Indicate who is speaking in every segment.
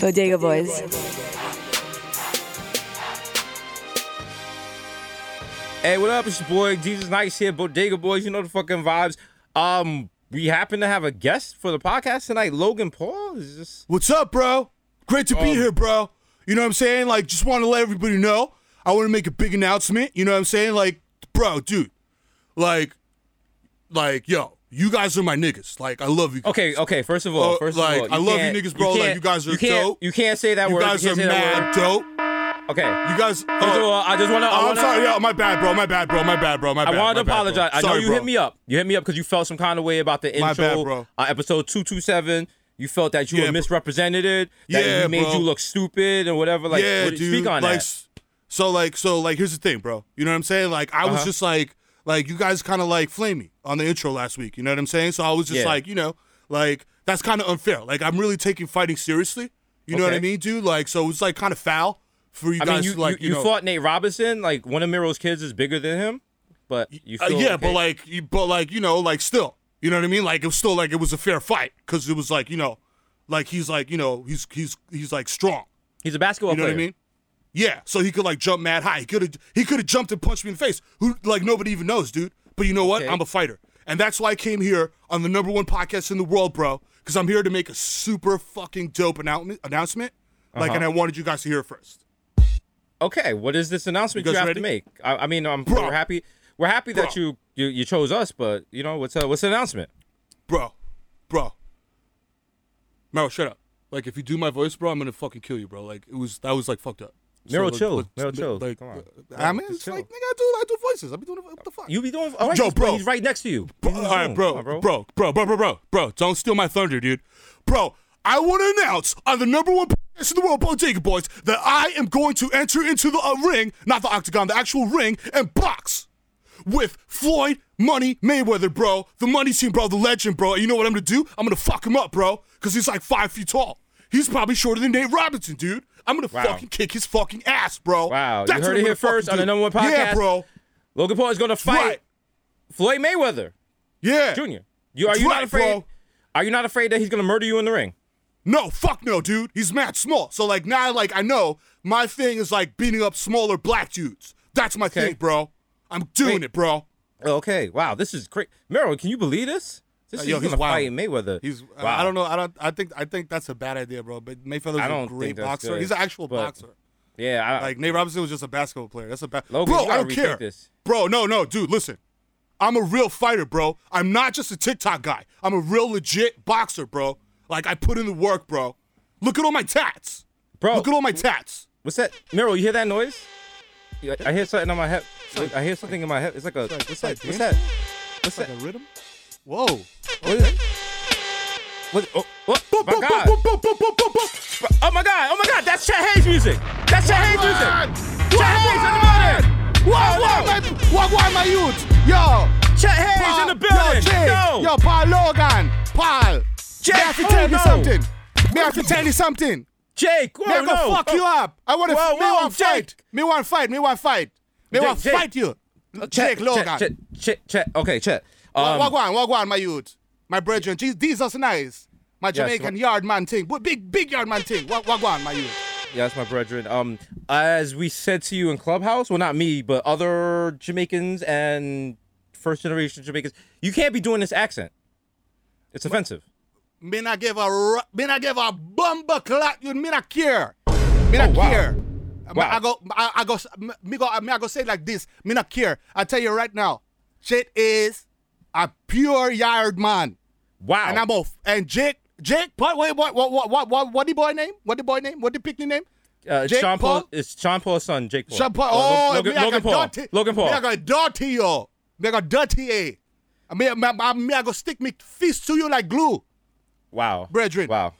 Speaker 1: Bodega Boys.
Speaker 2: Hey, what up? It's your boy Desus Nice here, Bodega Boys. You know the fucking vibes. Um, we happen to have a guest for the podcast tonight, Logan Paul. Is this
Speaker 3: What's up, bro? Great to be
Speaker 2: Um,
Speaker 3: here, bro. You know what I'm saying? Like, just want to let everybody know. I want to make a big announcement. You know what I'm saying? Like, bro, dude, like, like, yo, you guys are my niggas. Like, I love you. Guys.
Speaker 2: okay? Okay, first of all,
Speaker 3: Uh,
Speaker 2: first
Speaker 3: like,
Speaker 2: of all,
Speaker 3: I love you niggas, bro. Like, you guys are
Speaker 2: you
Speaker 3: dope.
Speaker 2: You can't say that
Speaker 3: you
Speaker 2: word.
Speaker 3: guys
Speaker 2: you guys
Speaker 3: are
Speaker 2: can't say that
Speaker 3: mad dope.
Speaker 2: Okay.
Speaker 3: You guys.
Speaker 2: First of all, I just want to. I
Speaker 3: I'm
Speaker 2: wanna,
Speaker 3: sorry, yo, my bad, bro. My bad, bro. My bad, bro. My bad.
Speaker 2: I wanted to
Speaker 3: my bro.
Speaker 2: apologize. I know
Speaker 3: Sorry,
Speaker 2: you
Speaker 3: bro.
Speaker 2: hit me up. You hit me up because you felt some kind of way about the
Speaker 3: My
Speaker 2: intro,
Speaker 3: bad, bro.
Speaker 2: Uh, episode two two seven. You felt that you
Speaker 3: Yeah,
Speaker 2: were misrepresented. That
Speaker 3: Yeah,
Speaker 2: we made
Speaker 3: bro.
Speaker 2: you look stupid and whatever. Like,
Speaker 3: yeah,
Speaker 2: what,
Speaker 3: dude.
Speaker 2: speak on
Speaker 3: like,
Speaker 2: that.
Speaker 3: so like, so like, here's the thing, bro. You know what I'm saying? Like, I was
Speaker 2: Uh-huh.
Speaker 3: just like, like, you guys kind of like flame me on the intro last week. You know what I'm saying? So I was just
Speaker 2: Yeah.
Speaker 3: like, you know, like that's kind of unfair. Like, I'm really taking fighting seriously. You know what I
Speaker 2: Okay.
Speaker 3: mean, dude? Like, so it's like kind of foul for you
Speaker 2: I
Speaker 3: guys
Speaker 2: mean, you,
Speaker 3: to like,
Speaker 2: you, you
Speaker 3: know,
Speaker 2: fought Nate Robinson. Like one of Mero's kids is bigger than him, but you
Speaker 3: Uh, yeah,
Speaker 2: okay?
Speaker 3: but like, you, but like, you know, like still, you know what I mean? Like it was still like it was a fair fight because it was like, you know, like he's like, you know, he's he's he's like strong.
Speaker 2: he's a basketball
Speaker 3: You know
Speaker 2: player.
Speaker 3: what I mean? Yeah, so he could like jump mad high. He could have he could have jumped and punched me in the face. Who like nobody even knows, dude. But you know what?
Speaker 2: Okay.
Speaker 3: I'm a fighter, and that's why I came here on the number one podcast in the world, bro. Because I'm here to make a super fucking dope announcement. Announcement, like,
Speaker 2: Uh-huh.
Speaker 3: and I wanted you guys to hear it first.
Speaker 2: Okay, what is this announcement
Speaker 3: You
Speaker 2: you, have
Speaker 3: ready?
Speaker 2: to make? I, I mean, um,
Speaker 3: Bro.
Speaker 2: we're happy. We're happy that you, you you chose us, but you know what's uh, what's the announcement?
Speaker 3: bro, bro. Mero, shut up. Like, if you do my voice, bro, I'm gonna fucking kill you, bro. Like, it was that was like fucked up.
Speaker 2: Mero,
Speaker 3: like,
Speaker 2: chill.
Speaker 3: like,
Speaker 2: Mero, chill.
Speaker 3: Like,
Speaker 2: Come on.
Speaker 3: I mean, it's
Speaker 2: chill.
Speaker 3: like, nigga, I do, I do voices. I be doing what the fuck.
Speaker 2: You be doing all right,
Speaker 3: Yo, bro.
Speaker 2: He's right next to you.
Speaker 3: Bro, all right, bro,
Speaker 2: Come
Speaker 3: bro, bro, bro, bro, bro, bro, bro, don't steal my thunder, dude. Bro, I want to announce on the number one podcast in the world, Bodega Boys, that I am going to enter into the uh, ring, not the octagon, the actual ring, and box with Floyd Money Mayweather, bro. The money team, bro, the legend, bro. And you know what I'm gonna do? I'm gonna fuck him up, bro, because he's like five feet tall. He's probably shorter than Nate Robinson, dude. I'm gonna
Speaker 2: Wow.
Speaker 3: fucking kick his fucking ass, bro.
Speaker 2: Wow,
Speaker 3: That's
Speaker 2: you
Speaker 3: heard
Speaker 2: it here
Speaker 3: gonna
Speaker 2: first on
Speaker 3: do.
Speaker 2: the number one podcast.
Speaker 3: Yeah, bro.
Speaker 2: Logan Paul is to fight
Speaker 3: Right.
Speaker 2: Floyd Mayweather
Speaker 3: Yeah.
Speaker 2: Jr. You are
Speaker 3: That's
Speaker 2: you not
Speaker 3: right,
Speaker 2: afraid?
Speaker 3: bro.
Speaker 2: Are you not afraid that he's to murder you in the ring?
Speaker 3: No, fuck no, dude. He's mad small. So like now, like I know my thing is like beating up smaller black dudes. That's my
Speaker 2: Okay.
Speaker 3: thing, bro. I'm doing
Speaker 2: Wait.
Speaker 3: it, bro.
Speaker 2: Okay, wow, this is crazy. Mero, can you believe this? This
Speaker 3: Uh,
Speaker 2: is
Speaker 3: yo,
Speaker 2: going
Speaker 3: he's
Speaker 2: to
Speaker 3: wild.
Speaker 2: fight Mayweather.
Speaker 3: He's.
Speaker 2: wow.
Speaker 3: I don't know. I don't. I think. I think that's a bad idea, bro. But Mayfield's
Speaker 2: I
Speaker 3: a
Speaker 2: don't
Speaker 3: great boxer.
Speaker 2: good,
Speaker 3: He's an actual
Speaker 2: but-
Speaker 3: boxer.
Speaker 2: Yeah, I,
Speaker 3: Like Nate Robinson was just a basketball player. That's a bad.
Speaker 2: Logan,
Speaker 3: bro, I don't care.
Speaker 2: this.
Speaker 3: Bro, no, no, dude. Listen, I'm a real fighter, bro. I'm not just a TikTok guy. I'm a real legit boxer, bro. Like I put in the work, bro. Look at all my tats.
Speaker 2: bro.
Speaker 3: Look at all my tats.
Speaker 2: What's that? Mero, you hear that noise? I hear something on my head. I hear something in my head. It's like a.
Speaker 3: like-
Speaker 2: What's
Speaker 3: it's
Speaker 2: that?
Speaker 3: like
Speaker 2: What's that? What's
Speaker 3: Like
Speaker 2: that?
Speaker 3: a rhythm. Whoa.
Speaker 2: Oh, what is? What? Oh, what? My God! Oh my God! Oh my God! That's Chet Hanks music. That's Chet Hanks music. Chet Hanks in the building.
Speaker 3: What, what, my, what, what, my youth? Yo.
Speaker 2: Chet Hanks in the building.
Speaker 3: Yo, Jake.
Speaker 2: Yo.
Speaker 3: Yo, Paul Logan. Paul.
Speaker 2: Jake,
Speaker 3: Me have to
Speaker 2: oh,
Speaker 3: tell you
Speaker 2: no.
Speaker 3: something. Me have to tell you something.
Speaker 2: Jake. Whoa,
Speaker 3: Me go
Speaker 2: no.
Speaker 3: fuck you up. I want to.
Speaker 2: Whoa,
Speaker 3: Me want fight. Me want fight. Me want fight. Me want fight you.
Speaker 2: Chet,
Speaker 3: Jake Logan.
Speaker 2: Chet, Chet, Chet. Okay, Chet. Um,
Speaker 3: what, on, what, on, my youth? My brethren. Desus, Desus nice. My Jamaican
Speaker 2: what-
Speaker 3: yard man thing. Big, big yard man thing. What, what, on, my youth?
Speaker 2: Yes, my brethren. Um, as we said to you in Clubhouse, well, not me, but other Jamaicans and first generation Jamaicans, you can't be doing this accent. It's offensive.
Speaker 3: Me not give a me not give a bumper clot you me not care. Me not
Speaker 2: Oh, wow.
Speaker 3: care.
Speaker 2: Wow.
Speaker 3: I go I, I go me go me I go say it like this. Me not care. I tell you right now. Shit is a pure yard man.
Speaker 2: Wow.
Speaker 3: And I'm off. And Jake Jake what wait what what what what what what the boy name? What the boy name? What the picnic name?
Speaker 2: uh,
Speaker 3: Jake
Speaker 2: Sean Paul.
Speaker 3: Paul?
Speaker 2: It's Sean Paul's son, Jake Paul.
Speaker 3: Sean Paul. Oh,
Speaker 2: Logan,
Speaker 3: me I
Speaker 2: Logan
Speaker 3: got
Speaker 2: Paul.
Speaker 3: dirty-
Speaker 2: Logan Paul.
Speaker 3: Me I got dirty yo. Me I got dirty eh. Me, me, me, me I go stick me fist to you like glue.
Speaker 2: wow.
Speaker 3: Brethren.
Speaker 2: Wow.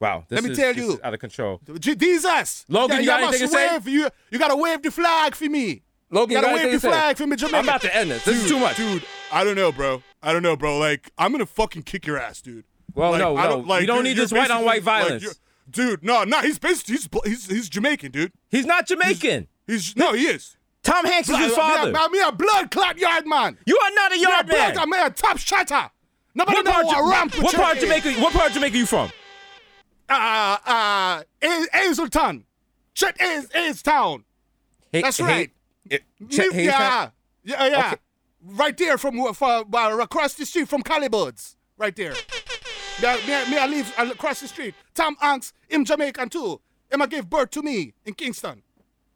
Speaker 2: Wow. This
Speaker 3: Let me
Speaker 2: is-
Speaker 3: tell you.
Speaker 2: out of control.
Speaker 3: Jesus.
Speaker 2: Logan, you got anything to say?
Speaker 3: wave, You, you gotta wave the flag for me.
Speaker 2: Logan,
Speaker 3: you
Speaker 2: you
Speaker 3: gotta wave the flag for me, Jamaica.
Speaker 2: I'm about to end this. This is too much.
Speaker 3: Dude, I don't know, bro. I don't know, bro. Like, I'm gonna fucking kick your ass, dude.
Speaker 2: Well,
Speaker 3: Like,
Speaker 2: no,
Speaker 3: I
Speaker 2: no.
Speaker 3: like,
Speaker 2: You don't need this white-on-white
Speaker 3: basically, like,
Speaker 2: violence.
Speaker 3: dude, no, no. He's basically he's he's, he's Jamaican, dude.
Speaker 2: He's not Jamaican.
Speaker 3: He's no, he is.
Speaker 2: Tom Hanks is his
Speaker 3: Me-
Speaker 2: father.
Speaker 3: Me, me, a blood clot yard man.
Speaker 2: You are not a
Speaker 3: Me a
Speaker 2: yard
Speaker 3: blood,
Speaker 2: man.
Speaker 3: I'm a top shatter. Nobody
Speaker 2: What
Speaker 3: know
Speaker 2: part,
Speaker 3: what
Speaker 2: of-
Speaker 3: ramp
Speaker 2: what part of Jamaica? What part of Jamaica you from?
Speaker 3: uh, uh, Ha- Hazelton. Chet is town.
Speaker 2: Hey-
Speaker 3: That's
Speaker 2: hey-
Speaker 3: right.
Speaker 2: it- Chet
Speaker 3: Me-
Speaker 2: Hanks
Speaker 3: yeah, yeah, yeah. Right there from from uh, across the street from Calibuds. Right there. Me, me, me I live across the street. Tom Hanks, him Jamaican too. Him I gave birth to me in Kingston.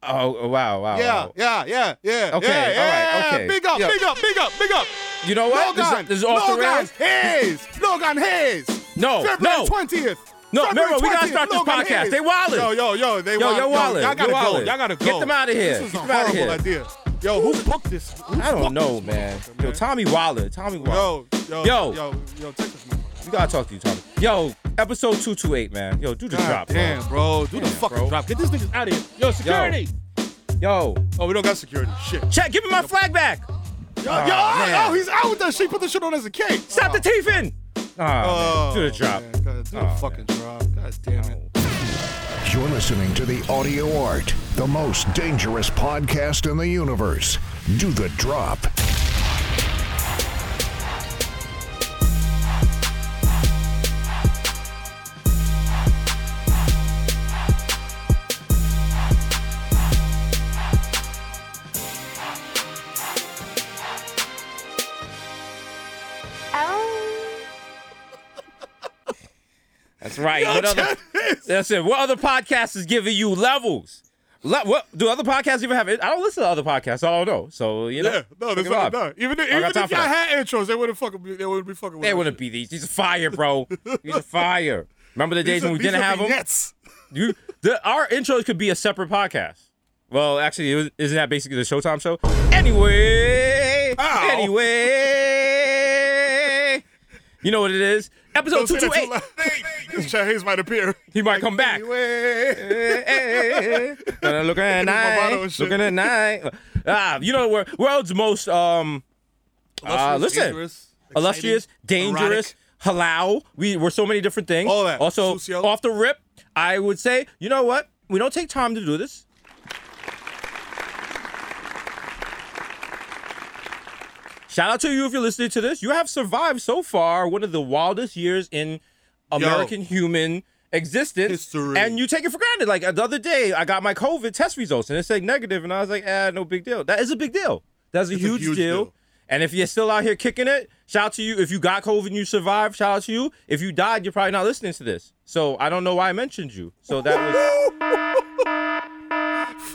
Speaker 2: Oh, oh, wow, wow.
Speaker 3: Yeah,
Speaker 2: wow.
Speaker 3: yeah, yeah, yeah.
Speaker 2: Okay,
Speaker 3: yeah,
Speaker 2: all right,
Speaker 3: yeah.
Speaker 2: okay.
Speaker 3: Big up,
Speaker 2: Yeah.
Speaker 3: big up, big up, big up.
Speaker 2: You know what? This is-
Speaker 3: Logan,
Speaker 2: this is off the
Speaker 3: Logan
Speaker 2: rails.
Speaker 3: Hayes, Logan Hayes.
Speaker 2: No,
Speaker 3: February
Speaker 2: no.
Speaker 3: 20th.
Speaker 2: No,
Speaker 3: February
Speaker 2: remember, we gotta start this
Speaker 3: Logan
Speaker 2: podcast.
Speaker 3: Hayes.
Speaker 2: They wildin'.
Speaker 3: Yo, yo, yo, they
Speaker 2: Yo,
Speaker 3: wild.
Speaker 2: you're wildin'.
Speaker 3: Y'all gotta go. Y'all gotta go.
Speaker 2: Get them outta here.
Speaker 3: This is
Speaker 2: Get
Speaker 3: a horrible idea. Yo, who booked this? Who
Speaker 2: I don't
Speaker 3: booked
Speaker 2: know,
Speaker 3: this?
Speaker 2: man. Yo, Tommy Waller. Tommy Waller.
Speaker 3: Yo, yo,
Speaker 2: Yo.
Speaker 3: yo, yo, take this motherfucker.
Speaker 2: We gotta talk to you, Tommy. Yo, episode 228, man. Yo, do the
Speaker 3: God
Speaker 2: drop,
Speaker 3: damn, bro. Do the
Speaker 2: Damn,
Speaker 3: fucking
Speaker 2: bro.
Speaker 3: drop. Get this niggas out of here. Yo, security.
Speaker 2: bro. Yo,
Speaker 3: Oh, we don't got security. Shit.
Speaker 2: check, give me my flag back.
Speaker 3: Yo, yo, oh,
Speaker 2: man.
Speaker 3: oh, he's out with that shit. Put the shit on as a cake.
Speaker 2: Stop the teeth in. Oh, man. Do the oh, drop.
Speaker 3: Man, God, do the
Speaker 2: Oh,
Speaker 3: fucking drop. God damn it.
Speaker 1: You're listening to the Audio Art, the most dangerous podcast in the universe. Do the drop.
Speaker 2: That's right. what other? That's it. What other podcast is giving you levels? Le- what do other podcasts even have? it? I don't listen to other podcasts. So I don't know. So you know.
Speaker 3: Yeah, no, there's
Speaker 2: it
Speaker 3: not. No. Even if,
Speaker 2: I
Speaker 3: even if y'all had intros, they wouldn't fucking be. They wouldn't be fucking. With
Speaker 2: They wouldn't
Speaker 3: shit.
Speaker 2: be these. These are fire, bro. These are fire. Remember the days
Speaker 3: are-
Speaker 2: when we didn't have them? You, the, our intros could be a separate podcast. Well, actually, was, isn't that basically the Showtime show? Anyway,
Speaker 3: Ow.
Speaker 2: anyway, you know what it is? Episode
Speaker 3: Don't say
Speaker 2: two
Speaker 3: that
Speaker 2: two
Speaker 3: too
Speaker 2: eight.
Speaker 3: loud. 'Cause Chet Hanks might appear.
Speaker 2: He might come back.
Speaker 3: Anyway.
Speaker 2: Looking at night,
Speaker 3: and
Speaker 2: looking at night. Ah, you know where world's most um uh, listen
Speaker 3: dangerous,
Speaker 2: illustrious,
Speaker 3: exciting,
Speaker 2: dangerous, halal. We we're so many different things.
Speaker 3: All that.
Speaker 2: Also,
Speaker 3: Sucio.
Speaker 2: off the rip, I would say, you know what? We don't take time to do this. Shout out to you if you're listening to this. You have survived so far one of the wildest years in American human existence.
Speaker 3: History.
Speaker 2: And you take it for granted. Like the other day, I got my COVID test results and it said negative, and I was like, eh, no big deal. That is a big deal. That's a,
Speaker 3: It's a
Speaker 2: huge,
Speaker 3: huge
Speaker 2: deal.
Speaker 3: deal.
Speaker 2: And if you're still out here kicking it, shout out to you. If you got COVID and you survived, shout out to you. If you died, you're probably not listening to this. So I don't know why I mentioned you. So that was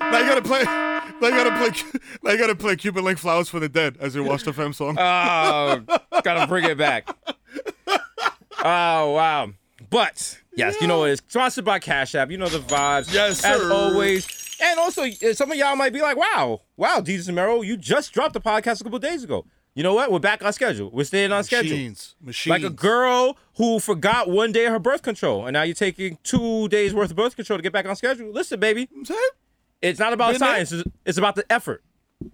Speaker 3: Now you gotta play. You gotta play. You gotta play Cuban Link Flowers for the Dead as your Watch the Femme song.
Speaker 2: Oh, gotta bring it back. Oh wow! But yes, you know what? It's sponsored by Cash App. You know the vibes.
Speaker 3: Yes,
Speaker 2: as
Speaker 3: sir.
Speaker 2: always. And also, uh, some of y'all might be like, "Wow, wow, Desus Mero, you just dropped the podcast a couple days ago." You know what? We're back on schedule. We're staying on schedule.
Speaker 3: Machines. Machines.
Speaker 2: Like a girl who forgot one day of her birth control, and now you're taking two days worth of birth control to get back on schedule. Listen, baby,
Speaker 3: I'm saying?
Speaker 2: It's not about
Speaker 3: Been
Speaker 2: science. It's, it's about the effort.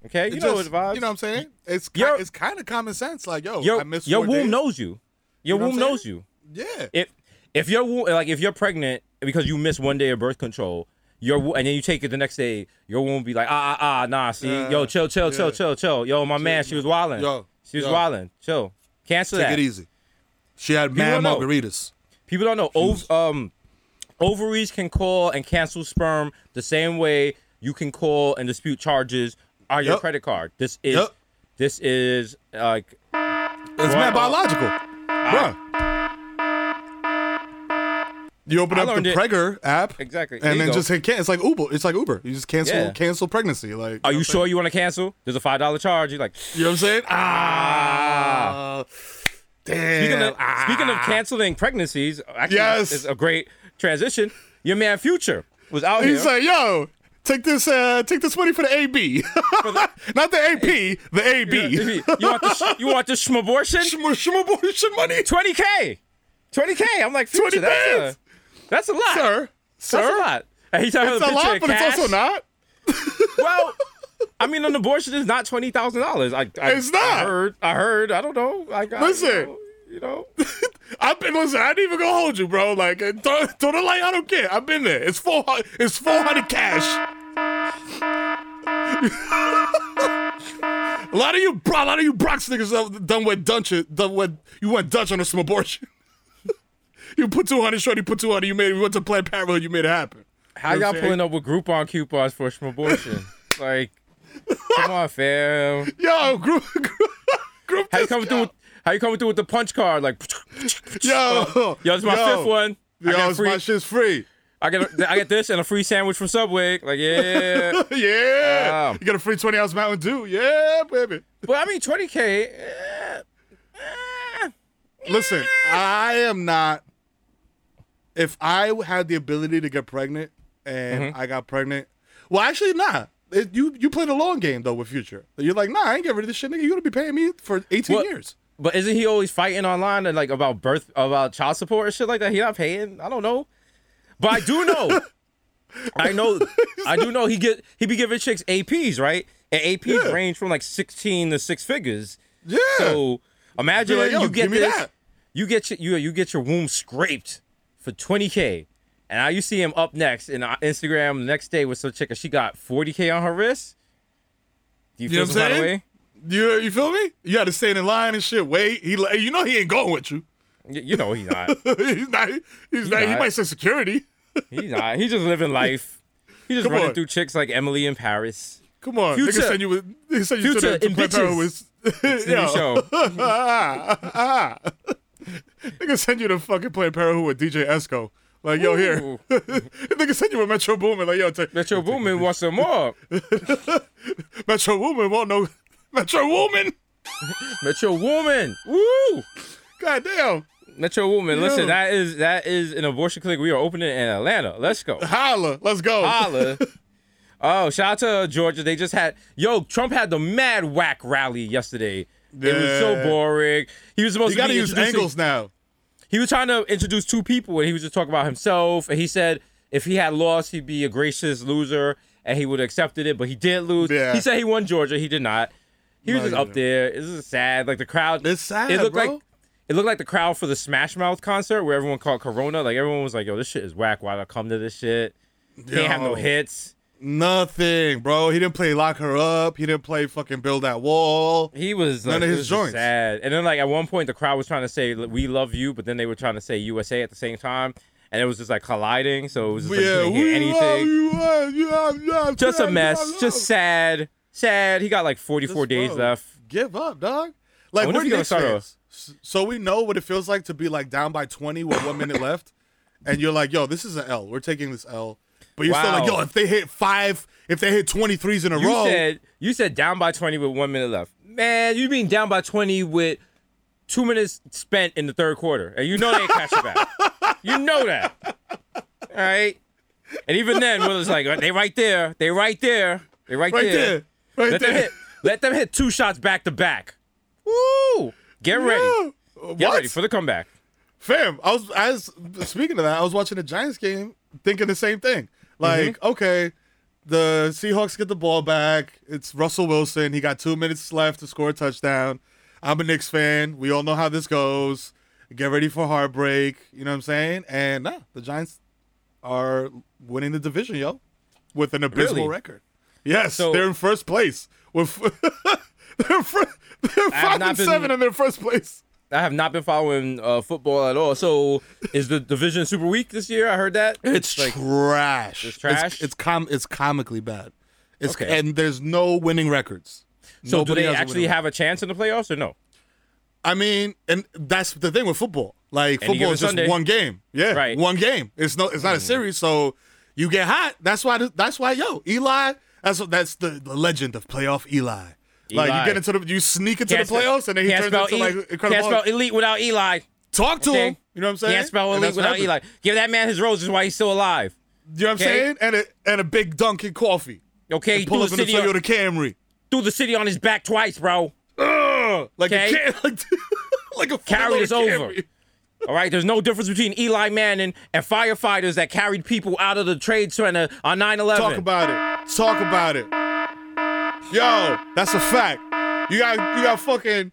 Speaker 2: Okay, you
Speaker 3: It
Speaker 2: know
Speaker 3: just-
Speaker 2: what.
Speaker 3: You know what I'm saying? It's
Speaker 2: Your-
Speaker 3: it's kind of common sense. Like, yo,
Speaker 2: your
Speaker 3: I missed
Speaker 2: your womb
Speaker 3: days.
Speaker 2: knows you. Your
Speaker 3: You know
Speaker 2: womb knows you.
Speaker 3: Yeah.
Speaker 2: If if your womb, like if you're pregnant because you missed one day of birth control, your and then you take it the next day, your womb be like ah ah ah nah. See,
Speaker 3: Yeah,
Speaker 2: yo, chill, chill, chill,
Speaker 3: yeah.
Speaker 2: chill, chill. Yo, my man, she was wilding.
Speaker 3: Yo,
Speaker 2: she was
Speaker 3: yo.
Speaker 2: wilding. Chill. Cancel
Speaker 3: Take
Speaker 2: that.
Speaker 3: it easy. She had
Speaker 2: People
Speaker 3: mad
Speaker 2: know.
Speaker 3: margaritas.
Speaker 2: People don't know. Ov- um, ovaries can call and cancel sperm the same way you can call and dispute charges on your
Speaker 3: Yep.
Speaker 2: credit card. This is
Speaker 3: Yep.
Speaker 2: this is like
Speaker 3: It's mad biological. Bruh. You open
Speaker 2: I
Speaker 3: up the
Speaker 2: it-
Speaker 3: Pregger app.
Speaker 2: Exactly. There
Speaker 3: And
Speaker 2: you
Speaker 3: then
Speaker 2: go.
Speaker 3: just hit can- it's like Uber. It's like Uber. You just cancel
Speaker 2: Yeah.
Speaker 3: cancel pregnancy. Like
Speaker 2: Are
Speaker 3: know
Speaker 2: you
Speaker 3: what
Speaker 2: sure you want to cancel? There's a five dollar charge. You're like,
Speaker 3: saying? You know what I'm saying? Ah. Damn.
Speaker 2: speaking of
Speaker 3: Ah.
Speaker 2: speaking of canceling pregnancies, actually,
Speaker 3: Yes.
Speaker 2: it's a great transition. Your man Future was out
Speaker 3: He's
Speaker 2: here.
Speaker 3: like, yo, take this uh take this money for the AB. Not the AP, the AB.
Speaker 2: you want the sh- you want the schmabortion?
Speaker 3: Shmo- money.
Speaker 2: Twenty k, twenty k. I'm like Future.
Speaker 3: 20
Speaker 2: That's a that's a lot.
Speaker 3: Sir.
Speaker 2: That's
Speaker 3: Sir.
Speaker 2: a lot. And he took
Speaker 3: It's
Speaker 2: a
Speaker 3: a lot, but it's also not.
Speaker 2: Well, I mean, an abortion is not twenty thousand dollars. I, I
Speaker 3: It's
Speaker 2: I heard. I heard. I don't know. I got,
Speaker 3: Listen.
Speaker 2: You know.
Speaker 3: I've been listen. I ain't even gonna hold you, bro. Like, uh, don't, don't I don't care. I've been there. It's four. It's four hundred cash. a lot of you, bro. A lot of you Bronx niggas done with Dutch. Done with you went Dutch on some abortion. you put 200, Shorty put 200, you made it. We went to Planned Parenthood, you made it happen.
Speaker 2: How
Speaker 3: you know
Speaker 2: y'all pulling up with Groupon coupons for some abortion? like, come on, fam.
Speaker 3: Yo, group, group, group
Speaker 2: How you coming through? With, how you coming through with the punch card? Like,
Speaker 3: Yo,
Speaker 2: yo, it's my
Speaker 3: yo.
Speaker 2: fifth one. I
Speaker 3: Yo,
Speaker 2: got free.
Speaker 3: my shit's free.
Speaker 2: I get a, I get this and a free sandwich from Subway. Like, yeah.
Speaker 3: yeah.
Speaker 2: Wow.
Speaker 3: You got a free 20 ounce Mountain Dew. Yeah, baby.
Speaker 2: but I mean, 20k. eh, eh.
Speaker 3: Listen, I am not. If I had the ability to get pregnant and
Speaker 2: Mm-hmm.
Speaker 3: I got pregnant, well, actually, nah. It- you you play the long game though with Future. You're like, nah, I ain't get rid of this shit, nigga. You gonna be paying me for 18
Speaker 2: What-
Speaker 3: years.
Speaker 2: But isn't he always fighting online and like about birth, about child support and shit like that? He not paying. I don't know, but I do know. I know. I do know he get he be giving chicks APs right, and APs
Speaker 3: Yeah.
Speaker 2: range from like sixteen to six figures.
Speaker 3: Yeah.
Speaker 2: So imagine
Speaker 3: like, yo,
Speaker 2: you get this,
Speaker 3: that.
Speaker 2: you get your, you you get your womb scraped for twenty k, and now you see him up next in uh, Instagram the next day with some chick and she got forty k on her wrist. Do you
Speaker 3: You
Speaker 2: feel some kind of way?
Speaker 3: You you feel me? You had to stand in line and shit. Wait, he you know he ain't going with you.
Speaker 2: You know he's not.
Speaker 3: he's not. He's not. He might say security.
Speaker 2: He's not. He's just living life. He's just
Speaker 3: Come
Speaker 2: running
Speaker 3: on.
Speaker 2: through chicks like Emily in Paris.
Speaker 3: Come on,
Speaker 2: Future-
Speaker 3: nigga send you with. He send you to
Speaker 2: Future
Speaker 3: the, to Planned Parenthood
Speaker 2: bitches.
Speaker 3: with-
Speaker 2: It's the new show.
Speaker 3: Nigga send you to fucking Planned Parenthood with DJ Esco. Like, yo, here.
Speaker 2: Ooh.
Speaker 3: Nigga send you with Metro Boomin. Like, yo, take,
Speaker 2: Metro Boomin wants some more.
Speaker 3: Metro Boomin won't know. Metro Woman.
Speaker 2: Metro Woman. Woo!
Speaker 3: God damn.
Speaker 2: Metro Woman.
Speaker 3: Yo.
Speaker 2: Listen, that is that is an abortion clinic we are opening in Atlanta. Let's go.
Speaker 3: Holla. Let's go.
Speaker 2: Holla. Oh, shout out to Georgia. They just had yo. Trump had the mad whack rally yesterday. It was so boring. He was supposed
Speaker 3: You
Speaker 2: to
Speaker 3: gotta
Speaker 2: be
Speaker 3: use angles now.
Speaker 2: He was trying to introduce two people, and he was just talking about himself. And he said if he had lost, he'd be a gracious loser, and he would have accepted it. But he did lose.
Speaker 3: Yeah.
Speaker 2: He said he won Georgia. He did not. He was
Speaker 3: No,
Speaker 2: just up there. This is sad. Like the crowd.
Speaker 3: It's sad,
Speaker 2: It looked
Speaker 3: bro.
Speaker 2: like it looked like the crowd for the Smash Mouth concert where everyone called Corona. Like everyone was like, "Yo, this shit is whack. Why did I come to this shit?" He didn't have no hits.
Speaker 3: Nothing, bro. He didn't play Lock Her Up. He didn't play fucking Build That Wall.
Speaker 2: He was
Speaker 3: None
Speaker 2: like,
Speaker 3: of his
Speaker 2: was
Speaker 3: joints.
Speaker 2: sad. And then like at one point the crowd was trying to say we love you, but then they were trying to say USA at the same time, and it was just like colliding. So it was just like, you
Speaker 3: yeah,
Speaker 2: anything.
Speaker 3: love you, you have- you
Speaker 2: just a mess. Just sad. Sad. He got like 44
Speaker 3: Just,
Speaker 2: days
Speaker 3: bro,
Speaker 2: left.
Speaker 3: Give up, dog. Like
Speaker 2: wonder
Speaker 3: we're
Speaker 2: if he gonna
Speaker 3: Knicks
Speaker 2: start
Speaker 3: fans, so we know what it feels like to be like down by twenty with one minute left, and you're like, "Yo, this is an L. We're taking this L." But you're still like, "Yo, if they hit five, if they hit 23s in a
Speaker 2: You
Speaker 3: row,
Speaker 2: said you said down by 20 with one minute left. Man, you mean down by 20 with two minutes spent in the third quarter, and you know they ain't catch it back. You know that. All right. And even then, Will Willis like uh, they right there. They right there. They right,
Speaker 3: right
Speaker 2: there.
Speaker 3: there, right
Speaker 2: Let
Speaker 3: there."
Speaker 2: them hit. Let them hit two shots back to back. Woo! Get ready.
Speaker 3: Yeah.
Speaker 2: Get
Speaker 3: What?
Speaker 2: ready for the comeback.
Speaker 3: Fam, I was I was speaking of that, I was watching the Giants game thinking the same thing. Like,
Speaker 2: Mm-hmm.
Speaker 3: okay, the Seahawks get the ball back. It's Russell Wilson. He got two minutes left to score a touchdown. I'm a Knicks fan. We all know how this goes. Get ready for heartbreak. You know what I'm saying? And nah, the Giants are winning the division, yo, with an abysmal
Speaker 2: Really?
Speaker 3: record. Yes,
Speaker 2: So-
Speaker 3: they're in first place. With they're, fir- they're five and
Speaker 2: been-
Speaker 3: seven in their first place.
Speaker 2: I have not been following uh, football at all. So, is the division super weak this year? I heard that.
Speaker 3: It's
Speaker 2: like
Speaker 3: trash.
Speaker 2: It's trash?
Speaker 3: It's, it's com. It's comically bad. It's
Speaker 2: Okay.
Speaker 3: and there's no winning records.
Speaker 2: so.
Speaker 3: Nobody
Speaker 2: do they
Speaker 3: has a
Speaker 2: actually have a chance in the playoffs or no?
Speaker 3: I mean, and that's the thing with football. Like
Speaker 2: Any
Speaker 3: football is just
Speaker 2: Sunday.
Speaker 3: one game. Yeah,
Speaker 2: Right.
Speaker 3: One game. It's no. It's not a series. So you get hot. That's why. That's why. Yo, Eli. That's that's the, the legend of playoff Eli. Like you get into the, you sneak into
Speaker 2: Can't
Speaker 3: the playoffs, and then he turns
Speaker 2: spell
Speaker 3: into
Speaker 2: E-
Speaker 3: like
Speaker 2: can't spell elite without Eli.
Speaker 3: Talk to him. You know what I'm saying?
Speaker 2: Can't spell elite without. Eli. Give that man his roses while he's still alive.
Speaker 3: You know what I'm
Speaker 2: Okay?
Speaker 3: saying? And a and a big Dunkin' coffee.
Speaker 2: Okay,
Speaker 3: And pull up in the
Speaker 2: city on,
Speaker 3: Camry.
Speaker 2: threw the city on his back twice, bro.
Speaker 3: Ugh, like
Speaker 2: Okay.
Speaker 3: a can, like, like a
Speaker 2: Carried us over.
Speaker 3: Camry.
Speaker 2: All right, there's no difference between Eli Manning and firefighters that carried people out of the trade center on 9/11.
Speaker 3: Talk about it. Talk about it. Yo, that's a fact. You got you got fucking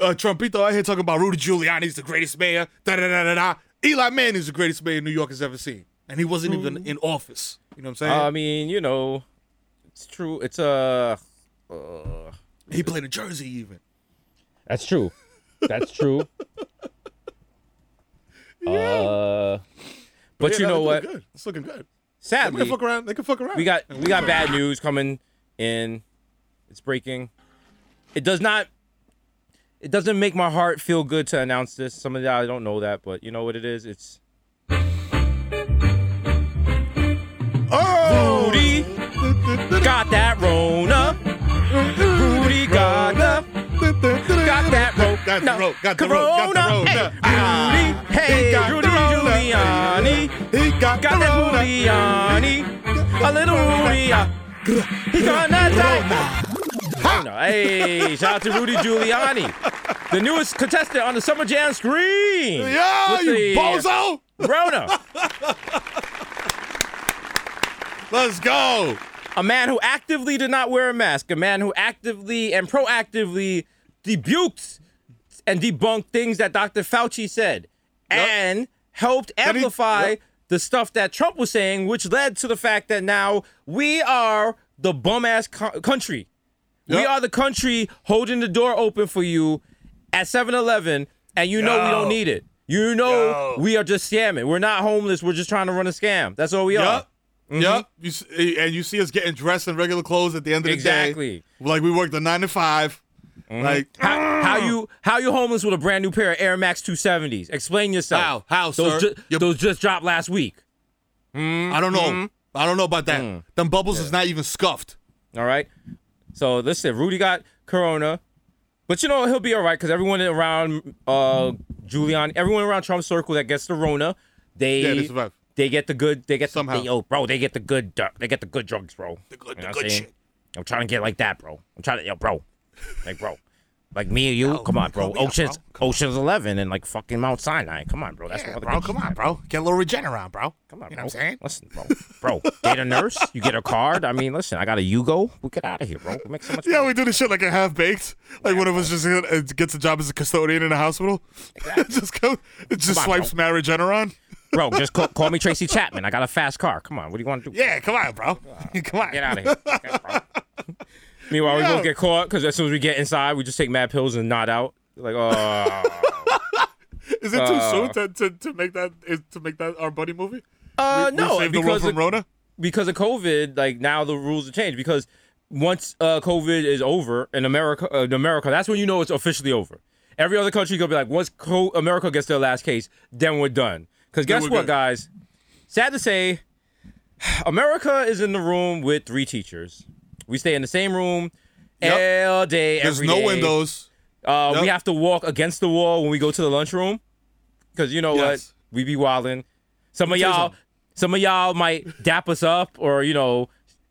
Speaker 3: uh, Trumpito out here talking about Rudy Giuliani's the greatest mayor. Da da da da da. Eli Manning's the greatest mayor New York has ever seen, and he wasn't even in office. You know what I'm saying?
Speaker 2: I mean, you know, it's true. It's uh, uh
Speaker 3: he played in Jersey even.
Speaker 2: that's true. That's true. Uh, but
Speaker 3: Yeah,
Speaker 2: you know what?
Speaker 3: Good. It's looking good.
Speaker 2: Sadly, They
Speaker 3: can fuck around. They can fuck around.
Speaker 2: we got we got bad news coming in. It's breaking. It does not. It doesn't make my heart feel good to announce this. Some of y'all don't know that, but you know what it is. It's
Speaker 3: Oh!
Speaker 2: Rudy got that Rona. Rudy got the got that ro-
Speaker 3: Got the
Speaker 2: no,
Speaker 3: ro- got the ro- got the
Speaker 2: Corona. Hey,
Speaker 3: no. Ah,
Speaker 2: Rudy, hey,
Speaker 3: he got
Speaker 2: Rudy. Giuliani.
Speaker 3: He got,
Speaker 2: Got that
Speaker 3: Rona.
Speaker 2: Giuliani. A little Rudy. He got that Rona. Hey, shout out to Rudy Giuliani, the newest contestant on the Summer Jam screen.
Speaker 3: Yeah, you bozo.
Speaker 2: Rona,
Speaker 3: Let's go.
Speaker 2: a man who actively did not wear a mask, a man who actively and proactively debuked and debunked things that Dr. Fauci said,
Speaker 3: Yep.
Speaker 2: and helped
Speaker 3: he-
Speaker 2: amplify
Speaker 3: yep.
Speaker 2: the stuff that Trump was saying, which led to the fact that now we are the bum ass co- country. We are the country holding the door open for you at 7 Eleven, and you know we don't need it. You know
Speaker 3: Yo.
Speaker 2: we are just scamming. We're not homeless. We're just trying to run a scam. That's all we are.
Speaker 3: Mm-hmm. Yup. Yep. You s- eh, and you see us getting dressed in regular clothes at the end of the
Speaker 2: Exactly.
Speaker 3: day. Exactly. Like we worked a nine to 5 Like
Speaker 2: How, how you how you homeless with a brand new pair of Air Max 270s? Explain yourself.
Speaker 3: How? How,
Speaker 2: those
Speaker 3: sir?
Speaker 2: ju-
Speaker 3: You-
Speaker 2: those just dropped last week.
Speaker 3: I don't know.
Speaker 2: Mm-hmm.
Speaker 3: I don't know about that.
Speaker 2: Mm.
Speaker 3: Them bubbles is not even scuffed.
Speaker 2: All right. So listen, Rudy got corona, but you know he'll be all right because everyone around uh Giuliani, everyone around Trump's circle that gets the Rona, they
Speaker 3: Yeah, they survive.
Speaker 2: they get the good. They get
Speaker 3: Somehow.
Speaker 2: The, yo, bro, they get the good. du- They get the good drugs, bro.
Speaker 3: The good-
Speaker 2: You
Speaker 3: the
Speaker 2: know what
Speaker 3: good
Speaker 2: I'm saying?
Speaker 3: shit.
Speaker 2: I'm trying to get like that, bro. I'm trying to, yo, bro, like, bro. Like me and you, come on, bro.
Speaker 3: call me out,
Speaker 2: Oceans,
Speaker 3: bro.
Speaker 2: Oceans Eleven, and like fucking Mount Sinai. Come on, bro. That's
Speaker 3: Yeah,
Speaker 2: what
Speaker 3: bro, come on, bro. Get a little Regeneron, bro.
Speaker 2: Come on,
Speaker 3: you
Speaker 2: bro.
Speaker 3: know what I'm saying?
Speaker 2: Listen, bro. Bro, get a nurse. You get a card. I mean, listen, I got a Yugo. We get out of here, bro. We make so much
Speaker 3: Yeah,
Speaker 2: money.
Speaker 3: we do this shit like a half baked. Like one of us just uh, gets a job as a custodian in a hospital. just go, it just
Speaker 2: Come on,
Speaker 3: swipes my Regeneron.
Speaker 2: Bro, just call, call me Tracy Chapman. I got a fast car. Come on. What do you want to do?
Speaker 3: Yeah, come on, bro. come on.
Speaker 2: Get out of here. Okay. Meanwhile, we both get caught because as soon as we get inside, we just take mad pills and nod out. Like, oh.
Speaker 3: Is it too
Speaker 2: Uh,
Speaker 3: soon to, to, to make that is, to make that our buddy movie?
Speaker 2: Uh,
Speaker 3: we,
Speaker 2: no,
Speaker 3: we saved the world
Speaker 2: because
Speaker 3: from
Speaker 2: of,
Speaker 3: Rona.
Speaker 2: because of COVID, like now the rules have changed. Because once uh, COVID is over in America, uh, in America, that's when you know it's officially over. Every other country gonna be like, once co- America gets their last case, then we're done. Because guess
Speaker 3: we're
Speaker 2: what,
Speaker 3: good.
Speaker 2: guys? Sad to say, America is in the room with three teachers. We stay in the same room
Speaker 3: Yep.
Speaker 2: all day.
Speaker 3: There's no
Speaker 2: day.
Speaker 3: windows.
Speaker 2: Uh, We have to walk against the wall when we go to the lunchroom, because you know
Speaker 3: Yes.
Speaker 2: what? We be wilding. Some of y'all, some of y'all might dap us up or you know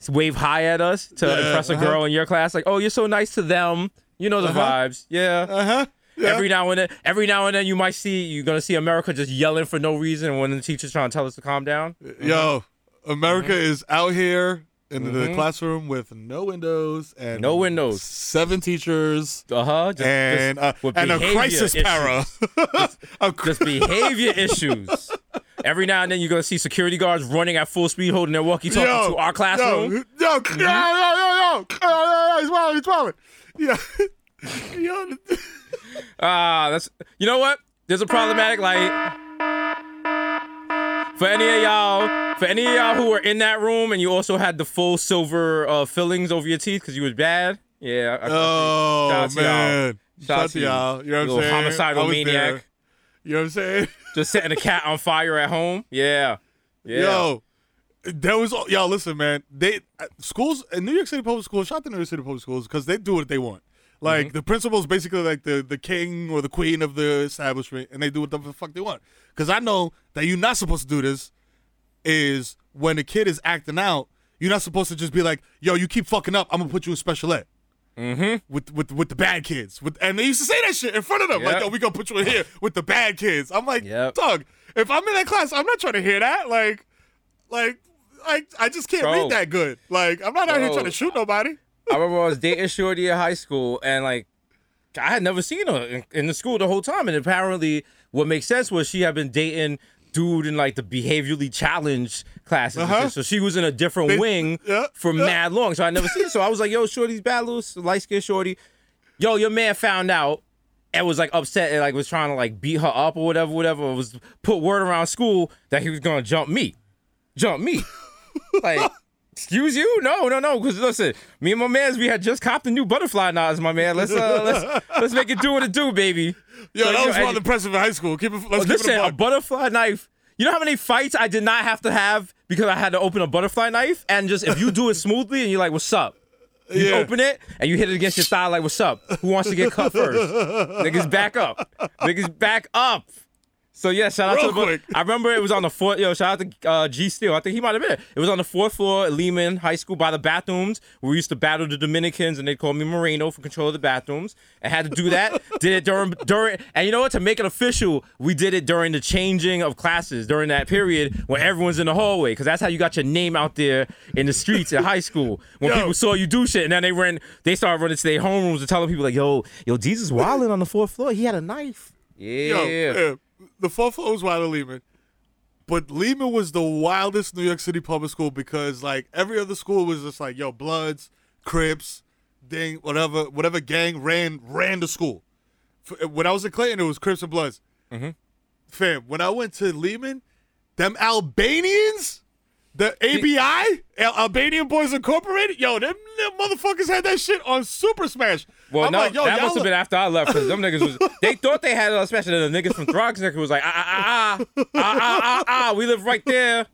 Speaker 2: wave high at us to
Speaker 3: Yeah,
Speaker 2: impress a
Speaker 3: uh-huh.
Speaker 2: girl in your class. Like, oh, you're so nice to them. You know the
Speaker 3: Uh-huh.
Speaker 2: vibes. Yeah.
Speaker 3: Uh huh. Yeah.
Speaker 2: Every now and then, every now and then, you might see you're gonna see America just yelling for no reason when the teacher's trying to tell us to calm down.
Speaker 3: Yo, America
Speaker 2: Mm-hmm.
Speaker 3: is out here in the classroom with no windows and
Speaker 2: No windows.
Speaker 3: seven teachers,
Speaker 2: Uh huh. Just,
Speaker 3: and
Speaker 2: just
Speaker 3: uh, and a crisis
Speaker 2: issues.
Speaker 3: para. cr-
Speaker 2: just behavior issues. Every now and then you're gonna see security guards running at full speed holding their walkie-talkie to our classroom.
Speaker 3: Yo, yo, yo, yo, yo, yo, yo, yo, he's wilding, he's wilding. Yeah. yo,
Speaker 2: Ah, that's you know what? There's a problematic light. For any of y'all, for any of y'all who were in that room and you also had the full silver uh, fillings over your teeth because you was bad. Yeah. I- I-
Speaker 3: oh
Speaker 2: Shout out to y'all.
Speaker 3: man,
Speaker 2: Shout out to
Speaker 3: y'all. You know what I'm saying?
Speaker 2: homicidal maniac.
Speaker 3: there. You know what I'm saying?
Speaker 2: Just setting a cat on fire at home. Yeah. Yeah.
Speaker 3: Yo, there was y'all. Listen, man. They uh, schools in New York City public schools. Shout out to New York City public schools because they do what they want. Like
Speaker 2: Mm-hmm.
Speaker 3: the principal's basically like the the king or the queen of the establishment, and they do what the fuck they want. Because I know that you're not supposed to do this. Is when a kid is acting out, you're not supposed to just be like, "Yo, you keep fucking up. I'm gonna put you in special ed."
Speaker 2: Mm-hmm.
Speaker 3: with with with the bad kids. With and they used to say that shit in front of them. Like,
Speaker 2: Yep.
Speaker 3: yo, we gonna put you in here with the bad kids. I'm like,
Speaker 2: Yep.
Speaker 3: dog, if I'm in that class, I'm not trying to hear that. Like, like, I I just can't
Speaker 2: Bro.
Speaker 3: read that good. Like, I'm not out here trying to shoot nobody.
Speaker 2: I remember I was dating Shorty in high school, and like, I had never seen her in, in the school the whole time. And apparently, what makes sense was she had been dating dude in like the behaviorally challenged classes.
Speaker 3: Uh-huh.
Speaker 2: So she was in a different
Speaker 3: They-
Speaker 2: wing
Speaker 3: yeah,
Speaker 2: for
Speaker 3: yeah.
Speaker 2: mad long. So I never seen her. So I was like, yo, Shorty's bad little light skinned Shorty. Yo, your man found out. and was like upset and like was trying to like beat her up or whatever, whatever. Was put word around school that he was gonna jump me, jump me. like, excuse you? No, no, no. Because listen, me and my man's we had just copped a new butterfly knives, my man. Let's uh, let's let's make it do what it do, baby.
Speaker 3: Yo,
Speaker 2: So,
Speaker 3: that was
Speaker 2: know,
Speaker 3: rather
Speaker 2: and-
Speaker 3: impressive in high school. Keep it. Let's
Speaker 2: Oh,
Speaker 3: keep
Speaker 2: listen,
Speaker 3: it a
Speaker 2: a butterfly knife. You know how many fights I did not have to have because I had to open a butterfly knife? And just if you do it smoothly and you're like, what's up? You
Speaker 3: Yeah.
Speaker 2: open it and you hit it against your thigh like, what's up? Who wants to get cut first? Niggas back up. Niggas back up. So yeah, shout out
Speaker 3: Real
Speaker 2: to the.
Speaker 3: quick.
Speaker 2: I remember it was on the fourth. Yo, shout out to uh, G Steel. I think he might have been. It. it was on the fourth floor at Lehman High School by the bathrooms. We used to battle the Dominicans, and they called me Moreno for control of the bathrooms. And had to do that. did it during during. And you know what? To make it official, we did it during the changing of classes during that period when everyone's in the hallway, because that's how you got your name out there in the streets at high school. When
Speaker 3: Yo.
Speaker 2: people saw you do shit, and then they ran, they started running to their homerooms and telling people like, "Yo, yo, Desus wilding on the fourth floor. He had a knife." Yeah.
Speaker 3: Yo, yeah. The fourth floor was wilder at Lehman. But Lehman was the wildest New York City public school because like every other school was just like, yo, Bloods, Crips, ding, whatever, whatever gang ran ran the school. When I was in Clayton, it was Crips and Bloods.
Speaker 2: Mm-hmm.
Speaker 3: Fam, when I went to Lehman, them Albanians, the ABI, Al- Albanian Boys Incorporated, yo, them, them, motherfuckers had that shit on Super Smash.
Speaker 2: Well,
Speaker 3: I'm
Speaker 2: no,
Speaker 3: like, yo,
Speaker 2: that must have been after I left because them niggas was. They thought they had it on Smash, and the niggas from Throgs was like, ah ah, ah ah ah ah ah ah ah, we live right there.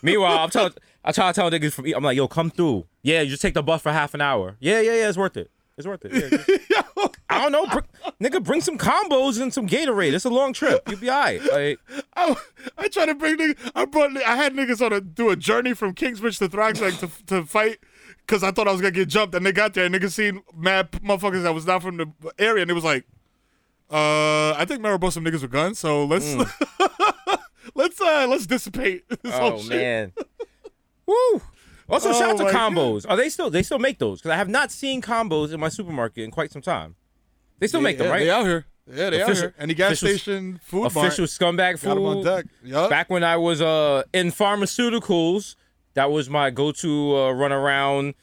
Speaker 2: Meanwhile, I'm telling, I try to tell niggas from, I'm like, yo, come through. Yeah, you just take the bus for half an hour. Yeah, yeah, yeah, it's worth it. It's worth it. Yeah, just- I don't know, br- nigga, bring some combos and some Gatorade. It's a long trip. You'll be alright. Like,
Speaker 3: I, I tried to bring niggas. I brought. I had niggas on a do a journey from Kingsbridge to Throgsburg to to fight because I thought I was gonna get jumped. And they got there and niggas seen mad motherfuckers that was not from the area, and it was like, uh, I think Mero brought some niggas with guns, so let's let's uh let's dissipate this whole
Speaker 2: oh
Speaker 3: shit.
Speaker 2: man. Woo. Also, shout out
Speaker 3: Oh,
Speaker 2: to
Speaker 3: my
Speaker 2: combos. Are they still? They still make those? Because I have not seen combos in my supermarket in quite some time. They still make them,
Speaker 3: Yeah,
Speaker 2: right?
Speaker 3: They out here. Yeah, they
Speaker 2: Official-
Speaker 3: out here. Any gas
Speaker 2: official-
Speaker 3: station, food
Speaker 2: official
Speaker 3: mart,
Speaker 2: scumbag
Speaker 3: got 'em on
Speaker 2: food.
Speaker 3: deck. Yup.
Speaker 2: Back when I was uh in pharmaceuticals, that was my go-to uh, run around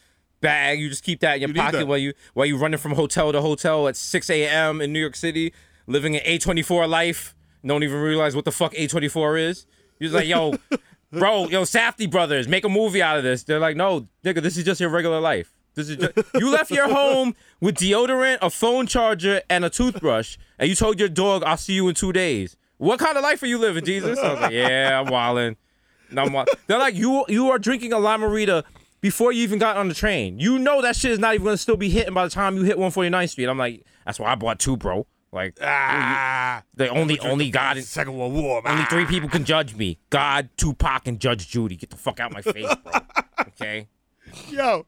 Speaker 2: bag. You just keep that in your
Speaker 3: You
Speaker 2: pocket while you while you running from hotel to hotel at 6 a.m. in New York City, living an A24 life. Don't even realize what the fuck A24 is. You're just like, yo, bro, yo, Safety brothers, make a movie out of this. They're like, no, nigga, this is just your regular life. This is just, you left your home with deodorant, a phone charger, and a toothbrush, and you told your dog, "I'll see you in two days." What kind of life are you living, Desus? I was like, yeah, I'm wilding. I'm wild. They're like, you you are drinking a limerita before you even got on the train. You know that shit is not even gonna still be hitting by the time you hit 149th Street. I'm like, that's why I bought two, bro. Like,
Speaker 3: Ah,
Speaker 2: they only only God is
Speaker 3: Second World War.
Speaker 2: only
Speaker 3: ah.
Speaker 2: three people can judge me: God, Tupac, and Judge Judy. Get the fuck out my face, bro. Okay.
Speaker 3: Yo,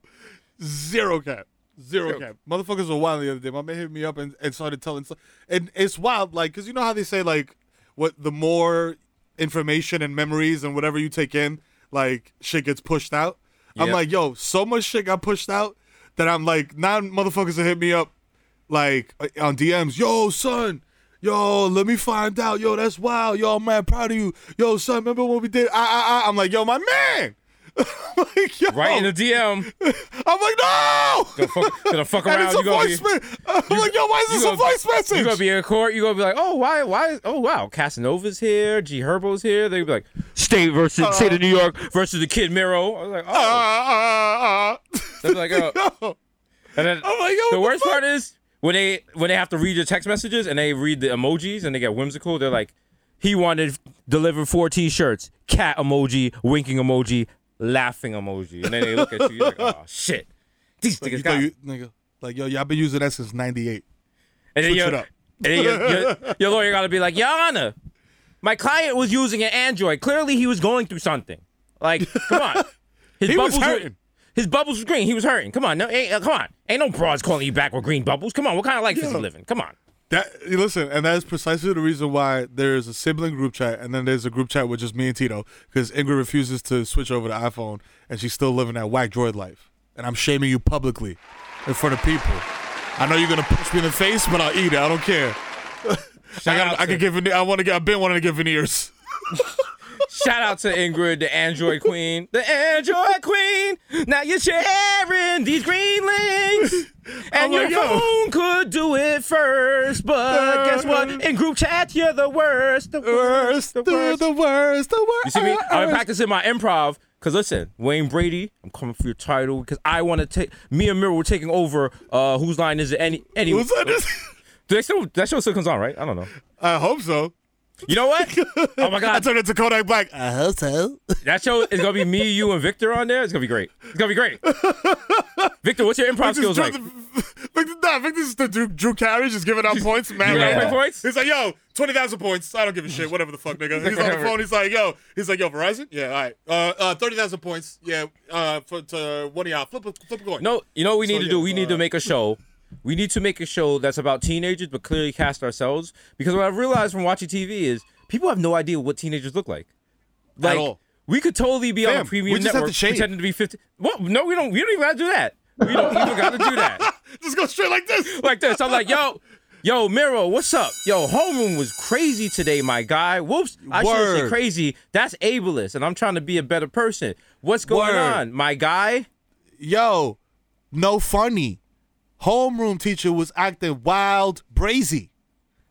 Speaker 3: zero cap. Zero cap. Motherfuckers were wild the other day. My man hit me up and, and started telling stuff. And it's wild, like, because you know how they say, like, what the more information and memories and whatever you take in, like, shit gets pushed out. I'm like, yo, so much shit got pushed out that I'm like, now motherfuckers will hit me up, like, on DMs, yo, son. Yo, let me find out. Yo, that's wild. Yo, I'm proud of you. Yo, son, remember when we did? I, I, I. I'm like, yo, my man. Like, yo.
Speaker 2: Right in the DM.
Speaker 3: I'm like, no!
Speaker 2: Gonna fuck, gonna fuck
Speaker 3: And
Speaker 2: around.
Speaker 3: it's
Speaker 2: You
Speaker 3: a
Speaker 2: be,
Speaker 3: voice me- I'm like, yo, why is this a
Speaker 2: gonna-
Speaker 3: voice message?
Speaker 2: you gonna be in court. You're gonna be like, oh, why, why? Oh, wow, Casanova's here. G Herbo's here. They be like, state versus state of New York versus the Kid Mero. I was like,
Speaker 3: Uh,
Speaker 2: oh.
Speaker 3: uh, uh,
Speaker 2: They're like, oh.
Speaker 3: yo.
Speaker 2: And then
Speaker 3: I'm like, yo,
Speaker 2: the
Speaker 3: what
Speaker 2: worst
Speaker 3: fuck?
Speaker 2: part is when they when they have to read your text messages and they read the emojis and they get whimsical. They're like, he wanted delivered four T-shirts, cat emoji, winking emoji, laughing emoji, and then they look at you. You're like, oh shit, these
Speaker 3: Like,
Speaker 2: niggas
Speaker 3: you
Speaker 2: got.
Speaker 3: you, nigga, like, yo, y'all been using that since 98.
Speaker 2: And then,
Speaker 3: Switch
Speaker 2: your,
Speaker 3: it up.
Speaker 2: and then your, your, your lawyer got to be like, Your Honor, my client was using an Android. Clearly, he was going through something. Like, come on. His
Speaker 3: He was hurting.
Speaker 2: His bubbles was green. He was hurting. Come on, no, ain't, uh, come on. Ain't no broads calling you back with green bubbles. Come on, what kind of life is he living? Come on.
Speaker 3: That listen, and that is precisely the reason why there is a sibling group chat, and then there's a group chat with just me and Tito, because Ingrid refuses to switch over to iPhone, and she's still living that whack droid life. And I'm shaming you publicly in front of people. I know you're gonna punch me in the face, but I'll eat it. I don't care. I, got, I can give. I want to get. I've been wanting to get veneers.
Speaker 2: Shout out to Ingrid, the Android Queen. The Android Queen. Now you're sharing these greenlings. And your
Speaker 3: like,
Speaker 2: phone could do it first. But guess what? Uh, In group chat, you're the worst. The worst. The uh,
Speaker 3: the,
Speaker 2: worst.
Speaker 3: the worst, the worst.
Speaker 2: You see me? Uh, I've been practicing my improv. Cause listen, Wayne Brady, I'm coming for your title because I want to take. Me and Mero were taking over. Uh, whose line is it? Any? Any?
Speaker 3: Who's that?
Speaker 2: Do they still, that show still comes on, right? I don't know.
Speaker 3: I hope so.
Speaker 2: You know what? Oh my god!
Speaker 3: I
Speaker 2: god,
Speaker 3: turned into Kodak Black. I hope so.
Speaker 2: that show is gonna be me, you, and Victor on there. It's gonna be great. It's gonna be great. Victor, what's your improv skills like?
Speaker 3: Victor, nah, Victor's the Drew, Drew Carey just giving out points. Man,
Speaker 2: giving
Speaker 3: right?
Speaker 2: points?
Speaker 3: He's like, yo, 20,000 points. I don't give a shit. Whatever the fuck, nigga. He's on the phone. He's like, yo, he's like, yo, Verizon? Yeah, all right. Uh, uh, 30,000 points. Yeah, uh, for to one of y'all. Flip a, flip a coin.
Speaker 2: No, you know what we need
Speaker 3: So,
Speaker 2: to do?
Speaker 3: yeah,
Speaker 2: We need to
Speaker 3: uh,
Speaker 2: make a show. We need to make a show that's about teenagers, but clearly cast ourselves. Because what I've realized from watching TV is people have no idea what teenagers look like. Like
Speaker 3: all.
Speaker 2: we could totally be on a premium
Speaker 3: we just have
Speaker 2: network
Speaker 3: to
Speaker 2: pretending to be 50. Well, no, we don't. We don't even gotta do that. We don't even gotta do that.
Speaker 3: Just go straight like this.
Speaker 2: Like this. I'm like, yo, yo, Mero, what's up? Yo, homeroom was crazy today, my guy. Whoops. I shouldn't say crazy. That's ableist, and I'm trying to be a better person. What's going
Speaker 3: Word.
Speaker 2: on, my guy?
Speaker 3: Yo, no funny. Homeroom teacher was acting wild, brazy.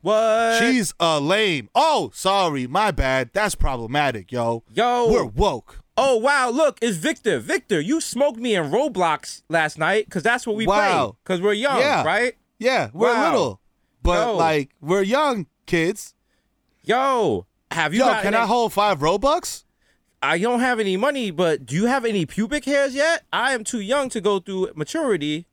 Speaker 2: What?
Speaker 3: She's a lame. Oh, sorry, my bad. That's problematic, yo.
Speaker 2: Yo.
Speaker 3: We're woke.
Speaker 2: Oh wow! Look, it's Victor. Victor, you smoked me in Roblox last night because that's what we play. Because we're young,
Speaker 3: Yeah.
Speaker 2: right?
Speaker 3: Yeah, we're
Speaker 2: Wow.
Speaker 3: little, but
Speaker 2: Yo.
Speaker 3: like we're young kids.
Speaker 2: Yo, have you?
Speaker 3: Yo, can
Speaker 2: any-
Speaker 3: I hold five Robux?
Speaker 2: I don't have any money, but do you have any pubic hairs yet? I am too young to go through maturity.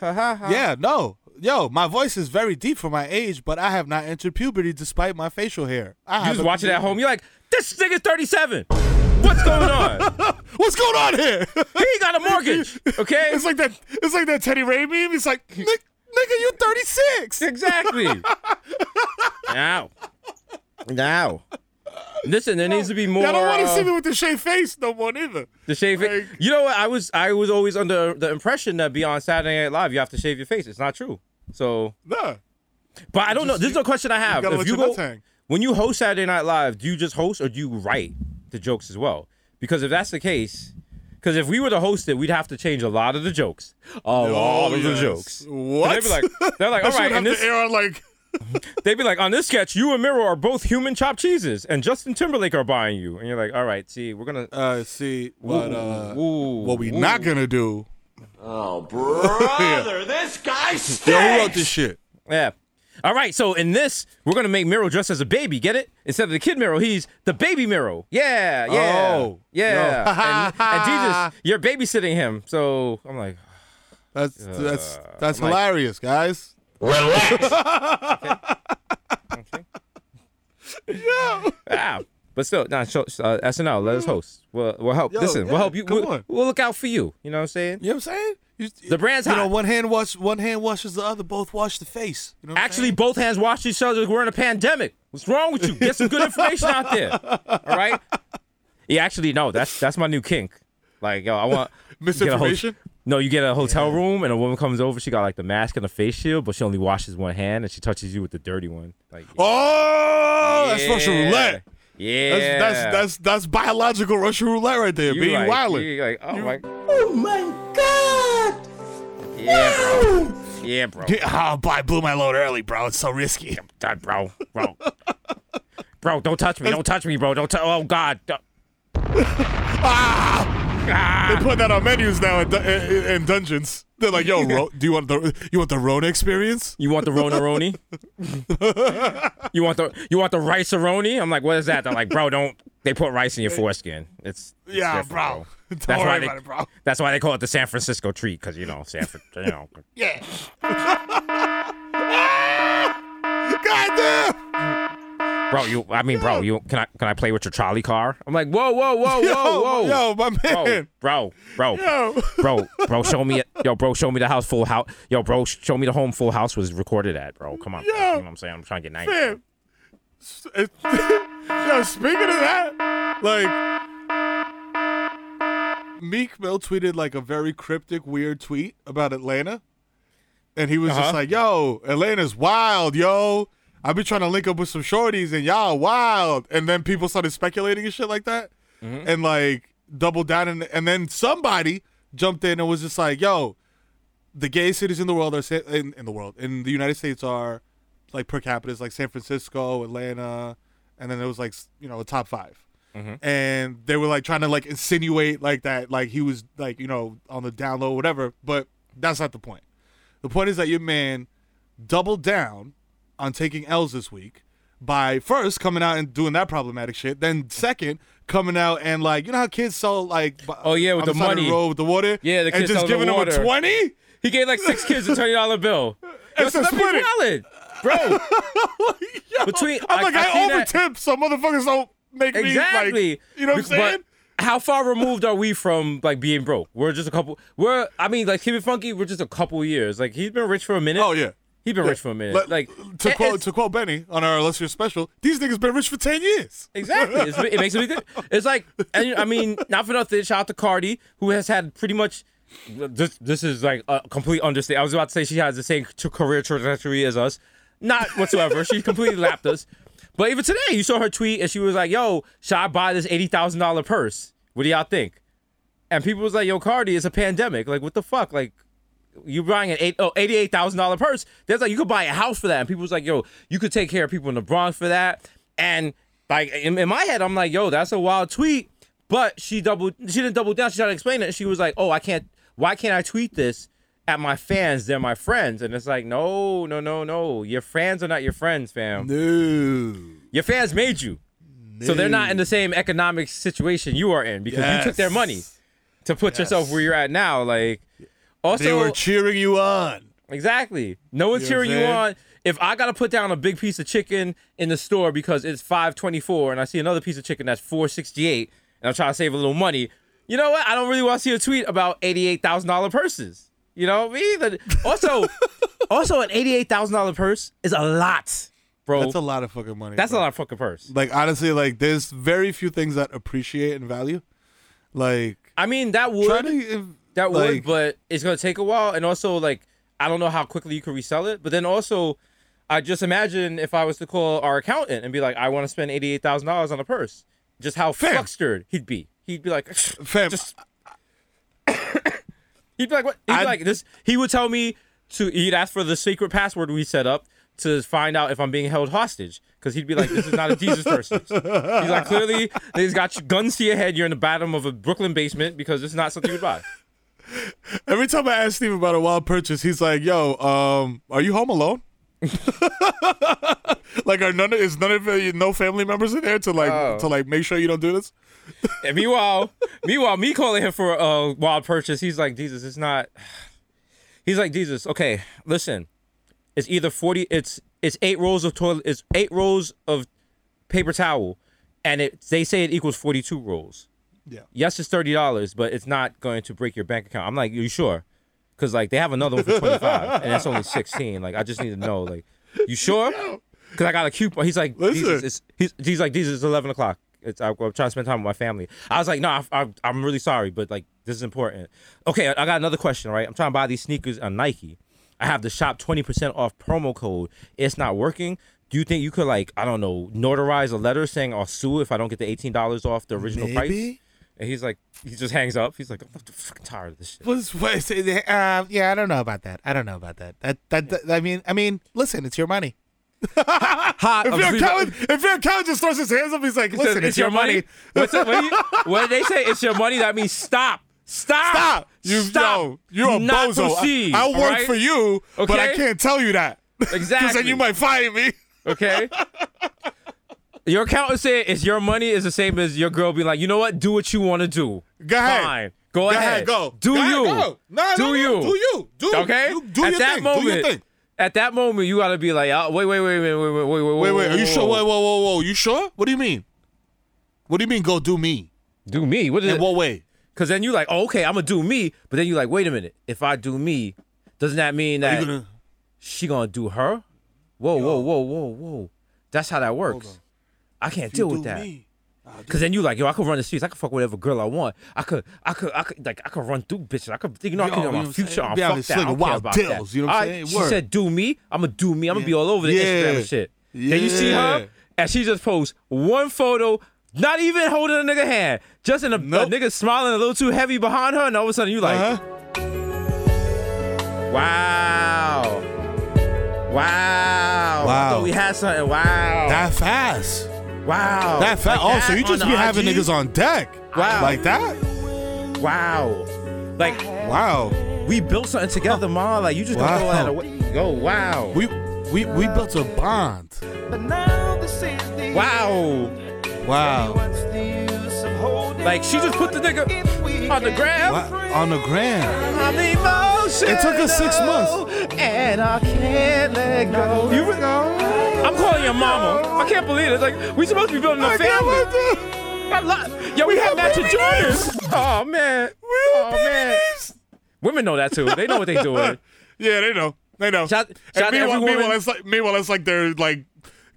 Speaker 2: Ha ha ha.
Speaker 3: Yeah, no. Yo, my voice is very deep for my age, but I have not entered puberty despite my facial hair. I
Speaker 2: You just
Speaker 3: haven't-
Speaker 2: watch it at home. You're like, this nigga's 37. What's going on?
Speaker 3: What's going on here?
Speaker 2: he got a mortgage. Okay.
Speaker 3: it's like that. It's like that Teddy Ray meme. It's like, "Nick- nigga, you 36.
Speaker 2: Exactly. now. Now. Listen, there needs to be more.
Speaker 3: I don't want to
Speaker 2: uh,
Speaker 3: see me with the shaved face no more either.
Speaker 2: The shave.
Speaker 3: Like-
Speaker 2: you know what? I was I was always under the impression that beyond Saturday Night Live, you have to shave your face. It's not true. So,
Speaker 3: Nah.
Speaker 2: but I don't know. This is a question I have.
Speaker 3: gotta
Speaker 2: if you go when you host Saturday Night Live, do you just host or do you write the jokes as well? Because if that's the case, because if we were to host it, we'd have to change a lot of the jokes. A lot of the
Speaker 3: Oh,
Speaker 2: jokes.
Speaker 3: What?
Speaker 2: They'd be like, they're like, all right, and this,
Speaker 3: air on like.
Speaker 2: they'd be like, on this sketch, you and Mero are both human chopped cheeses, and Justin Timberlake are buying you, and you're like, all right, see, we're gonna.
Speaker 3: Uh, see what uh,
Speaker 2: Ooh,
Speaker 3: what we
Speaker 2: ooh.
Speaker 3: not gonna do.
Speaker 4: Oh, brother, this guy stinks.
Speaker 3: Yo, who wrote this shit?
Speaker 2: Yeah. All right, so in this, we're gonna make Mero dress as a baby. Get it? Instead of the kid Mero, he's the baby Mero. Yeah, yeah,
Speaker 3: Oh,
Speaker 2: yeah. and, and Desus, you're babysitting him. So I'm like,
Speaker 3: That's that's
Speaker 2: Uh,
Speaker 3: that's
Speaker 2: I'm like-
Speaker 3: hilarious, guys.
Speaker 2: ah. But still, nah, show, uh, SNL, let us host. We'll, we'll help.
Speaker 3: Yo,
Speaker 2: Listen,
Speaker 3: yeah,
Speaker 2: we'll help you.
Speaker 3: come
Speaker 2: We'll,
Speaker 3: on.
Speaker 2: we'll look out for you. You know what I'm saying?
Speaker 3: You know what I'm saying? You,
Speaker 2: The brand's
Speaker 3: you know, one hand wash, one hand washes the other. Both wash the face. You know what I'm
Speaker 2: Actually,
Speaker 3: saying?
Speaker 2: both hands wash each other. We're in a pandemic. What's wrong with you? Get some good information out there. All right. Yeah, actually, no. That's that's my new kink. Like, yo, I want you get a hot-
Speaker 3: misinformation.
Speaker 2: No, you get a hotel room and a woman comes over. She got like the mask and the face shield, but she only washes one hand and she touches you with the dirty one. Like,
Speaker 3: Oh, that's Russian roulette.
Speaker 2: Yeah,
Speaker 3: That's that's that's that's biological Russian roulette right there.
Speaker 2: you
Speaker 3: being
Speaker 2: like,
Speaker 3: wildin'.
Speaker 2: you like, oh my,
Speaker 4: Oh my God!
Speaker 2: yeah, bro, yeah, bro,
Speaker 3: Oh, boy, I blew my load early, bro. It's so risky.
Speaker 2: God, bro, bro, bro, don't touch me, don't touch me, bro, don't touch. Oh God, don't- ah!
Speaker 3: They put that on menus now in, in, in dungeons. They're like, "Yo, Ro- do you want the you want the Rona experience?"
Speaker 2: you want the Ronaroni? you want the you want the Rice-A-Roni? I'm like, what is that? They're like, bro, don't. They put rice in your foreskin. It's, it's
Speaker 3: Yeah, bro. Don't
Speaker 2: That's why they,
Speaker 3: it, bro.
Speaker 2: That's why they call it the San Francisco treat, because you know, San Fran, you know.
Speaker 3: Yeah. God damn.
Speaker 2: Bro, you. I mean, bro, you. Can I? Can I play with your trolley car? I'm like, whoa, whoa, whoa,
Speaker 3: Yo,
Speaker 2: whoa, whoa,
Speaker 3: yo, my
Speaker 2: bro,
Speaker 3: man.
Speaker 2: bro, bro,
Speaker 3: Yo.
Speaker 2: bro, bro. Show me, yo, bro. Show me the house full house. Yo, bro, show me the home full house was recorded at, bro. Come on, bro.
Speaker 3: Yo.
Speaker 2: you know what I'm saying? I'm trying to get nice.
Speaker 3: It- Yo, speaking of that, like Meek Mill tweeted like a very cryptic, weird tweet about Atlanta. And he was
Speaker 2: Uh-huh.
Speaker 3: just like, yo, Atlanta's wild, yo. I've been trying to link up with some shorties and y'all wild. And then people started speculating and shit like that. Mm-hmm. And like doubled down and and then somebody jumped in and was just like, yo, the gay cities in the world are in, in the world in the United States are like per capita is like San Francisco, Atlanta, and then there was like you know a top 5 mm-hmm. and they were like trying to like insinuate like that like he was like you know on the down low whatever, but that's not the point. The point is that your man doubled down on taking L's this week by first coming out and doing that problematic shit, then second coming out and like you know how kids sell like
Speaker 2: Oh, yeah, with the
Speaker 3: of
Speaker 2: money.
Speaker 3: road with the water
Speaker 2: Yeah, the
Speaker 3: and just giving
Speaker 2: the
Speaker 3: them a twenty.
Speaker 2: He gave like six kids a twenty dollar bill.
Speaker 3: It's a split it.
Speaker 2: valid, bro. Between
Speaker 3: I'm like, I,
Speaker 2: seen
Speaker 3: over tip, so motherfuckers don't make me
Speaker 2: Exactly.
Speaker 3: like, you know what I'm
Speaker 2: But
Speaker 3: saying?
Speaker 2: how far removed are we from like being broke? We're just a couple. We're I mean, like Keep It Funky, we're just a couple years. Like he's been rich for a minute.
Speaker 3: Oh yeah.
Speaker 2: He's been rich for a minute.
Speaker 3: Let-
Speaker 2: like
Speaker 3: to
Speaker 2: it-
Speaker 3: quote to quote Benny on our illustrious special, these niggas been rich for ten years.
Speaker 2: Exactly. It's, it makes difference. It's like, and I mean, not for nothing. Shout out to Cardi, who has had pretty much. This this is like a complete understatement. I was about to say she has the same t- career trajectory as us, not whatsoever. she completely lapped us. But even today, you saw her tweet, and she was like, "Yo, should I buy this eighty thousand dollar purse? What do y'all think?" And people was like, "Yo, Cardi, it's a pandemic. Like, what the fuck? Like, you buying an eight oh eighty eight thousand dollar purse? There's like you could buy a house for that." And people was like, "Yo, you could take care of people in the Bronx for that." And like in, in my head, I'm like, "Yo, that's a wild tweet." But she doubled. She didn't double down. She tried to explain it. She was like, "Oh, I can't. Why can't I tweet this at my fans? They're my friends." And it's like, no, no, no, no. Your fans are not your friends, fam.
Speaker 3: No.
Speaker 2: Your fans made you. So they're not in the same economic situation you are in because you took their money to put yourself where you're at now. Like, also,
Speaker 3: They were cheering you on.
Speaker 2: exactly. No one's
Speaker 3: You know
Speaker 2: cheering you on. If I gotta put down a big piece of chicken in the store because it's five twenty four, and I see another piece of chicken that's four sixty eight, and I'm trying to save a little money, you know what? I don't really want to see a tweet about eighty eight thousand dollar purses. You know me either. Also, also an eighty eight thousand dollar purse is a lot, bro.
Speaker 3: That's a lot of fucking money.
Speaker 2: That's a lot of fucking purse.
Speaker 3: Like honestly, like there's very few things that appreciate and value. Like
Speaker 2: I mean, that would That would, but it's gonna take a while, and also like I don't know how quickly you could resell it. But then also, I just imagine if I was to call our accountant and be like, I want to spend eighty eight thousand dollars on a purse, just how
Speaker 3: Fam.
Speaker 2: flustered he'd be. He'd be like,
Speaker 3: fam,
Speaker 2: just he'd be like, what? He'd be
Speaker 3: I'd-
Speaker 2: like this. He would tell me to. He'd ask for the secret password we set up to find out if I'm being held hostage. Because he'd be like, this is not a Jesus person. He's like, clearly, he's got guns to your head. You're in the bottom of a Brooklyn basement because this is not something you would buy.
Speaker 3: Every time I ask Steve about a wild purchase, he's like, "Yo, um, are you home alone?" like, are none of, is none of your no family members in there to like
Speaker 2: Oh.
Speaker 3: to like make sure you don't do this?
Speaker 2: And meanwhile, meanwhile, me calling him for a wild purchase, he's like, Jesus, it's not. He's like, Jesus, okay, listen, it's either forty, it's it's eight rolls of toilet, it's eight rolls of paper towel, and it they say it equals forty two rolls.
Speaker 3: Yeah.
Speaker 2: Yes, it's thirty dollars, but it's not going to break your bank account. I'm like, you sure? Because like they have another one for twenty five, and that's only sixteen. Like I just need to know, like, you sure? Because I got a coupon. He's like,
Speaker 3: Listen.
Speaker 2: It's, he's, he's like, Jesus, it's eleven o'clock. It's, I, I'm trying to spend time with my family. I was like, no, I, I, I'm really sorry, but like this is important. Okay, I, I got another question. Right, I'm trying to buy these sneakers on Nike. I have the shop twenty percent off promo code. It's not working. Do you think you could like I don't know notarize a letter saying I'll sue if I don't get the eighteen dollars off the original price?
Speaker 3: Maybe.
Speaker 2: And he's like, he just hangs up. He's like, I'm fucking tired of this shit.
Speaker 3: Was what, uh, yeah, I don't know about that. I don't know about that. That, that. that- I mean, I mean, listen, it's your money.
Speaker 2: Hot.
Speaker 3: If your accountant, if your accountant just throws his hands up, he's like, listen, it's, your money.
Speaker 2: What's it, what, do you, what they say? It's your money. That means stop. Stop.
Speaker 3: Stop. You,
Speaker 2: Stop.
Speaker 3: yo, you're a
Speaker 2: not
Speaker 3: bozo.
Speaker 2: proceed,
Speaker 3: I, will work
Speaker 2: right?
Speaker 3: for you, but I can't tell you that.
Speaker 2: Exactly.
Speaker 3: Because then you might fire me.
Speaker 2: Okay. Your accountant said it's your money is the same as your girl being like, you know what? Do what you want to do.
Speaker 3: Go ahead.
Speaker 2: Fine. Go,
Speaker 3: Go
Speaker 2: ahead.
Speaker 3: ahead, go.
Speaker 2: Do
Speaker 3: Go ahead,
Speaker 2: you?
Speaker 3: go. No,
Speaker 2: do
Speaker 3: no, no.
Speaker 2: you?
Speaker 3: Do you? Do
Speaker 2: Okay.
Speaker 3: you- do
Speaker 2: at
Speaker 3: your
Speaker 2: that
Speaker 3: thing. Do your
Speaker 2: moment,
Speaker 3: thing.
Speaker 2: at that moment, you gotta be like, oh, wait, wait, wait, wait, wait, wait, wait, wait,
Speaker 3: Wait, wait. Are you sure?
Speaker 2: whoa.
Speaker 3: Whoa, whoa, whoa. You sure? What do you mean? What do you mean? Go do me?
Speaker 2: Do me? What is
Speaker 3: In
Speaker 2: it?
Speaker 3: what way?
Speaker 2: Because then you like, oh, okay, I'm gonna do me. But then you like, wait a minute. If I do me, doesn't that mean that
Speaker 3: gonna?
Speaker 2: she gonna do her? Whoa, whoa, whoa, whoa, whoa. That's how that works. I can't deal with that.
Speaker 3: me.
Speaker 2: Cause then you like, yo, I could run the streets. I could fuck whatever girl I want. I could, I could, I could, like, I could run through bitches. I could, you know, I could
Speaker 3: you know
Speaker 2: my future. I'm fuck that. I don't care about
Speaker 3: dills,
Speaker 2: that.
Speaker 3: you know what I'm saying?
Speaker 2: She
Speaker 3: Word.
Speaker 2: said, do me. I'm gonna do me. I'm gonna be all over the
Speaker 3: Yeah.
Speaker 2: Instagram and shit. Then you see her, and she just posts one photo, not even holding a nigga hand, just in a, a nigga smiling a little too heavy behind her, and all of a sudden you like,
Speaker 3: Uh-huh.
Speaker 2: wow, wow, I
Speaker 3: Wow.
Speaker 2: thought we had something. Wow,
Speaker 3: That fast.
Speaker 2: Wow,
Speaker 3: That fast.
Speaker 2: Like
Speaker 3: oh, so you just be
Speaker 2: the
Speaker 3: having
Speaker 2: IG?
Speaker 3: niggas on deck.
Speaker 2: Wow.
Speaker 3: Like that?
Speaker 2: Wow, like
Speaker 3: Wow.
Speaker 2: we built something together, ma. Like you just gonna go
Speaker 3: Wow.
Speaker 2: out of way. Go, wow,
Speaker 3: We we we built a bond.
Speaker 2: wow.
Speaker 3: Wow.
Speaker 2: Like she just put the nigga on the ground.
Speaker 3: Wow. On the gram.
Speaker 2: I'm emotional.
Speaker 3: It took us six months.
Speaker 2: And I can't let go. You re- I'm calling your mama. I can't believe it. Like, we supposed to be building a family. I lo- Yo, we have matching Jordans. Oh, man. Oh, man. Women know that, too. They know what they doing.
Speaker 3: Yeah, they know. They know.
Speaker 2: Shout- shout out
Speaker 3: meanwhile, meanwhile, it's like meanwhile, it's like their like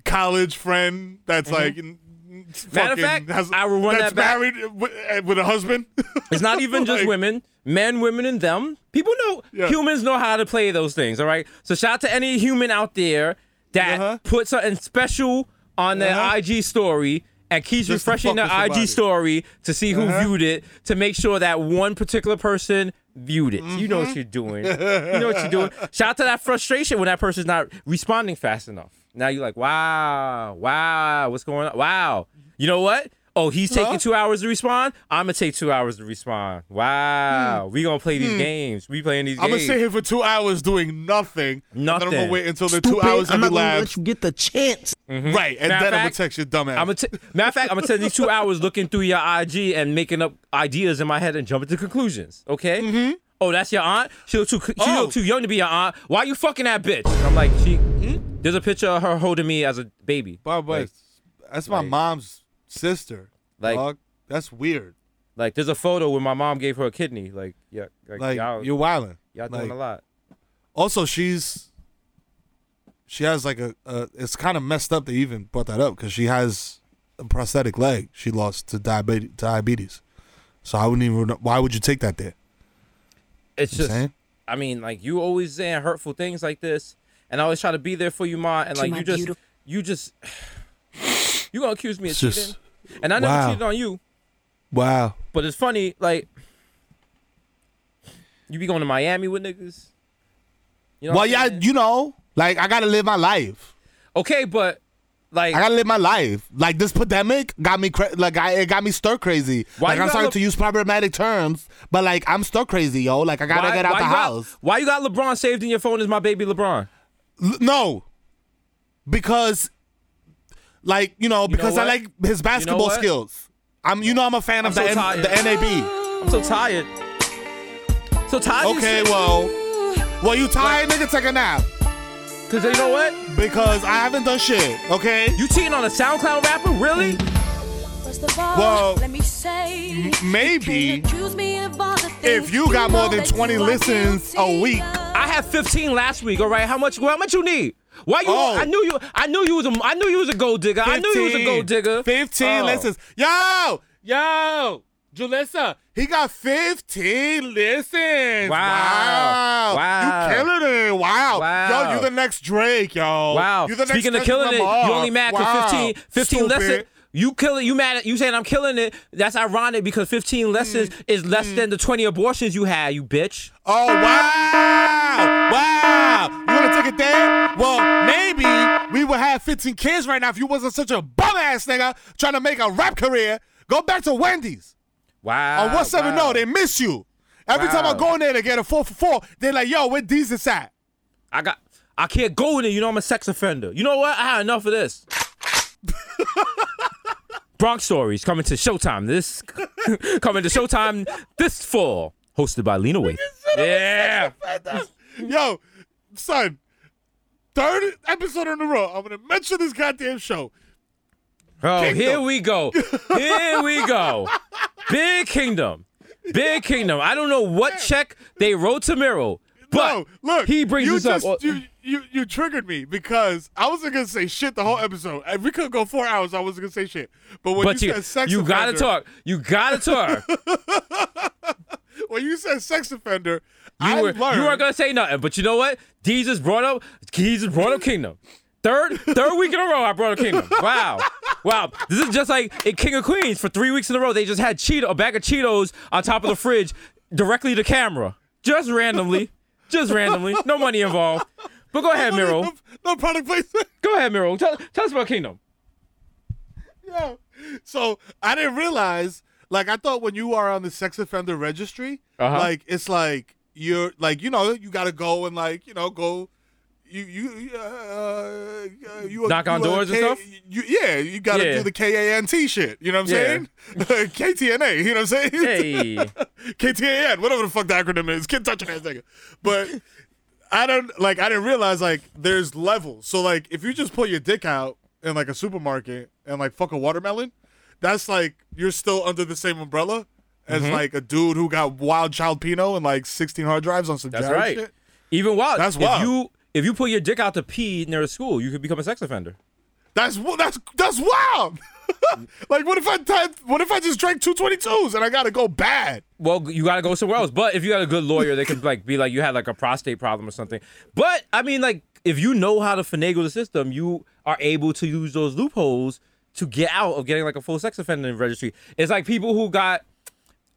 Speaker 3: college friend that's like.
Speaker 2: Mm-hmm. Matter of fact,
Speaker 3: has,
Speaker 2: I will run
Speaker 3: that's
Speaker 2: that back.
Speaker 3: married with, uh, with a husband.
Speaker 2: It's not even just
Speaker 3: Like,
Speaker 2: women, men, women, and them. People know,
Speaker 3: Yeah.
Speaker 2: humans know how to play those things, all right? So shout out to any human out there that
Speaker 3: Uh-huh.
Speaker 2: put something special on their
Speaker 3: Uh-huh.
Speaker 2: IG story and keeps
Speaker 3: Just
Speaker 2: refreshing their IG story to see who
Speaker 3: Uh-huh.
Speaker 2: viewed it to make sure that one particular person viewed it. You know what you're doing. you know what you're doing. Shout out to that frustration when that person's not responding fast enough. Now you're like, wow, wow, what's going on? Wow. You know what? Oh, he's taking
Speaker 3: Huh?
Speaker 2: two hours to respond. I'm gonna take two hours to respond. Wow, we gonna play these games. We playing these
Speaker 3: Hmm. I'm gonna sit here for two hours doing nothing. And then I'm gonna wait until the two hours
Speaker 5: I'm
Speaker 3: have
Speaker 5: not gonna let you get the chance.
Speaker 3: Right, and
Speaker 2: Mm-hmm. Matter
Speaker 3: then
Speaker 2: of
Speaker 3: I'm gonna text your dumbass.
Speaker 2: I'm gonna t- matter of fact, I'm gonna spend these two hours looking through your IG and making up ideas in my head and jumping to conclusions. Okay. Mm-hmm. Oh, that's your aunt. She look too. She
Speaker 3: Oh.
Speaker 2: look too young to be your aunt. Why you fucking that bitch? And I'm like, she. There's a picture of her holding me as a baby.
Speaker 3: Bob,
Speaker 2: like,
Speaker 3: that's my
Speaker 2: like-
Speaker 3: mom's sister.
Speaker 2: Like-
Speaker 3: dog. that's weird.
Speaker 2: like, there's a photo where my mom gave her a kidney. Like, yeah, like,
Speaker 3: Like
Speaker 2: y'all,
Speaker 3: you're wilding.
Speaker 2: y'all
Speaker 3: like,
Speaker 2: doing a lot.
Speaker 3: Also, she's she has like a, a it's kind of messed up they even brought that up because she has a prosthetic leg she lost to diabetes. Diabetes. So I wouldn't even. know- Why would you take that there?
Speaker 2: It's
Speaker 3: You
Speaker 2: just.
Speaker 3: saying?
Speaker 2: I mean, like you always saying hurtful things like this, and I always try to be there for you, ma. And like you just,
Speaker 5: beautiful-
Speaker 2: you just, you gonna accuse me of
Speaker 3: It's
Speaker 2: cheating,
Speaker 3: just-
Speaker 2: and I never
Speaker 3: wow.
Speaker 2: cheated on you.
Speaker 3: Wow.
Speaker 2: But it's funny, like you be going to Miami with niggas. You know
Speaker 3: Well, yeah,
Speaker 2: saying?
Speaker 3: you know, like I gotta live my life.
Speaker 2: okay, but like
Speaker 3: I gotta live my life. Like this pandemic got me cra- like I, it got me stir crazy. Like I'm
Speaker 2: gotta
Speaker 3: starting to use problematic terms, but like I'm stir crazy, yo. Like I gotta
Speaker 2: why,
Speaker 3: get out the
Speaker 2: you got-
Speaker 3: house.
Speaker 2: why you got LeBron saved in your phone as my baby LeBron?
Speaker 3: L- no, because like you know because I like his basketball
Speaker 2: what?
Speaker 3: skills. I'm you know I'm a fan of
Speaker 2: I'm
Speaker 3: the
Speaker 2: so
Speaker 3: N- the. NAB.
Speaker 2: I'm so tired. So tired.
Speaker 3: Okay,
Speaker 2: this
Speaker 3: well, well you tired, nigga? Take a nap
Speaker 2: Cause you know what?
Speaker 3: because I haven't done shit. Okay.
Speaker 2: You cheating on a SoundCloud rapper? Really?
Speaker 6: First of all,
Speaker 3: Well,
Speaker 6: let me say,
Speaker 3: maybe
Speaker 6: can't accuse me of all the
Speaker 3: if you got more than 20 listens a week.
Speaker 2: I had 15 last week. All right, how much? How much you need? Why you?
Speaker 3: Oh.
Speaker 2: I knew you. I knew you was a. I knew you was a gold digger. I knew you was a gold digger.
Speaker 3: 15
Speaker 2: Oh.
Speaker 3: listens. Yo, yo, Julissa, he got 15 listens.
Speaker 2: Wow.
Speaker 3: Wow.
Speaker 2: Wow.
Speaker 3: You killing it. Wow.
Speaker 2: Wow.
Speaker 3: Yo, you the next Drake, yo.
Speaker 2: Wow.
Speaker 3: You the next
Speaker 2: Speaking of
Speaker 3: Kendrick
Speaker 2: killing it, you only mad
Speaker 3: Wow.
Speaker 2: 15, 15
Speaker 3: Stupid.
Speaker 2: You killing. You mad? At, you saying I'm killing it? That's ironic because 15 lessons
Speaker 3: Mm.
Speaker 2: is less than the 20 abortions you had. You bitch.
Speaker 3: Oh, wow. Wow. You want to take it there? Well, maybe we would have 15 kids right now if you wasn't such a bum ass nigga trying to make a rap career. Go back to Wendy's.
Speaker 2: Wow.
Speaker 3: On 170,
Speaker 2: wow.
Speaker 3: no, they miss you. Every time I go in there to get a 4 for 4, they're like, yo, where Desus at?
Speaker 2: I got. I can't go in there. You know I'm a sex offender. You know what? I had enough of this. Bronx Stories coming to Showtime. This coming to Showtime this fall, hosted by Lena Waithe. Yeah.
Speaker 3: Yo, son, third episode in a row, I'm to mention this goddamn show.
Speaker 2: Oh,
Speaker 3: Kingdom.
Speaker 2: here we go. Here we go. Big Kingdom. Big Kingdom. I don't know what check they wrote to Mero, but
Speaker 3: no, look,
Speaker 2: he brings
Speaker 3: you
Speaker 2: this
Speaker 3: just,
Speaker 2: up.
Speaker 3: You, you, you triggered me because I wasn't going to say shit the whole episode. If we could go four hours, I wasn't going to say shit. But when
Speaker 2: but
Speaker 3: you,
Speaker 2: you,
Speaker 3: said sex
Speaker 2: you gotta talk. You gotta talk.
Speaker 3: when you said sex offender,
Speaker 2: You
Speaker 3: I
Speaker 2: were
Speaker 3: learned.
Speaker 2: you weren't gonna say nothing, but you know what? Desus brought up Desus brought up Kingdom. Third, third week in a row, I brought a kingdom. Wow, wow. This is just like in King of Queens for three weeks in a row. They just had Cheeto, a bag of Cheetos on top of the fridge, directly to camera, just randomly, just randomly. No money involved. But go ahead, Mero.
Speaker 3: No, no product placement.
Speaker 2: Go ahead, Mero. Tell, tell us about Kingdom.
Speaker 3: Yeah. So I didn't realize, like, I thought when you are on the sex offender registry,
Speaker 2: Uh-huh.
Speaker 3: like, it's like you're, like, you know, you got to go and, like, you know, go. You you uh, uh, you
Speaker 2: Knock on
Speaker 3: you
Speaker 2: doors and stuff?
Speaker 3: You, yeah, you got to
Speaker 2: Yeah.
Speaker 3: do the K A N T shit. You know what I'm
Speaker 2: Yeah.
Speaker 3: saying? KTNA. You know what I'm saying?
Speaker 2: Hey.
Speaker 3: KTAN, whatever the fuck the acronym is, kid touching ass nigga. But I don't like I didn't realize like there's levels. So like if you just pull your dick out in like a supermarket and like fuck a watermelon, that's like you're still under the same umbrella as
Speaker 2: Mm-hmm.
Speaker 3: like a dude who got wild child Pino and like 16 hard drives on some
Speaker 2: That's right.
Speaker 3: shit.
Speaker 2: Even wild.
Speaker 3: That's
Speaker 2: if
Speaker 3: wild.
Speaker 2: you if you put your dick out to pee near a school, you could become a sex offender.
Speaker 3: That's that's that's wild. like what if I type, what if I just drank 222s and I gotta go bad?
Speaker 2: Well, you got to go somewhere else. But if you got a good lawyer, they could like be like you had like a prostate problem or something. But I mean, like if you know how to finagle the system, you are able to use those loopholes to get out of getting like a full sex offender registry. It's like people who got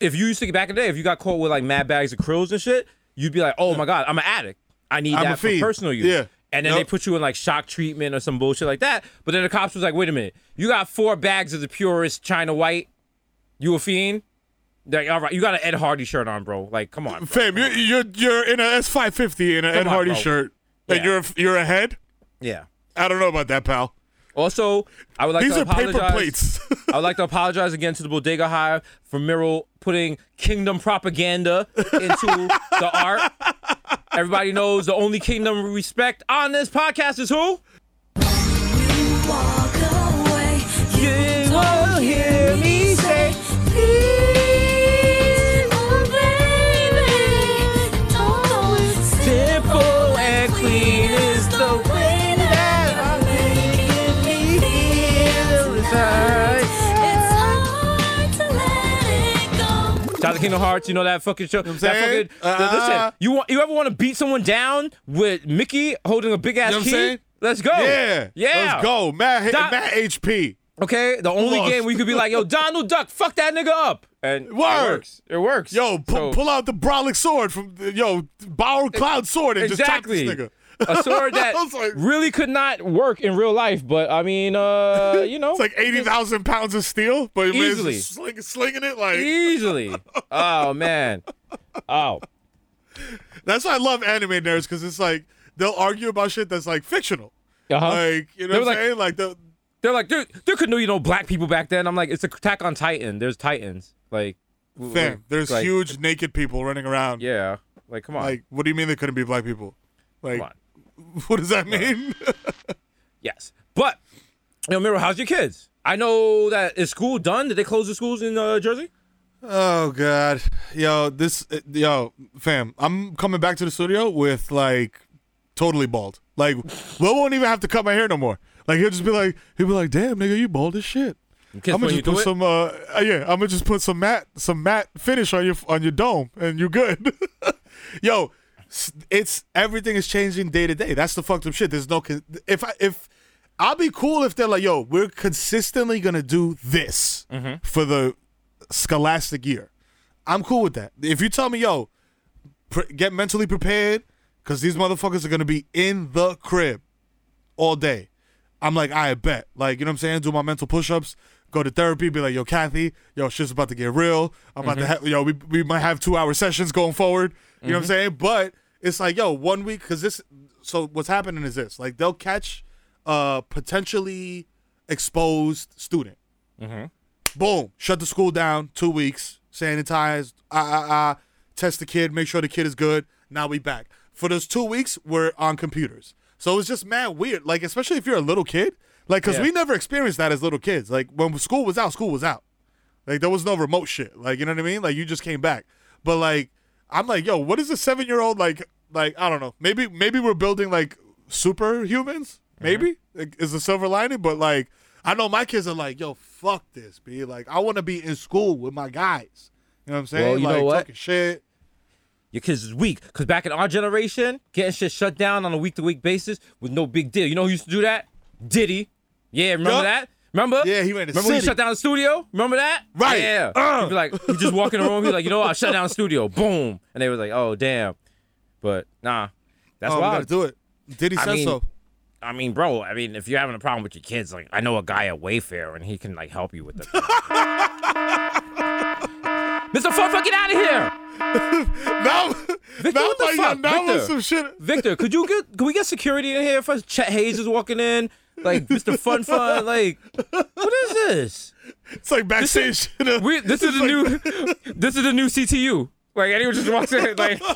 Speaker 2: if you used to get back in the day, if you got caught with like mad bags of krills and shit, you'd be like, oh my god, I'm an addict. I need
Speaker 3: I'm
Speaker 2: that for personal use.
Speaker 3: Yeah.
Speaker 2: And then they put you in like shock treatment or some bullshit like that. But then the cops was like, wait a minute, you got four bags of the purest China White. You a fiend? Like, all right, you got an Ed Hardy shirt on, bro. Like, come on. bro.
Speaker 3: Fam, you're you're, you're in a S550 in an Ed
Speaker 2: on,
Speaker 3: Hardy
Speaker 2: bro.
Speaker 3: shirt, and
Speaker 2: Yeah.
Speaker 3: you're you're ahead.
Speaker 2: Yeah.
Speaker 3: I don't know about that, pal.
Speaker 2: Also, I would like
Speaker 3: These
Speaker 2: to
Speaker 3: are paper
Speaker 2: apologize.
Speaker 3: plates.
Speaker 2: I would like to apologize again to the Bodega Hive for Mero putting kingdom propaganda into the art. Everybody knows the only kingdom we respect on this podcast is who?
Speaker 6: Walk away.
Speaker 2: You won't hear me
Speaker 6: go.
Speaker 2: Shout out to Kingdom Hearts, you know that fucking show.
Speaker 3: I'm saying?
Speaker 2: fucking
Speaker 3: Uh,
Speaker 2: listen. You want you ever want to beat someone down with Mickey holding a big ass
Speaker 3: You know what
Speaker 2: key?
Speaker 3: saying?
Speaker 2: Let's go.
Speaker 3: yeah,
Speaker 2: yeah.
Speaker 3: Let's go, Matt.
Speaker 2: Don-
Speaker 3: Matt HP.
Speaker 2: Okay, the only
Speaker 3: Lost.
Speaker 2: game where you could be like, yo, Donald Duck, fuck that nigga up, and it works. It works.
Speaker 3: Yo,
Speaker 2: So-
Speaker 3: pull out the Brolic sword from the- yo borrow Cloud sword and
Speaker 2: exactly.
Speaker 3: just chop this nigga.
Speaker 2: A sword that
Speaker 3: like-
Speaker 2: really could not work in real life, but I mean, uh, you know,
Speaker 3: It's like eighty thousand pounds of steel, but
Speaker 2: Easily.
Speaker 3: sling, slinging it like.
Speaker 2: easily. Oh man. Oh.
Speaker 3: That's why I love anime nerds because it's like they'll argue about shit that's like fictional.
Speaker 2: Uh-huh.
Speaker 3: Like you know
Speaker 2: They
Speaker 3: what I'm saying? Like the
Speaker 2: They're like, there, there could no, you know, black people back then. I'm like, it's Attack on Titan. There's Titans. Like,
Speaker 3: fam, there's
Speaker 2: like,
Speaker 3: huge naked people running around.
Speaker 2: Yeah. Like, come on.
Speaker 3: Like, what do you mean they couldn't be black people? Like,
Speaker 2: come on.
Speaker 3: what does that mean?
Speaker 2: Yes. But, yo, Mero, how's your kids? I know that is school done. Did they close the schools in uh, Jersey?
Speaker 3: oh God, yo, this, uh, yo, fam, I'm coming back to the studio with like totally bald. Like, Will won't even have to cut my hair no more. Like he'll just be like, he'll be like, damn, nigga, you bald as shit. I'm gonna just put some, uh, uh, yeah, I'm gonna just put some matte, some matte finish on your on your dome, and you're good. Yo, it's everything is changing day to day. That's the fucked up shit. There's no if I if I'll be cool if they're like, yo, we're consistently gonna do this
Speaker 2: Mm-hmm.
Speaker 3: for the scholastic year. I'm cool with that. If you tell me, yo, pre- get mentally prepared because these motherfuckers are gonna be in the crib all day. I'm like, I bet. Like, you know what I'm saying? Do my mental push-ups, go to therapy, be like, yo, Kathy, yo, shit's about to get real. I'm about to have, yo, we, we might have two hour sessions going forward. You know what I'm saying? But it's like, yo, one week, because this, so what's happening is this, like, they'll catch a potentially exposed student. Boom, shut the school down, two weeks, sanitize, ah, ah, ah, test the kid, make sure the kid is good. Now we back. For those two weeks, we're on computers. So it's just mad weird. Like, especially if you're a little kid. Like, because
Speaker 2: Yeah.
Speaker 3: we never experienced that as little kids. Like, when school was out, school was out. Like, there was no remote shit. Like, you know what I mean? Like, you just came back. But, like, I'm like, yo, what is a seven year old, like, like, I don't know. Maybe, maybe we're building, like, superhumans. Mm-hmm. Maybe like, is a silver lining. But, like, I know my kids are like, yo, fuck this, B. Like, I want to be in school with my guys. You know what I'm saying?
Speaker 2: Well, you
Speaker 3: like,
Speaker 2: know what?
Speaker 3: talking shit.
Speaker 2: your kids is weak. Because back in our generation, getting shit shut down on a week to week basis was no big deal. You know who used to do that? Diddy. Yeah, remember
Speaker 3: Yup.
Speaker 2: that? Remember?
Speaker 3: Yeah, he went the
Speaker 2: Remember when he shut down the studio? Remember that?
Speaker 3: Right.
Speaker 2: Yeah.
Speaker 3: Uh.
Speaker 2: He'd be like, he just walk in the room. He's like, you know what? I shut down the studio. Boom. And they was like, oh damn. But nah, that's
Speaker 3: oh,
Speaker 2: wild.
Speaker 3: gotta do it.
Speaker 2: Did
Speaker 3: he
Speaker 2: say
Speaker 3: so.
Speaker 2: I mean, bro. I mean, if you're having a problem with your kids, like I know a guy at Wayfair, and he can like help you with it. Mr. Fun, get out of here,
Speaker 3: Now,
Speaker 2: Victor.
Speaker 3: now,
Speaker 2: what the
Speaker 3: like,
Speaker 2: fuck,
Speaker 3: now
Speaker 2: Victor?
Speaker 3: some shit.
Speaker 2: Victor? Could you get? Can we get security in here for Chet Hanks is walking in? Like Mr. Fun Fun, like what is this?
Speaker 3: It's like backstage. you know?
Speaker 2: We this is the new this is the new CTU. Like anyone just walks in, like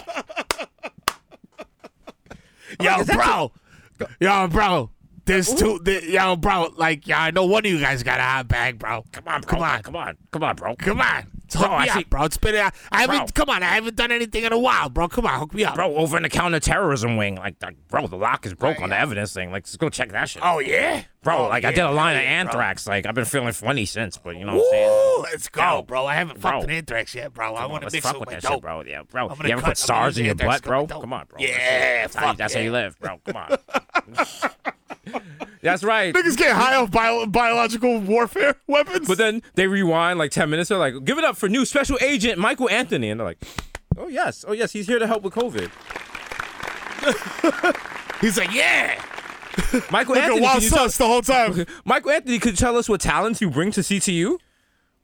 Speaker 5: Yo, bro. Yo, bro. There's two. th- yo, bro. Like, yeah, I know one of you guys got a hot bag, bro. Come on,
Speaker 2: come
Speaker 5: come
Speaker 2: on, come on, come on, bro,
Speaker 5: come on.
Speaker 2: Bro,
Speaker 5: Hook
Speaker 2: I
Speaker 5: me
Speaker 2: see-
Speaker 5: bro. It's been. I haven't.
Speaker 2: Bro.
Speaker 5: Come on, I haven't done anything in a while, bro. Come on, hook me up.
Speaker 2: bro. Over in the counterterrorism wing, like, like, bro, the lock is broke oh, on the evidence thing. Like, let's go check that shit.
Speaker 5: Oh yeah,
Speaker 2: Bro,
Speaker 5: Oh,
Speaker 2: like I did a line of
Speaker 5: yeah, bro.
Speaker 2: anthrax. Like I've been feeling funny since, but you know what I'm saying?
Speaker 5: Let's go,
Speaker 2: Bro.
Speaker 5: bro. I haven't
Speaker 2: Bro.
Speaker 5: fucked an anthrax yet, bro. I
Speaker 2: Come on,
Speaker 5: want to mix
Speaker 2: fuck with that
Speaker 5: my
Speaker 2: shit,
Speaker 5: dope.
Speaker 2: bro. Yeah, bro. You ever put SARS in your butt, bro?
Speaker 5: dope.
Speaker 2: Come on, bro.
Speaker 5: Yeah,
Speaker 2: that's, how,
Speaker 5: fuck
Speaker 2: that's how you live, bro. Come on. that's right.
Speaker 3: Niggas get high off bio- biological warfare weapons.
Speaker 2: But then they rewind like 10 minutes. They're like, give it up for new special agent Michael Anthony. And they're like, oh, yes. Oh, yes. He's here to help with COVID.
Speaker 5: He's like, yeah.
Speaker 2: Michael
Speaker 3: Look
Speaker 2: Anthony,
Speaker 3: Wild
Speaker 2: can you tell,
Speaker 3: the whole time.
Speaker 2: Michael Anthony, could you tell us what talents you bring to CTU?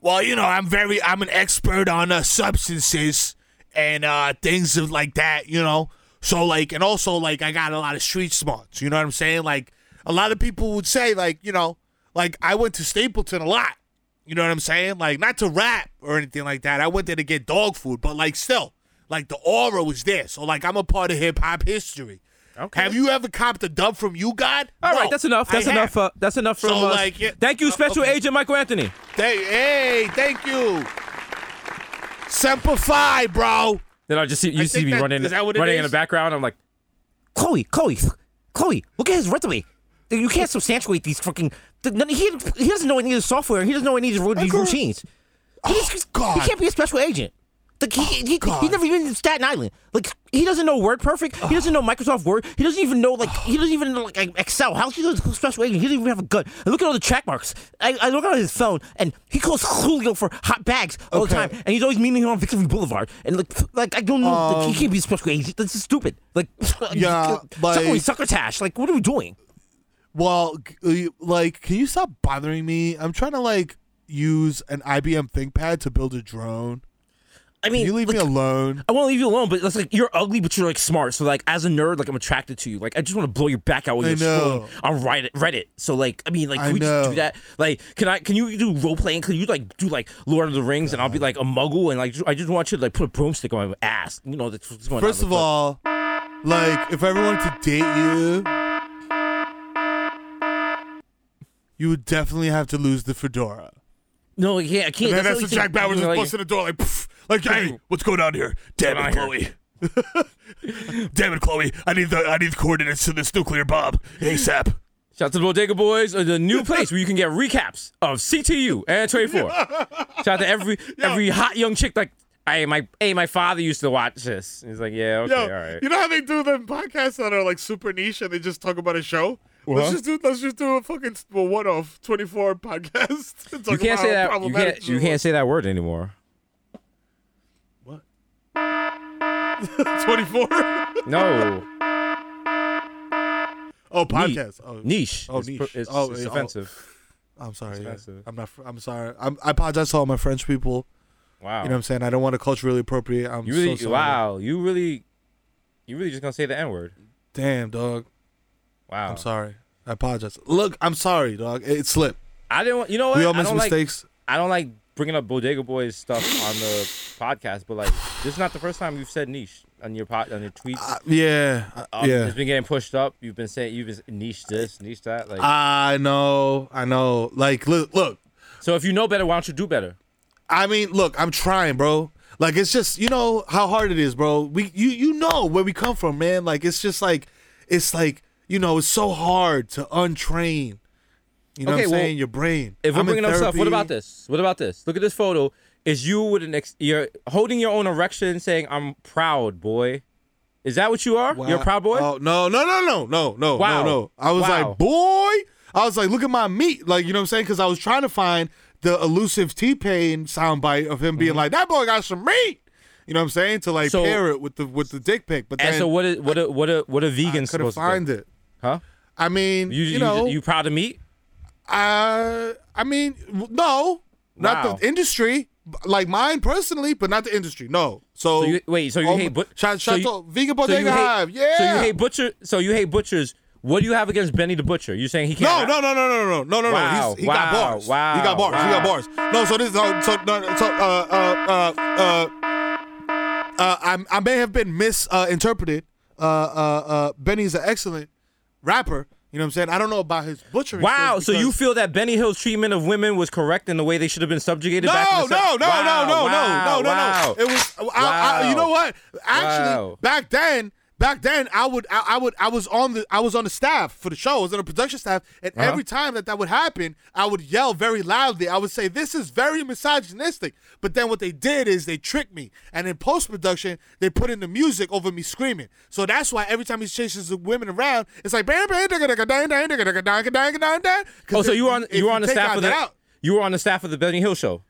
Speaker 5: Well, you know, I'm very, I'm an expert on uh, substances and uh, things of like that, you know. So like, and also like, I got a lot of street smarts. You know what I'm saying? Like, a lot of people would say like, you know, like I went to Stapleton a lot. You know what I'm saying? Like, not to rap or anything like that. I went there to get dog food, but like, still, like the aura was there. So like, I'm a part of hip hop history.
Speaker 2: Okay.
Speaker 5: Have you ever copped a dub from you, God?
Speaker 2: All right,
Speaker 5: No,
Speaker 2: that's enough.
Speaker 5: I
Speaker 2: That's enough.
Speaker 5: have.
Speaker 2: Uh, that's enough from
Speaker 5: So,
Speaker 2: us.
Speaker 5: like, yeah-
Speaker 2: Thank you,
Speaker 5: uh,
Speaker 2: Special
Speaker 5: okay.
Speaker 2: Agent Michael Anthony.
Speaker 5: Hey, hey, thank you. Semper Fi, bro.
Speaker 2: Then I just see you
Speaker 5: I
Speaker 2: see me
Speaker 5: that-
Speaker 2: running,
Speaker 5: is that what it
Speaker 2: running in the background. I'm like,
Speaker 7: Chloe, Chloe, Chloe, look at his resume. You can't substantiate these fucking. He, he doesn't know any of the software. He doesn't know any of these, these routines. He, oh, just-
Speaker 5: God.
Speaker 7: he can't be a special agent. Like he, oh, he, he,
Speaker 5: God.
Speaker 7: he's never even in Staten Island. Like he doesn't know Word Perfect. He doesn't know Microsoft Word. He doesn't even know like he doesn't even know like Excel. How's he a special agent? He doesn't even have a gun. And look at all the track marks. I, I look at his phone and he calls Julio for hot bags all the time. And he's always meeting him on Victory Boulevard. And like like I don't know. like, he um, can't be a special agent. This is stupid. Like
Speaker 3: Yeah,
Speaker 7: sucker,
Speaker 3: like-
Speaker 7: succotash. Like what are we doing?
Speaker 3: Well, uh, like, can you stop bothering me? I'm trying to like use an IBM ThinkPad to build a drone.
Speaker 7: I mean,
Speaker 3: Can you leave me alone?
Speaker 7: I won't leave you alone, but it's like you're ugly, but you're like smart. So like, as a nerd, like I'm attracted to you. Like I just want to blow your back out when
Speaker 3: I
Speaker 7: you're
Speaker 3: know.
Speaker 7: scrolling on Reddit. Reddit. So like, I mean, like,
Speaker 3: I
Speaker 7: can we just do that? Like, can I? Can you do role playing? Can you like do like Lord of the Rings, and I'll be like a muggle, and like I just want you to like put a broomstick on my ass. You know that's what's going on.
Speaker 3: First of
Speaker 7: Like,
Speaker 3: all, like, if I ever wanted to date you, you would definitely have to lose the fedora.
Speaker 7: no, I can't. I can't.
Speaker 3: And then that's
Speaker 7: what
Speaker 3: when Jack Bauer just
Speaker 7: like-
Speaker 3: the door like, pff, like, hey, what's going on here? Damn it, Chloe. Damn it, Chloe. I need the I need the coordinates to this nuclear bomb ASAP.
Speaker 2: Shout out to the Bodega Boys, uh, the new place where you can get recaps of CTU and 24. Shout out to every every hot young chick like, hey, my hey, my father used to watch this. He's like, yeah, okay,
Speaker 3: Yo,
Speaker 2: all right.
Speaker 3: you know how they do them podcasts that are like super niche and they just talk about a show? Let's uh-huh. just do let's just do a fucking well, one off twenty four podcast.
Speaker 2: You can't say that. You can't. You can't say that word anymore. What?
Speaker 3: twenty four.
Speaker 2: No,
Speaker 3: Oh, podcast. Oh,
Speaker 2: niche.
Speaker 3: Oh,
Speaker 2: It's
Speaker 3: niche.
Speaker 2: pr- It's,
Speaker 3: Oh,
Speaker 2: it's
Speaker 3: yeah, oh.
Speaker 2: offensive.
Speaker 3: I'm sorry. yeah.
Speaker 2: Expensive.
Speaker 3: I'm not. I'm sorry. I'm, I apologize to all my French people.
Speaker 2: Wow.
Speaker 3: You know what I'm saying? I don't want to culturally appropriate. I'm
Speaker 2: You really,
Speaker 3: so sorry.
Speaker 2: wow. You really, you really just gonna say the N word.
Speaker 3: Damn, dog.
Speaker 2: Wow.
Speaker 3: I'm sorry. I apologize. Look, I'm sorry, dog. It slipped.
Speaker 2: I didn't. want- You know what?
Speaker 3: We all miss
Speaker 2: don't like.
Speaker 3: mistakes.
Speaker 2: I don't like bringing up Bodega Boys stuff on the podcast, but like, this is not the first time you've said niche on your pod, on your tweets.
Speaker 3: Uh, yeah. uh,
Speaker 2: Um,
Speaker 3: yeah.
Speaker 2: It's been getting pushed up. You've been saying you've been niche this, niche that. Like,
Speaker 3: I know. I know. Like, look, look.
Speaker 2: so if you know better, why don't you do better?
Speaker 3: I mean, look, I'm trying, bro. Like it's just you know how hard it is, bro. We you you know where we come from, man. Like it's just like it's like you know it's so hard to untrain. You know
Speaker 2: Okay,
Speaker 3: what I'm
Speaker 2: well,
Speaker 3: saying? Your brain.
Speaker 2: If we're
Speaker 3: I'm in
Speaker 2: bringing up stuff, what about this? What about this? Look at this photo. is you with an ex- you're holding your own erection, saying "I'm proud, boy." Is that what you are? You're a proud boy.
Speaker 3: Oh no, no, no, no, no, no,
Speaker 2: Wow.
Speaker 3: no, no. I was
Speaker 2: Wow.
Speaker 3: like, boy. I was like, look at my meat. Like, you know what I'm saying? Because I was trying to find the elusive T Pain soundbite of him being like, that boy got some meat. You know what I'm saying? To like
Speaker 2: Mm-hmm. So-
Speaker 3: pair it with the with the dick pic. But then
Speaker 2: and so what? Is, what? A, what? A, what a
Speaker 3: I
Speaker 2: vegan
Speaker 3: couldn't
Speaker 2: supposed
Speaker 3: find
Speaker 2: to do?
Speaker 3: it.
Speaker 2: Huh?
Speaker 3: I mean,
Speaker 2: You
Speaker 3: you,
Speaker 2: you,
Speaker 3: know,
Speaker 2: you proud of meat?
Speaker 3: uh, I mean, no, not
Speaker 2: Wow.
Speaker 3: the industry. Like mine personally, but not the industry. No. So,
Speaker 2: So you, wait, so you
Speaker 3: oh,
Speaker 2: hate but
Speaker 3: Shout,
Speaker 2: so you-
Speaker 3: to Vegan
Speaker 2: so you
Speaker 3: Bodega
Speaker 2: hate-
Speaker 3: Hive. Yeah.
Speaker 2: So you hate butcher. So you hate butchers. What do you have against Benny the Butcher? You saying he can't?
Speaker 3: no, no, no, no, no, no, no, no,
Speaker 2: Wow,
Speaker 3: no. He's, he
Speaker 2: wow,
Speaker 3: got bars.
Speaker 2: wow,
Speaker 3: he got bars. He got bars. No, so this, so, so, no, so, uh, uh, uh, uh, uh, I, I may have been misinterpreted. Uh, uh, uh, Benny's an excellent rapper. You know what I'm saying? I don't know about his butchering.
Speaker 2: Wow. So you feel that Benny Hill's treatment of women was correct in the way they should have been subjugated
Speaker 3: No,
Speaker 2: back in
Speaker 3: no,
Speaker 2: the
Speaker 3: no, no,
Speaker 2: Wow,
Speaker 3: no, no,
Speaker 2: wow,
Speaker 3: no, no, no,
Speaker 2: wow.
Speaker 3: no. It was. I, I, you know what? Actually,
Speaker 2: Wow.
Speaker 3: back then, back then, I would, I, I would, I was on the, I was on the staff for the show. I was on the production staff, and
Speaker 2: Uh-huh.
Speaker 3: every time that that would happen, I would yell very loudly. I would say, "This is very misogynistic." But then what they did is they tricked me, and in post production, they put in the music over me screaming. So that's why every time he chases the women around, it's like bam, bam,
Speaker 2: Oh, so you were on you were on the staff of the
Speaker 3: out-
Speaker 2: you were on the staff of the Benny Hill show.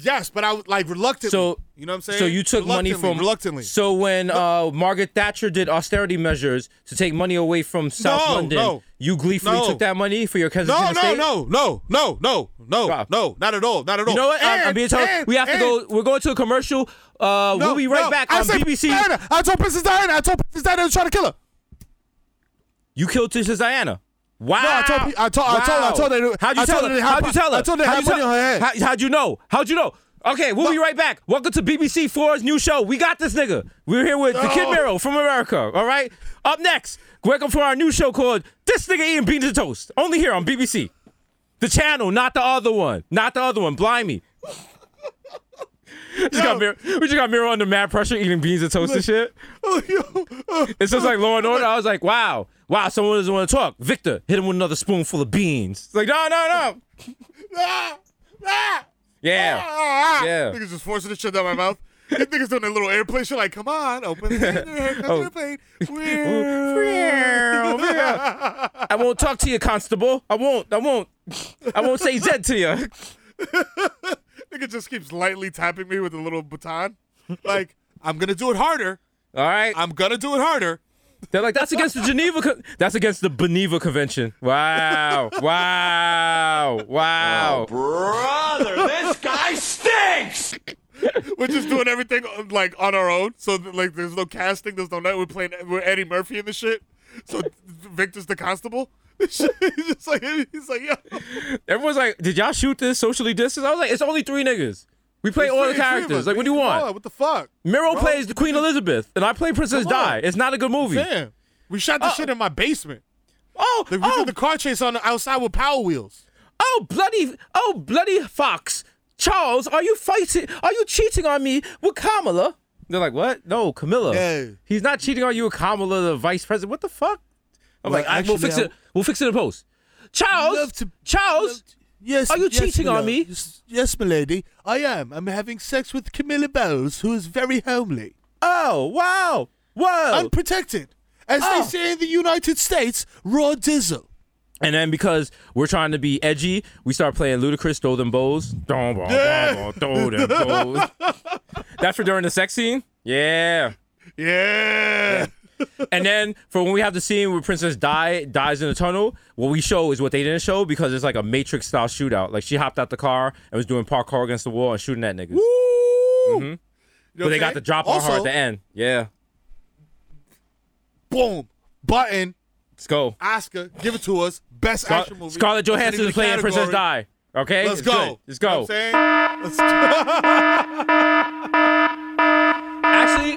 Speaker 3: Yes, but I would like reluctantly.
Speaker 2: So
Speaker 3: you know what I'm saying?
Speaker 2: So you took money from
Speaker 3: reluctantly.
Speaker 2: So when uh, Margaret Thatcher did austerity measures to take money away from South
Speaker 3: No,
Speaker 2: London,
Speaker 3: no.
Speaker 2: you gleefully
Speaker 3: No.
Speaker 2: took that money for your
Speaker 3: no,
Speaker 2: Kensington
Speaker 3: no,
Speaker 2: estate?
Speaker 3: no, no, no, no, no,
Speaker 2: Wow.
Speaker 3: no, not at all, not at all.
Speaker 2: You know what? I'm, I'm being told
Speaker 3: and-
Speaker 2: we have to
Speaker 3: and-
Speaker 2: go. We're going to a commercial. Uh,
Speaker 3: No,
Speaker 2: we'll be right
Speaker 3: no,
Speaker 2: back
Speaker 3: I
Speaker 2: on
Speaker 3: said
Speaker 2: BBC.
Speaker 3: Diana. I told Princess Diana. I told Princess Diana was trying to kill her.
Speaker 2: You killed Princess Diana. Wow.
Speaker 3: No, I told I told- I told- I told her-
Speaker 2: How'd you
Speaker 3: I
Speaker 2: tell her?
Speaker 3: her they had
Speaker 2: How'd you tell her?
Speaker 3: I told her
Speaker 2: How'd you tell-
Speaker 3: on her head.
Speaker 2: How, how'd you know? How'd you know? Okay, we'll be right back. Welcome to BBC Four's new show. We got this nigga. We're here with the Kid. Mero from America. All right. Up next, welcome for our new show called "This Nigga Eating Beans and Toast." Only here on BBC, the channel, not the other one, not the other one. Blind me. just got Mero, we just got Mero under mad pressure eating beans and toast and shit.
Speaker 3: Oh, yo, oh,
Speaker 2: It's just like Law and Order. I was like, wow, wow, someone doesn't want to talk. Victor, hit him with another spoonful of beans. It's like, no, no, no.
Speaker 3: ah, ah,
Speaker 2: Yeah.
Speaker 3: ah.
Speaker 2: Yeah.
Speaker 3: Niggas just forcing the shit down my mouth. These niggas doing that little airplane shit like, come on, open the comes
Speaker 2: Oh. I won't talk to you, Constable. I won't. I won't. I won't say Z to you.
Speaker 3: Nigga just keeps lightly tapping me with a little baton. Like, I'm gonna do it harder.
Speaker 2: All right.
Speaker 3: I'm gonna do it harder.
Speaker 2: They're like, that's against the Geneva. Co- that's against the Geneva Convention. Wow. Wow. Wow.
Speaker 4: oh, Brother, this guy stinks!
Speaker 3: We're just doing everything like on our own. So like, there's no casting. There's no night. We're playing. We're Eddie Murphy in the shit. So Victor's the constable. he's just like he's like yo.
Speaker 2: Everyone's like, did y'all shoot this socially distance? I was like, it's only three niggas. We play all the
Speaker 3: Three- three of
Speaker 2: characters. Like, what do you want?
Speaker 3: What the fuck? Mero
Speaker 2: plays the Queen Elizabeth, and I play Princess. Di. It's not a good movie.
Speaker 3: Damn. We shot the oh. shit in my basement.
Speaker 2: Oh,
Speaker 3: Like, we
Speaker 2: oh,
Speaker 3: did the car chase on the outside with Power Wheels.
Speaker 2: oh, bloody, oh, bloody fox. Charles, are you fighting? Are you cheating on me with Kamala? They're like, what? No, Camilla.
Speaker 3: Yeah.
Speaker 2: He's not cheating on you with Kamala, the vice president. What the fuck? I'm
Speaker 3: Well,
Speaker 2: like, I, we'll fix
Speaker 3: I-
Speaker 2: it. We'll fix it in the post. Charles,
Speaker 3: to-
Speaker 2: Charles,
Speaker 3: Yes.
Speaker 2: Are you cheating on me?
Speaker 3: Yes, yes, milady. I am. I'm having sex with Camilla Bowles, who is very homely.
Speaker 2: oh, wow, whoa.
Speaker 3: Unprotected. As
Speaker 2: Oh.
Speaker 3: they say in the United States, raw dizzle.
Speaker 2: And then because we're trying to be edgy, we start playing Ludacris throw them bows. Throw them bows, throw them bows. That's for during the sex scene? Yeah.
Speaker 3: Yeah.
Speaker 2: And then for when we have the scene where Princess Di dies in the tunnel, what we show is what they didn't show because it's like a Matrix style shootout. Like she hopped out the car and was doing parkour against the wall and shooting at niggas.
Speaker 3: Woo! Mm-hmm. You know
Speaker 2: But they got the drop on her at the end. Yeah.
Speaker 3: Boom. Button.
Speaker 2: Let's go.
Speaker 3: Oscar. Give it to us. Best
Speaker 2: Scar-
Speaker 3: action movie.
Speaker 2: Scarlett Johansson is playing Princess
Speaker 3: category.
Speaker 2: Di. Okay?
Speaker 3: Let's
Speaker 2: It's
Speaker 3: go.
Speaker 2: good. Let's go.
Speaker 3: You know what I'm saying? Let's
Speaker 2: Actually,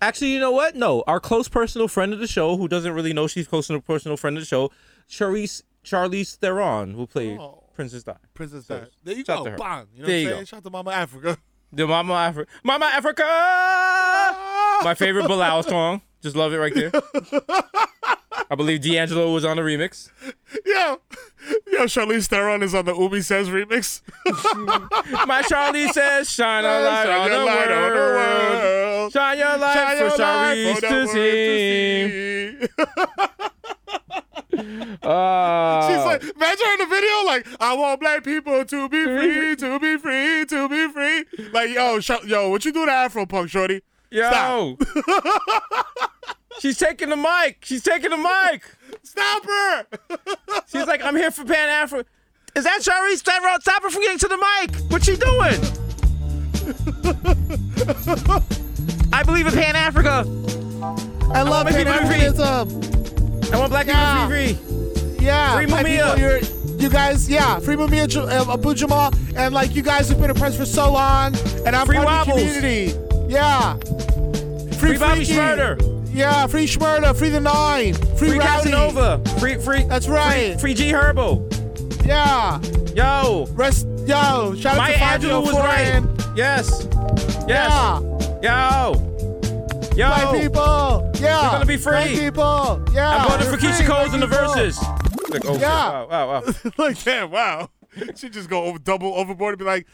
Speaker 2: actually, you know what? No, our close personal friend of the show, who doesn't really know she's close to a personal friend of the show, Charlize Charlize Theron, will play
Speaker 3: Oh.
Speaker 2: Princess Di.
Speaker 3: Princess
Speaker 2: So,
Speaker 3: Di. There you
Speaker 2: shout
Speaker 3: go. Bang. You know
Speaker 2: There
Speaker 3: what I'm
Speaker 2: go.
Speaker 3: saying? Shout out to Mama Africa.
Speaker 2: The Mama Africa, Mama Africa. My favorite Bilal song. Just love it right there. I believe D'Angelo was on the remix.
Speaker 3: Yo, yo, Charlize Theron is on the Umi Says remix.
Speaker 2: My Charlie says, shine a light,
Speaker 3: Shine
Speaker 2: on, the
Speaker 3: light on the
Speaker 2: world. Shine your light
Speaker 3: Shine
Speaker 2: for
Speaker 3: your
Speaker 2: Charlize to
Speaker 3: to see.
Speaker 2: Uh,
Speaker 3: She's like, imagine her in the video, like, I want black people to be free, to be free, to be free. Like, yo, sh- yo, what you do to Afro Punk, shorty?
Speaker 2: yo. She's taking the mic. She's taking the mic.
Speaker 3: Stop her!
Speaker 2: She's like, I'm here for Pan Afro. Is that Charlize Theron? Stop her from getting to the mic. What's she doing? I believe in Pan Africa.
Speaker 3: I love
Speaker 2: Pan
Speaker 3: Pan-Africanism.
Speaker 2: I want black
Speaker 3: Yeah.
Speaker 2: people to be free.
Speaker 3: Yeah,
Speaker 2: Free Mumia.
Speaker 3: you're- guys, yeah, free Mumia uh, Abu Jamal, and like you guys have been oppressed for so long, and I'm
Speaker 2: Free
Speaker 3: part of the community. Yeah,
Speaker 2: Free free Bobby
Speaker 3: Freaky. Yeah, free Shmurda, free the Nine, free,
Speaker 2: Free
Speaker 3: Rowdy.
Speaker 2: Casanova. Free, free.
Speaker 3: That's right.
Speaker 2: Free, free G Herbo.
Speaker 3: Yeah,
Speaker 2: Yo.
Speaker 3: rest. Yo, shout out
Speaker 2: Maya
Speaker 3: to
Speaker 2: Angelou was right. Yes. Yes.
Speaker 3: Yeah,
Speaker 2: Yo. Yo.
Speaker 3: black people. Yeah,
Speaker 2: We're gonna be free.
Speaker 3: Black people. Yeah,
Speaker 2: I'm voting for Keisha Coles in the verses. Like, oh,
Speaker 3: Yeah.
Speaker 2: Wow, wow, wow.
Speaker 3: like, damn, wow. She just go over, double overboard and be like,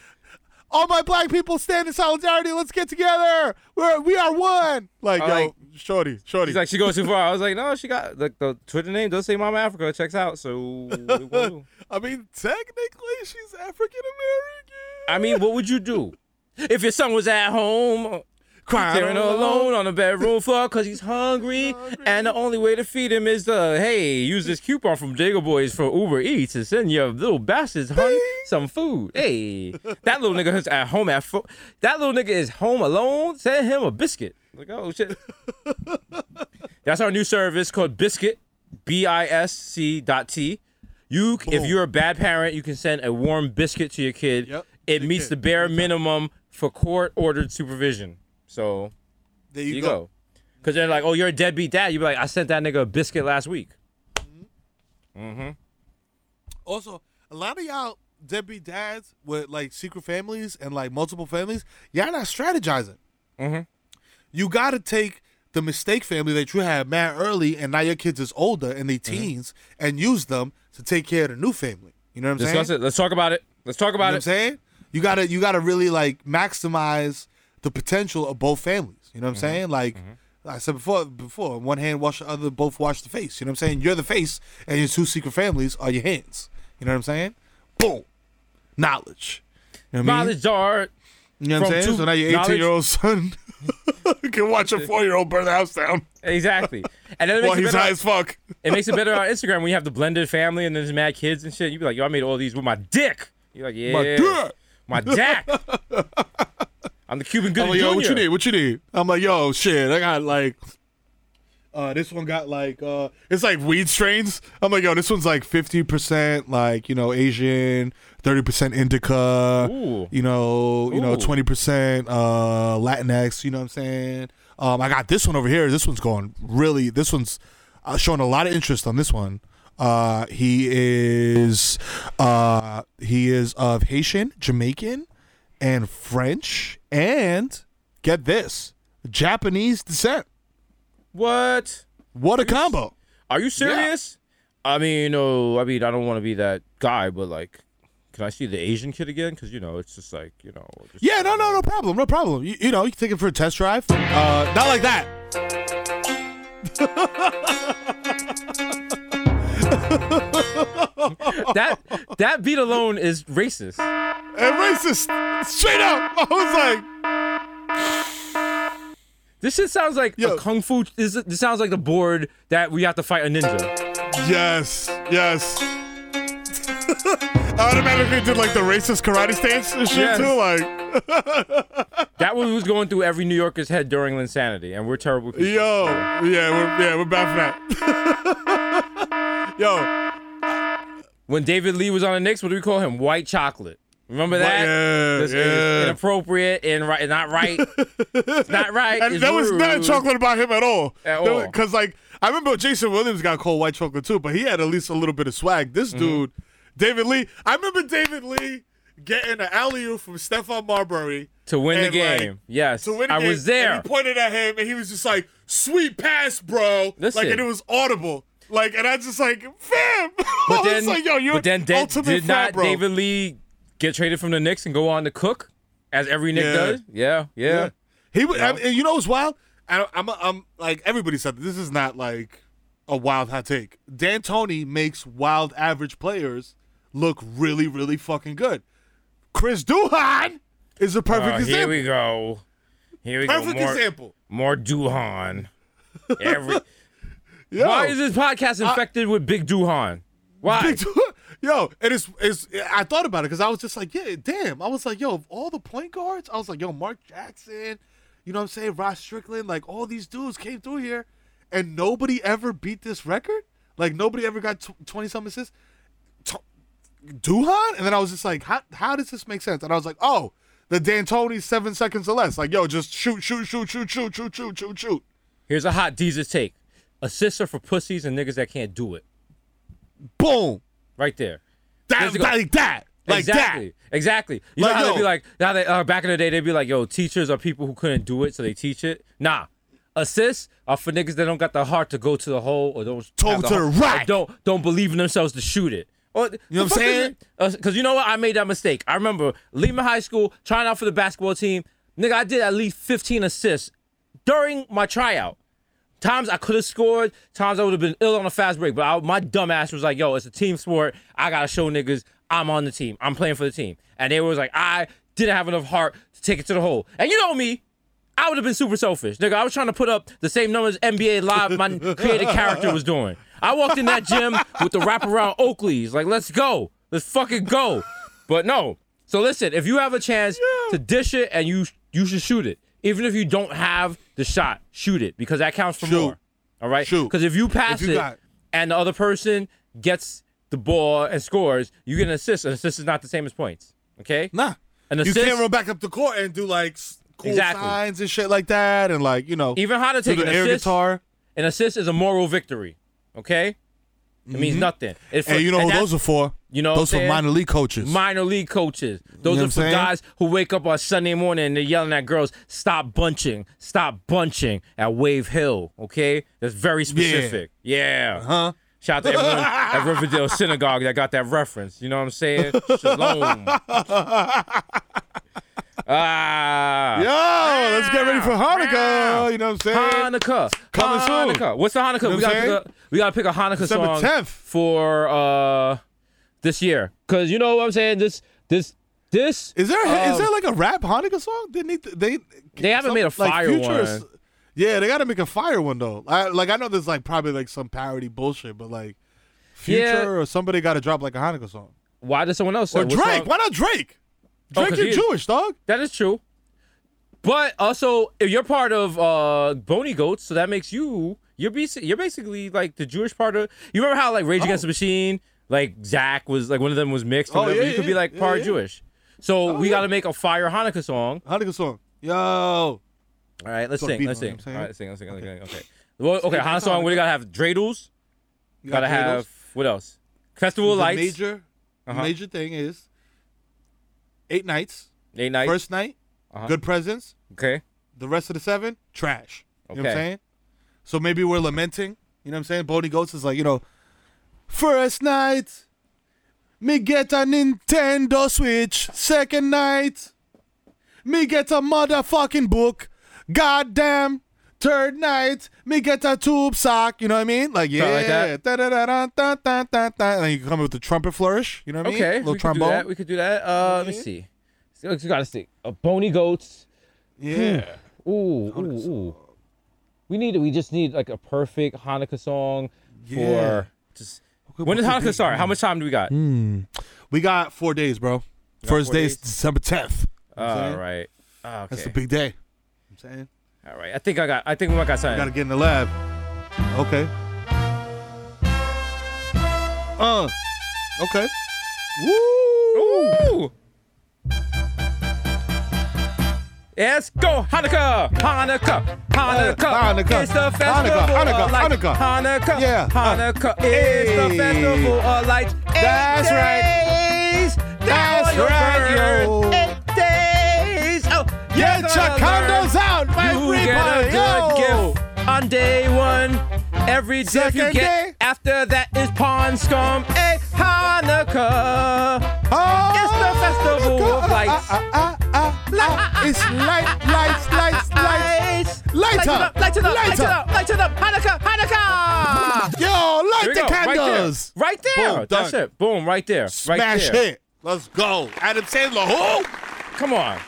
Speaker 3: all my black people stand in solidarity. Let's get together. We're, we are one. Like, yo,
Speaker 2: like-
Speaker 3: shorty, shorty.
Speaker 2: She's like, she goes too far. I was like, no, she got the, the Twitter name does say Mama Africa. It checks out. So, what we gonna do?
Speaker 3: I mean, technically, she's African American.
Speaker 2: I mean, what would you do if your son was at home?
Speaker 3: Crying
Speaker 2: alone on the bedroom floor because he's hungry, and the only way to feed him is to hey use this coupon from Bodega Boys for Uber Eats and send your little bastards honey some food. Hey, that little nigga is at home at fo- that little nigga is home alone. Send him a biscuit. Like oh shit. That's our new service called Biscuit, B I S C dot T. You, if you're a bad parent, you can send a warm biscuit to your kid.
Speaker 3: Yep.
Speaker 2: It meets the bare minimum for court ordered supervision. So
Speaker 3: There
Speaker 2: you,
Speaker 3: you,
Speaker 2: go. Because they're like, oh, you're a deadbeat dad. You'd be like, I sent that nigga a biscuit last week. Mhm. Mhm.
Speaker 3: Also, a lot of y'all deadbeat dads with like secret families and like multiple families, y'all not strategizing.
Speaker 2: Mm-hmm.
Speaker 3: You got to take the mistake family that you had mad early, and now your kids is older and they
Speaker 2: Mm-hmm.
Speaker 3: teens, and use them to take care of the new family. You know what I'm saying?
Speaker 2: Discuss it. Let's talk about it. Let's talk
Speaker 3: You know
Speaker 2: about
Speaker 3: what I'm
Speaker 2: it.
Speaker 3: saying? You gotta you gotta really like maximize the potential of both families. You know what I'm
Speaker 2: Mm-hmm.
Speaker 3: saying? Like I said before, before one hand wash the other, both wash the face. You know what I'm saying? You're the face, and your two secret families are your hands. You know what I'm saying? Boom, knowledge. You know mean?
Speaker 2: Knowledge art.
Speaker 3: You know what I'm saying? So now your 18 year old son can watch a four year old burn the house down
Speaker 2: Exactly. And then it makes, it,
Speaker 3: he's high as fuck.
Speaker 2: it makes it better on Instagram when you have the blended family and there's mad kids and shit. You be like, yo, I made all these with my dick. You're like, yeah.
Speaker 3: My dick.
Speaker 2: My dick. I'm the Cuban
Speaker 3: I'm
Speaker 2: Gooding
Speaker 3: like, yo, what you need? What you need? I'm like, yo, shit, I got like, uh, this one got like, uh, it's like weed strains. I'm like, yo, this one's like 50% like, you know, Asian, 30% indica,
Speaker 2: Ooh.
Speaker 3: you know, you know, 20% uh, Latinx. You know what I'm saying? Um, I got this one over here. This one's going really. This one's uh, showing a lot of interest on this one. Uh, he is, uh, he is of Haitian, Jamaican, and French, and get this, Japanese descent.
Speaker 2: What?
Speaker 3: What a combo!
Speaker 2: Are you serious? I mean, no. I mean, I don't want to be that guy, but like, can I see the Asian kid again? Because you know, it's just like you know.
Speaker 3: Yeah, no, no, no problem, no problem. You, you know, you can take it for a test drive. Uh, not like that.
Speaker 2: That that beat alone is racist.
Speaker 3: And racist, straight up. I was like,
Speaker 2: This shit sounds like
Speaker 3: Yo.
Speaker 2: a kung fu. This, this sounds like the board that we have to fight a ninja.
Speaker 3: yes, yes. I automatically did like the racist karate stance and shit
Speaker 2: Yes.
Speaker 3: too. Like,
Speaker 2: That was was going through every New Yorker's head during Linsanity, and we're terrible people.
Speaker 3: yo, yeah, we're yeah, we're bad for that. yo,
Speaker 2: When David Lee was on the Knicks, what do we call him? White chocolate. Remember that?
Speaker 3: yeah,
Speaker 2: This
Speaker 3: yeah.
Speaker 2: inappropriate and right, not right. it's not right.
Speaker 3: And there was nothing chocolate about him at all.
Speaker 2: At all.
Speaker 3: Because like I remember Jason Williams got called white chocolate too, but he had at least a little bit of swag.
Speaker 2: Mm-hmm.
Speaker 3: This dude, David Lee, I remember David Lee getting an alley oop from Stephon Marbury
Speaker 2: to win the
Speaker 3: and, like,
Speaker 2: game. yes,
Speaker 3: to win. the
Speaker 2: I
Speaker 3: game,
Speaker 2: was there.
Speaker 3: And he pointed at him, and he was just like, "Sweet pass, bro!"
Speaker 2: Listen.
Speaker 3: like, and it was audible. Like, and I just like, fam.
Speaker 2: But then,
Speaker 3: was like, yo, you're
Speaker 2: but then did,
Speaker 3: ultimate
Speaker 2: did not
Speaker 3: bro.
Speaker 2: David Lee get traded from the Knicks and go on to cook, as every Knick
Speaker 3: Yeah.
Speaker 2: does? Yeah, yeah.
Speaker 3: He would. I mean, you know what's wild? I, I'm, I'm like everybody said. This is not like a wild hot take. D'Antoni makes wild average players look really, really fucking good. Chris Duhon is a perfect
Speaker 2: Uh, here
Speaker 3: example.
Speaker 2: we go. Here we
Speaker 3: Perfect
Speaker 2: go. More,
Speaker 3: example.
Speaker 2: more Duhon. Every.
Speaker 3: Yo,
Speaker 2: Why is this podcast infected with Big Duhon? Why?
Speaker 3: Big Duhon- Yo, and it's, it's I thought about it because I was just like, yeah, damn. I was like, yo, of all the point guards, I was like, yo, Mark Jackson, you know what I'm saying? Rod Strickland, like all these dudes came through here and nobody ever beat this record. Like nobody ever got 20 some assists. T- Duhon? And then I was just like, how, how does this make sense? And I was like, oh, the D'Antoni seven seconds or less. Like, yo, just shoot, shoot, shoot, shoot, shoot, shoot, shoot, shoot, shoot.
Speaker 2: Here's a hot Desus take. Assists are for pussies and niggas that can't do it.
Speaker 3: Boom.
Speaker 2: Right there.
Speaker 3: That, like that. Like
Speaker 2: exactly. Exactly. You
Speaker 3: Like,
Speaker 2: know how
Speaker 3: yo.
Speaker 2: they'd be like, now they, uh, back in the day, they'd be like, yo, teachers are people who couldn't do it, so they teach it. Nah. Assists are for niggas that don't got the heart to go to the hole or don't
Speaker 3: Toe to the rack.
Speaker 2: or Don't don't believe in themselves to shoot it. Or, you
Speaker 3: know what I'm saying?
Speaker 2: Because you know what? I made that mistake. I remember leaving high school, trying out for the basketball team. Nigga, I did at least 15 assists during my tryout. Times I could have scored, times I would have been ill on a fast break, but I, my dumb ass was like, yo, it's a team sport. I got to show niggas I'm on the team. I'm playing for the team. And they was like, I didn't have enough heart to take it to the hole. And you know me, I would have been super selfish. Nigga, I was trying to put up the same numbers NBA Live my creative character was doing. I walked in that gym with the wraparound Oakleys. Like, let's go. Let's fucking go. But no. So listen, if you have a chance to dish it and you you should shoot it. Even if you don't have the shot, shoot it because that counts for
Speaker 3: Shoot.
Speaker 2: more. All right?
Speaker 3: Shoot.
Speaker 2: Because if you pass
Speaker 3: If you
Speaker 2: it
Speaker 3: got-
Speaker 2: and the other person gets the ball and scores, you get an assist. An assist is not the same as points. Okay?
Speaker 3: Nah.
Speaker 2: An
Speaker 3: You can't run back up the court and do like cool
Speaker 2: Exactly.
Speaker 3: signs and shit like that, and like you know,
Speaker 2: even how to take an
Speaker 3: air
Speaker 2: assist.
Speaker 3: guitar.
Speaker 2: An assist is a moral victory. Okay? It means mm-hmm. nothing. It's for,
Speaker 3: And you know who
Speaker 2: that's
Speaker 3: those are for?
Speaker 2: You know what
Speaker 3: those
Speaker 2: I'm
Speaker 3: for
Speaker 2: saying?
Speaker 3: minor league coaches.
Speaker 2: minor league coaches. Those
Speaker 3: know
Speaker 2: are for
Speaker 3: saying?
Speaker 2: guys who wake up on Sunday morning and they're yelling at girls, stop bunching, stop bunching at Wave Hill. Okay? That's very specific. Yeah.
Speaker 3: huh?
Speaker 2: Shout out to everyone at Riverdale Synagogue that got that reference. You know what I'm saying? Shalom. ah.
Speaker 3: Yo, let's get ready for ah. Hanukkah. You know what I'm saying?
Speaker 2: Hanukkah.
Speaker 3: Coming soon.
Speaker 2: Hanukkah. What's the Hanukkah?
Speaker 3: You know
Speaker 2: we
Speaker 3: what I'm saying?
Speaker 2: We gotta pick a Hanukkah
Speaker 3: December
Speaker 2: song
Speaker 3: 10th.
Speaker 2: for uh this year. Cause you know what I'm saying? This this this
Speaker 3: Is there is
Speaker 2: um,
Speaker 3: there like a rap Hanukkah song? They need they
Speaker 2: They haven't made a fire
Speaker 3: Future is-
Speaker 2: one.
Speaker 3: Yeah, they got to make a fire one though. I, like I know there's like probably like some parody bullshit, but like Future
Speaker 2: Yeah.
Speaker 3: or somebody got to drop like a Hanukkah song.
Speaker 2: why did someone else
Speaker 3: Or
Speaker 2: what
Speaker 3: Drake.
Speaker 2: song-
Speaker 3: Why not Drake?
Speaker 2: Oh,
Speaker 3: Drake,
Speaker 2: 'cause
Speaker 3: you're
Speaker 2: he is-
Speaker 3: Jewish, dog.
Speaker 2: That is true. But also, if you're part of uh Bony Goats, so that makes you you're basi- you're basically like the Jewish part of. You remember how like Rage Against the Machine, like Zach was like one of them was mixed.
Speaker 3: Oh, yeah,
Speaker 2: you could be like
Speaker 3: yeah,
Speaker 2: part
Speaker 3: yeah.
Speaker 2: Jewish. So we
Speaker 3: yeah.
Speaker 2: got to make a fire Hanukkah song.
Speaker 3: Hanukkah song. Yo.
Speaker 2: All right, let's sing.
Speaker 3: beat,
Speaker 2: Let's sing.
Speaker 3: what I'm saying?
Speaker 2: All right, let's sing. Let's sing. Let's sing. Okay. Well, okay, Hanukkah song. We gotta have dreidels.
Speaker 3: You
Speaker 2: Gotta
Speaker 3: got
Speaker 2: have what else? Festival of
Speaker 3: the
Speaker 2: Lights.
Speaker 3: major
Speaker 2: Uh-huh.
Speaker 3: major thing is eight nights.
Speaker 2: Eight nights.
Speaker 3: First night,
Speaker 2: Uh-huh.
Speaker 3: good presents.
Speaker 2: Okay.
Speaker 3: The rest of the seven, trash. You know what I'm
Speaker 2: Okay.
Speaker 3: saying? So maybe we're lamenting. You know what I'm saying? Bodie Goats is like, you know, first night, me get a Nintendo Switch. Second night, me get a motherfucking book. Goddamn. Third night, me get a tube sock. You know what I mean? Like,
Speaker 2: Something like
Speaker 3: yeah.
Speaker 2: that.
Speaker 3: Da, da, da, da, da, da, da, da. And then you come in with the trumpet flourish. You know what I mean?
Speaker 2: Okay.
Speaker 3: Little
Speaker 2: we could do
Speaker 3: trombone.
Speaker 2: that. We could do that. Uh, let me see. So You gotta see. Uh, Bony Goats.
Speaker 3: yeah.
Speaker 2: Ooh, ooh, ooh. We need. We just need like a perfect Hanukkah song
Speaker 3: Yeah.
Speaker 2: for just. When does Hanukkah start? How much time do we got?
Speaker 3: We got four days, bro. First day
Speaker 2: days?
Speaker 3: is December 10th.
Speaker 2: All right. Ah,
Speaker 3: That's
Speaker 2: Okay.
Speaker 3: the big day. I'm saying.
Speaker 2: All right. I think I got. I think we might got something.
Speaker 3: Gotta get in the lab. Okay. Uh. Okay.
Speaker 2: Ooh. Let's go, Hanukkah, Hanukkah, Hanukkah.
Speaker 3: Uh, Hanukkah,
Speaker 2: It's the festival
Speaker 3: Hanukkah,
Speaker 2: of lights.
Speaker 3: Hanukkah.
Speaker 2: Hanukkah,
Speaker 3: Yeah.
Speaker 2: Hanukkah. It's the festival of lights. Eight
Speaker 3: That's right. That's right, yo.
Speaker 2: Eight days. Oh,
Speaker 3: Get your condos out, my
Speaker 2: You
Speaker 3: free
Speaker 2: get a good
Speaker 3: yo.
Speaker 2: gift on day one. Every gift you get
Speaker 3: day.
Speaker 2: after that is Pond Scum, a Hanukkah. Oh! It's the festival of lights.
Speaker 3: Ah, ah, ah, ah It's light, lights, lights, lights. Light up.
Speaker 2: light it up,
Speaker 3: Light
Speaker 2: it
Speaker 3: up.
Speaker 2: light it up. Hanukkah, Hanukkah.
Speaker 3: Yo, light the
Speaker 2: go, right there.
Speaker 3: candles.
Speaker 2: Right there.
Speaker 3: Boom,
Speaker 2: That's
Speaker 3: done.
Speaker 2: it. Boom, right there. right
Speaker 3: Smash
Speaker 2: there.
Speaker 3: hit. Let's go. Adam Sandler, who?
Speaker 2: Come on.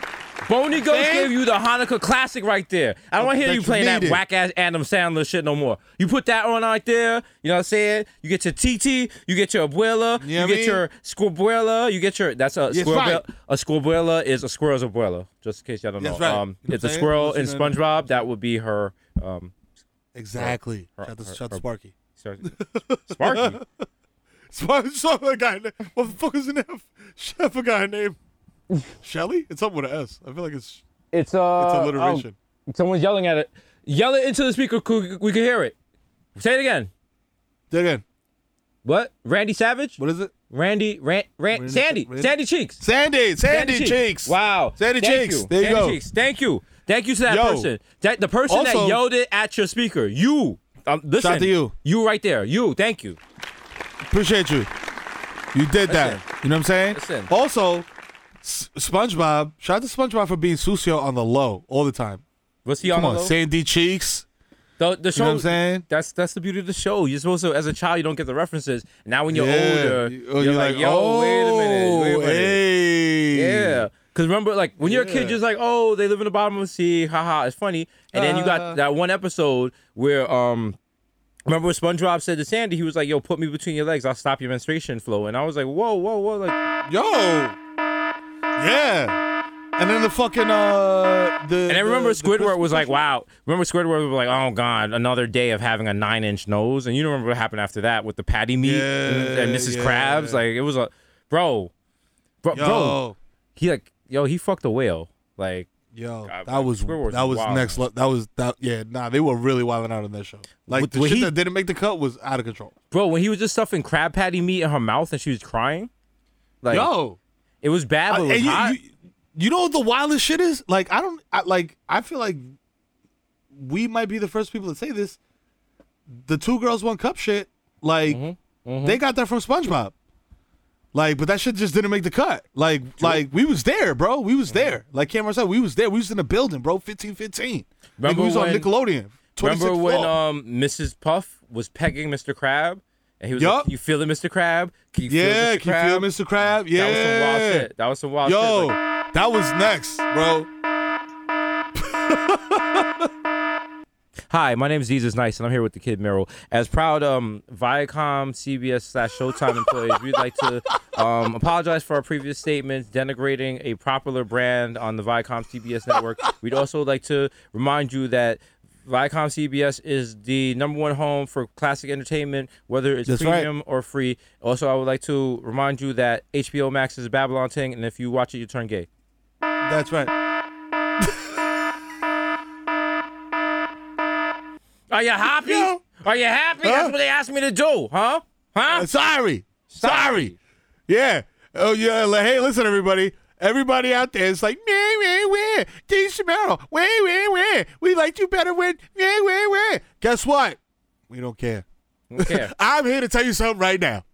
Speaker 2: Boney Ghost gave you the Hanukkah classic right there. I don't want to hear you playing that whack ass Adam Sandler shit no more. You put that on right there. You know what I'm saying? You get your TT, you get your abuela,
Speaker 3: You know
Speaker 2: you get
Speaker 3: mean?
Speaker 2: your squabuela, you get your that's a
Speaker 3: Yes,
Speaker 2: squirrel.
Speaker 3: right.
Speaker 2: A squabuela is a squirrel's abuela. Just in case y'all don't know.
Speaker 3: That's right.
Speaker 2: Um,
Speaker 3: You know
Speaker 2: it's a squirrel in SpongeBob. That would be her. Um,
Speaker 3: Exactly.
Speaker 2: Her-
Speaker 3: Shout
Speaker 2: her-
Speaker 3: shout to
Speaker 2: her-
Speaker 3: Sparky.
Speaker 2: Sparky.
Speaker 3: Sparky, guy. na- What the fuck is the name? I forgot her name. Shelly? It's something with an S. I feel like it's
Speaker 2: It's uh.
Speaker 3: it's alliteration.
Speaker 2: oh, someone's yelling at it. Yell it into the speaker. We can hear it. Say it again.
Speaker 3: Dig in.
Speaker 2: What? Randy Savage?
Speaker 3: What is it?
Speaker 2: Randy, Ran, Ran,
Speaker 3: Randy-
Speaker 2: Sandy,
Speaker 3: Randy-
Speaker 2: Sandy Cheeks.
Speaker 3: Sandy. Sandy, Cheeks.
Speaker 2: Wow.
Speaker 3: Sandy
Speaker 2: Thank
Speaker 3: Cheeks.
Speaker 2: You.
Speaker 3: There you
Speaker 2: Sandy
Speaker 3: go.
Speaker 2: Cheeks. Thank you. Thank you to that
Speaker 3: Yo.
Speaker 2: person. That the person that yelled it at your speaker. You. Um, listen.
Speaker 3: Shout out to you.
Speaker 2: You right there. You. Thank you.
Speaker 3: Appreciate you. You did that. You know what I'm saying?
Speaker 2: Listen.
Speaker 3: Also, S- SpongeBob. Shout out to SpongeBob for being Susio on the low all the time.
Speaker 2: Was he
Speaker 3: Come
Speaker 2: on
Speaker 3: on,
Speaker 2: low?
Speaker 3: Sandy Cheeks.
Speaker 2: The, the show.
Speaker 3: You know what I'm saying?
Speaker 2: That's that's the beauty of the show. You're supposed to, as a child, you don't get the references. Now when you're
Speaker 3: Yeah.
Speaker 2: older,
Speaker 3: You-
Speaker 2: you're,
Speaker 3: oh, you're
Speaker 2: like,
Speaker 3: like,
Speaker 2: yo, wait a minute, wait a
Speaker 3: oh,
Speaker 2: minute.
Speaker 3: Hey.
Speaker 2: Yeah. Because remember, like, when you're a kid,
Speaker 3: Yeah.
Speaker 2: you're just like, oh, they live in the bottom of the sea. Haha, it's funny. And then you
Speaker 3: Uh.
Speaker 2: got that one episode where, um, remember when SpongeBob said to Sandy, he was like, yo, put me between your legs. I'll stop your menstruation flow. And I was like, whoa, whoa, whoa. Like,
Speaker 3: Yo. Yeah. And then the fucking uh the
Speaker 2: and I remember
Speaker 3: the, the
Speaker 2: Squidward was like, wow. Remember Squidward was like, oh, God, another day of having a nine inch nose. And you remember what happened after that with the patty meat and, and Mrs.
Speaker 3: yeah.
Speaker 2: Krabs? Like, it was a, bro, bro, bro. He like, yo, he fucked a whale. Like,
Speaker 3: Yo,
Speaker 2: God,
Speaker 3: that was
Speaker 2: Squidward's
Speaker 3: that was
Speaker 2: wild.
Speaker 3: next. Le- that was that. Yeah, nah, they were really wilding out on that show. Like the shit
Speaker 2: he-
Speaker 3: that didn't make the cut was out of control.
Speaker 2: bro, when he was just stuffing crab patty meat in her mouth and she was crying, like,
Speaker 3: Yo,
Speaker 2: it was bad, but it was
Speaker 3: and you,
Speaker 2: hot.
Speaker 3: you, you know what the wildest shit is? Like I don't I, like. I feel like we might be the first people to say this. The two girls one cup shit. Like
Speaker 2: Mm-hmm,
Speaker 3: they got that from SpongeBob. Like, but that shit just didn't make the cut. Like, like we was there, bro. We was there. Like Cameron said, we was there. We was in the building, bro. Fifteen, fifteen.
Speaker 2: Remember
Speaker 3: we was on
Speaker 2: when-
Speaker 3: Nickelodeon.
Speaker 2: Remember when um Mrs. Puff was pegging Mr. Crab, and he was
Speaker 3: Yup.
Speaker 2: like, "You feel it, Mr. Crab? Can you
Speaker 3: Yeah,
Speaker 2: feel Mr.
Speaker 3: can you feel Mr. Crab? Yeah.
Speaker 2: That was some wild shit. That was some wild
Speaker 3: Yo,
Speaker 2: shit. Like,
Speaker 3: that was next, bro.
Speaker 2: Hi, my name is Desus Nice, and I'm here with the Kid Mero. As proud um, Viacom, CBS slash Showtime employees, we'd like to um, apologize for our previous statements denigrating a popular brand on the Viacom CBS network. We'd also like to remind you that Viacom CBS is the number one home for classic entertainment, whether it's
Speaker 3: That's right.
Speaker 2: premium or free. Also, I would like to remind you that HBO Max is a Babylon thing, and if you watch it, you turn gay.
Speaker 3: That's right.
Speaker 2: Are you happy? Are you happy?
Speaker 3: Huh?
Speaker 2: That's what they asked me to do, huh? Huh?
Speaker 3: Uh, sorry. Sorry. Yeah. Oh yeah. Hey, listen, everybody. Everybody out there is like, where, where, where? Dave Chamorro, where, where, where? We like you better when, where, where, where? Guess what? We don't care.
Speaker 2: We Don't care.
Speaker 3: I'm here to tell you something right now.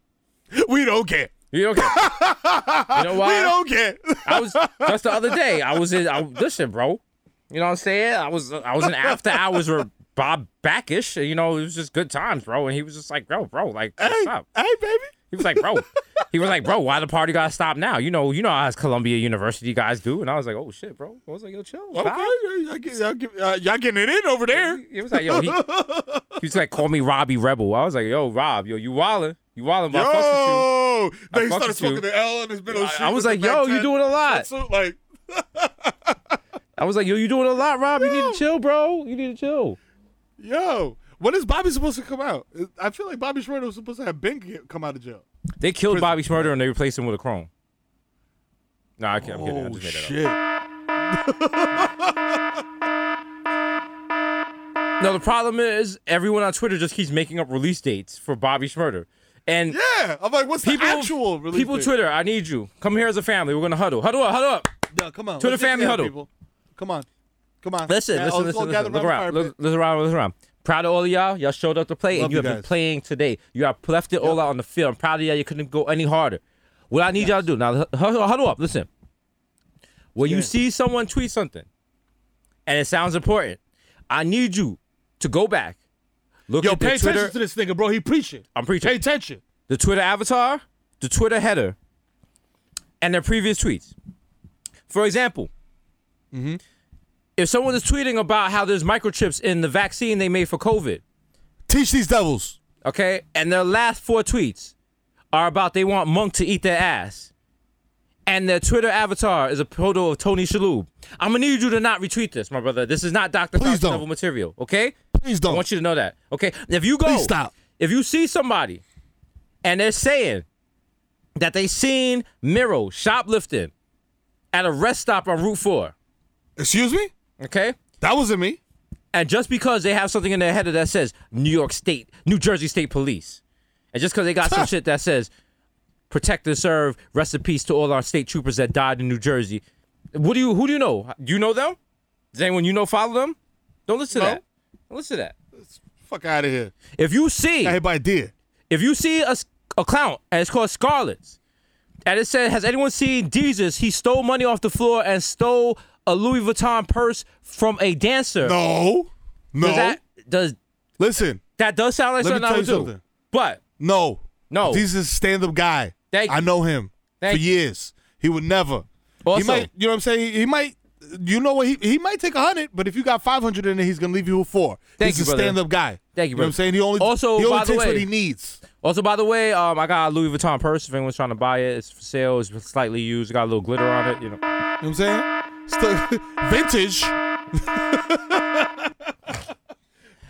Speaker 3: We don't care.
Speaker 2: You don't care. you know why?
Speaker 3: We don't care.
Speaker 2: I was just the other day. I was in. I, listen, bro. You know what I'm saying? I was. I was in after hours with Bob Bakish. You know, it was just good times, bro. And he was just like, bro, bro, like,
Speaker 3: hey,
Speaker 2: what's up?
Speaker 3: hey, baby.
Speaker 2: He was like, bro. He was like, bro, why the party gotta stop now? You know, you know how Columbia University guys do. And I was like, oh shit, bro. I was like, yo, chill.
Speaker 3: Okay, y'all, get- y'all, get- uh, y'all getting it in over there.
Speaker 2: He was like, yo, he, he was like, call me Robbie Rebel. I was like, yo, Rob, yo, you wildin'. You wildin', but I fucks with you.
Speaker 3: Yo,
Speaker 2: fuck
Speaker 3: started smoking the L in his middle.
Speaker 2: I- I was like, yo, you doing a lot.
Speaker 3: So, like,
Speaker 2: I was like, yo, you doing a lot, Rob. You need to chill, bro. You need to chill.
Speaker 3: yo, when is Bobby supposed to come out? I feel like Bobby Shmurda was supposed to have Ben get- come out of jail.
Speaker 2: They killed Bobby Shmurda and they replaced him with a chrome. No, I can't. I'm kidding. I
Speaker 3: Oh
Speaker 2: just made that up.
Speaker 3: shit!
Speaker 2: No, the problem is everyone on Twitter just keeps making up release dates for Bobby Shmurda. And
Speaker 3: Yeah, I'm like, what's
Speaker 2: people,
Speaker 3: the actual release
Speaker 2: people
Speaker 3: date?
Speaker 2: Twitter, I need you. Come here as a family. We're gonna huddle. Huddle up, huddle up.
Speaker 3: Yeah, come on.
Speaker 2: Twitter family
Speaker 3: together,
Speaker 2: huddle.
Speaker 3: people. Come on, come on.
Speaker 2: Listen,
Speaker 3: Yeah,
Speaker 2: listen, listen, listen. Look
Speaker 3: around the
Speaker 2: around.
Speaker 3: fire
Speaker 2: Look, look around. Look around. Proud of all of y'all. Y'all showed up to play,
Speaker 3: Love
Speaker 2: and you
Speaker 3: you
Speaker 2: have been playing today. You have left it all out on the field. I'm proud of y'all. You couldn't go any harder. What I need y'all to do now, huddle, huddle up. Listen. When you see someone tweet something, and it sounds important, I need you to go back, look
Speaker 3: Yo,
Speaker 2: at
Speaker 3: pay
Speaker 2: Twitter,
Speaker 3: attention to this nigga, bro. He preaching.
Speaker 2: I'm preaching.
Speaker 3: Pay attention.
Speaker 2: the Twitter avatar, the Twitter header, and their previous tweets. For example,
Speaker 3: Mm-hmm.
Speaker 2: If someone is tweeting about how there's microchips in the vaccine they made for COVID,
Speaker 3: Teach these devils.
Speaker 2: okay, and their last four tweets are about they want Monk to eat their ass, and their Twitter avatar is a photo of Tony Shalhoub, I'm gonna need you to not retweet this, my brother. This is not Dr.
Speaker 3: Please
Speaker 2: level material, okay?
Speaker 3: Please don't.
Speaker 2: I want you to know that, okay? If you go,
Speaker 3: Please stop.
Speaker 2: if you see somebody and they're saying that they seen Mero shoplifting at a rest stop on Route 4,
Speaker 3: Excuse me?
Speaker 2: Okay?
Speaker 3: That wasn't me.
Speaker 2: And just because they have something in their header that says New York State, New Jersey State Police, and just because they got some shit that says protect and serve, rest in peace to all our state troopers that died in New Jersey, what do you, who do you know? Do you know them? Does anyone you know follow them? Don't listen
Speaker 3: No.
Speaker 2: to that. Don't listen to that.
Speaker 3: Fuck out of here.
Speaker 2: If you see,
Speaker 3: by deer.
Speaker 2: if you see a, a clown and it's called Scarlet's, and it said, "Has anyone seen Desus? He stole money off the floor and stole a Louis Vuitton purse from a dancer."
Speaker 3: No. No.
Speaker 2: Does that does
Speaker 3: Listen.
Speaker 2: that does sound like something I would do?
Speaker 3: something.
Speaker 2: But
Speaker 3: No.
Speaker 2: No.
Speaker 3: He's a stand up guy.
Speaker 2: Thank
Speaker 3: I know him
Speaker 2: Thank
Speaker 3: for
Speaker 2: you.
Speaker 3: years. He would never. he
Speaker 2: Also-
Speaker 3: might, you know what I'm saying? He might, you know what? He, he might take a 100, but if you got 500 in it, he's to leave you with four.
Speaker 2: Thank
Speaker 3: he's
Speaker 2: you,
Speaker 3: a
Speaker 2: brother.
Speaker 3: stand up guy.
Speaker 2: Thank you,
Speaker 3: You know what. I'm saying? He only,
Speaker 2: Also,
Speaker 3: he only
Speaker 2: by the
Speaker 3: takes what he needs.
Speaker 2: also, by the way, um, I got a Louis Vuitton purse. If anyone's trying to buy it, it's for sale. It's slightly used. It got a little glitter on it. You know.
Speaker 3: You know what I'm saying? Still, vintage.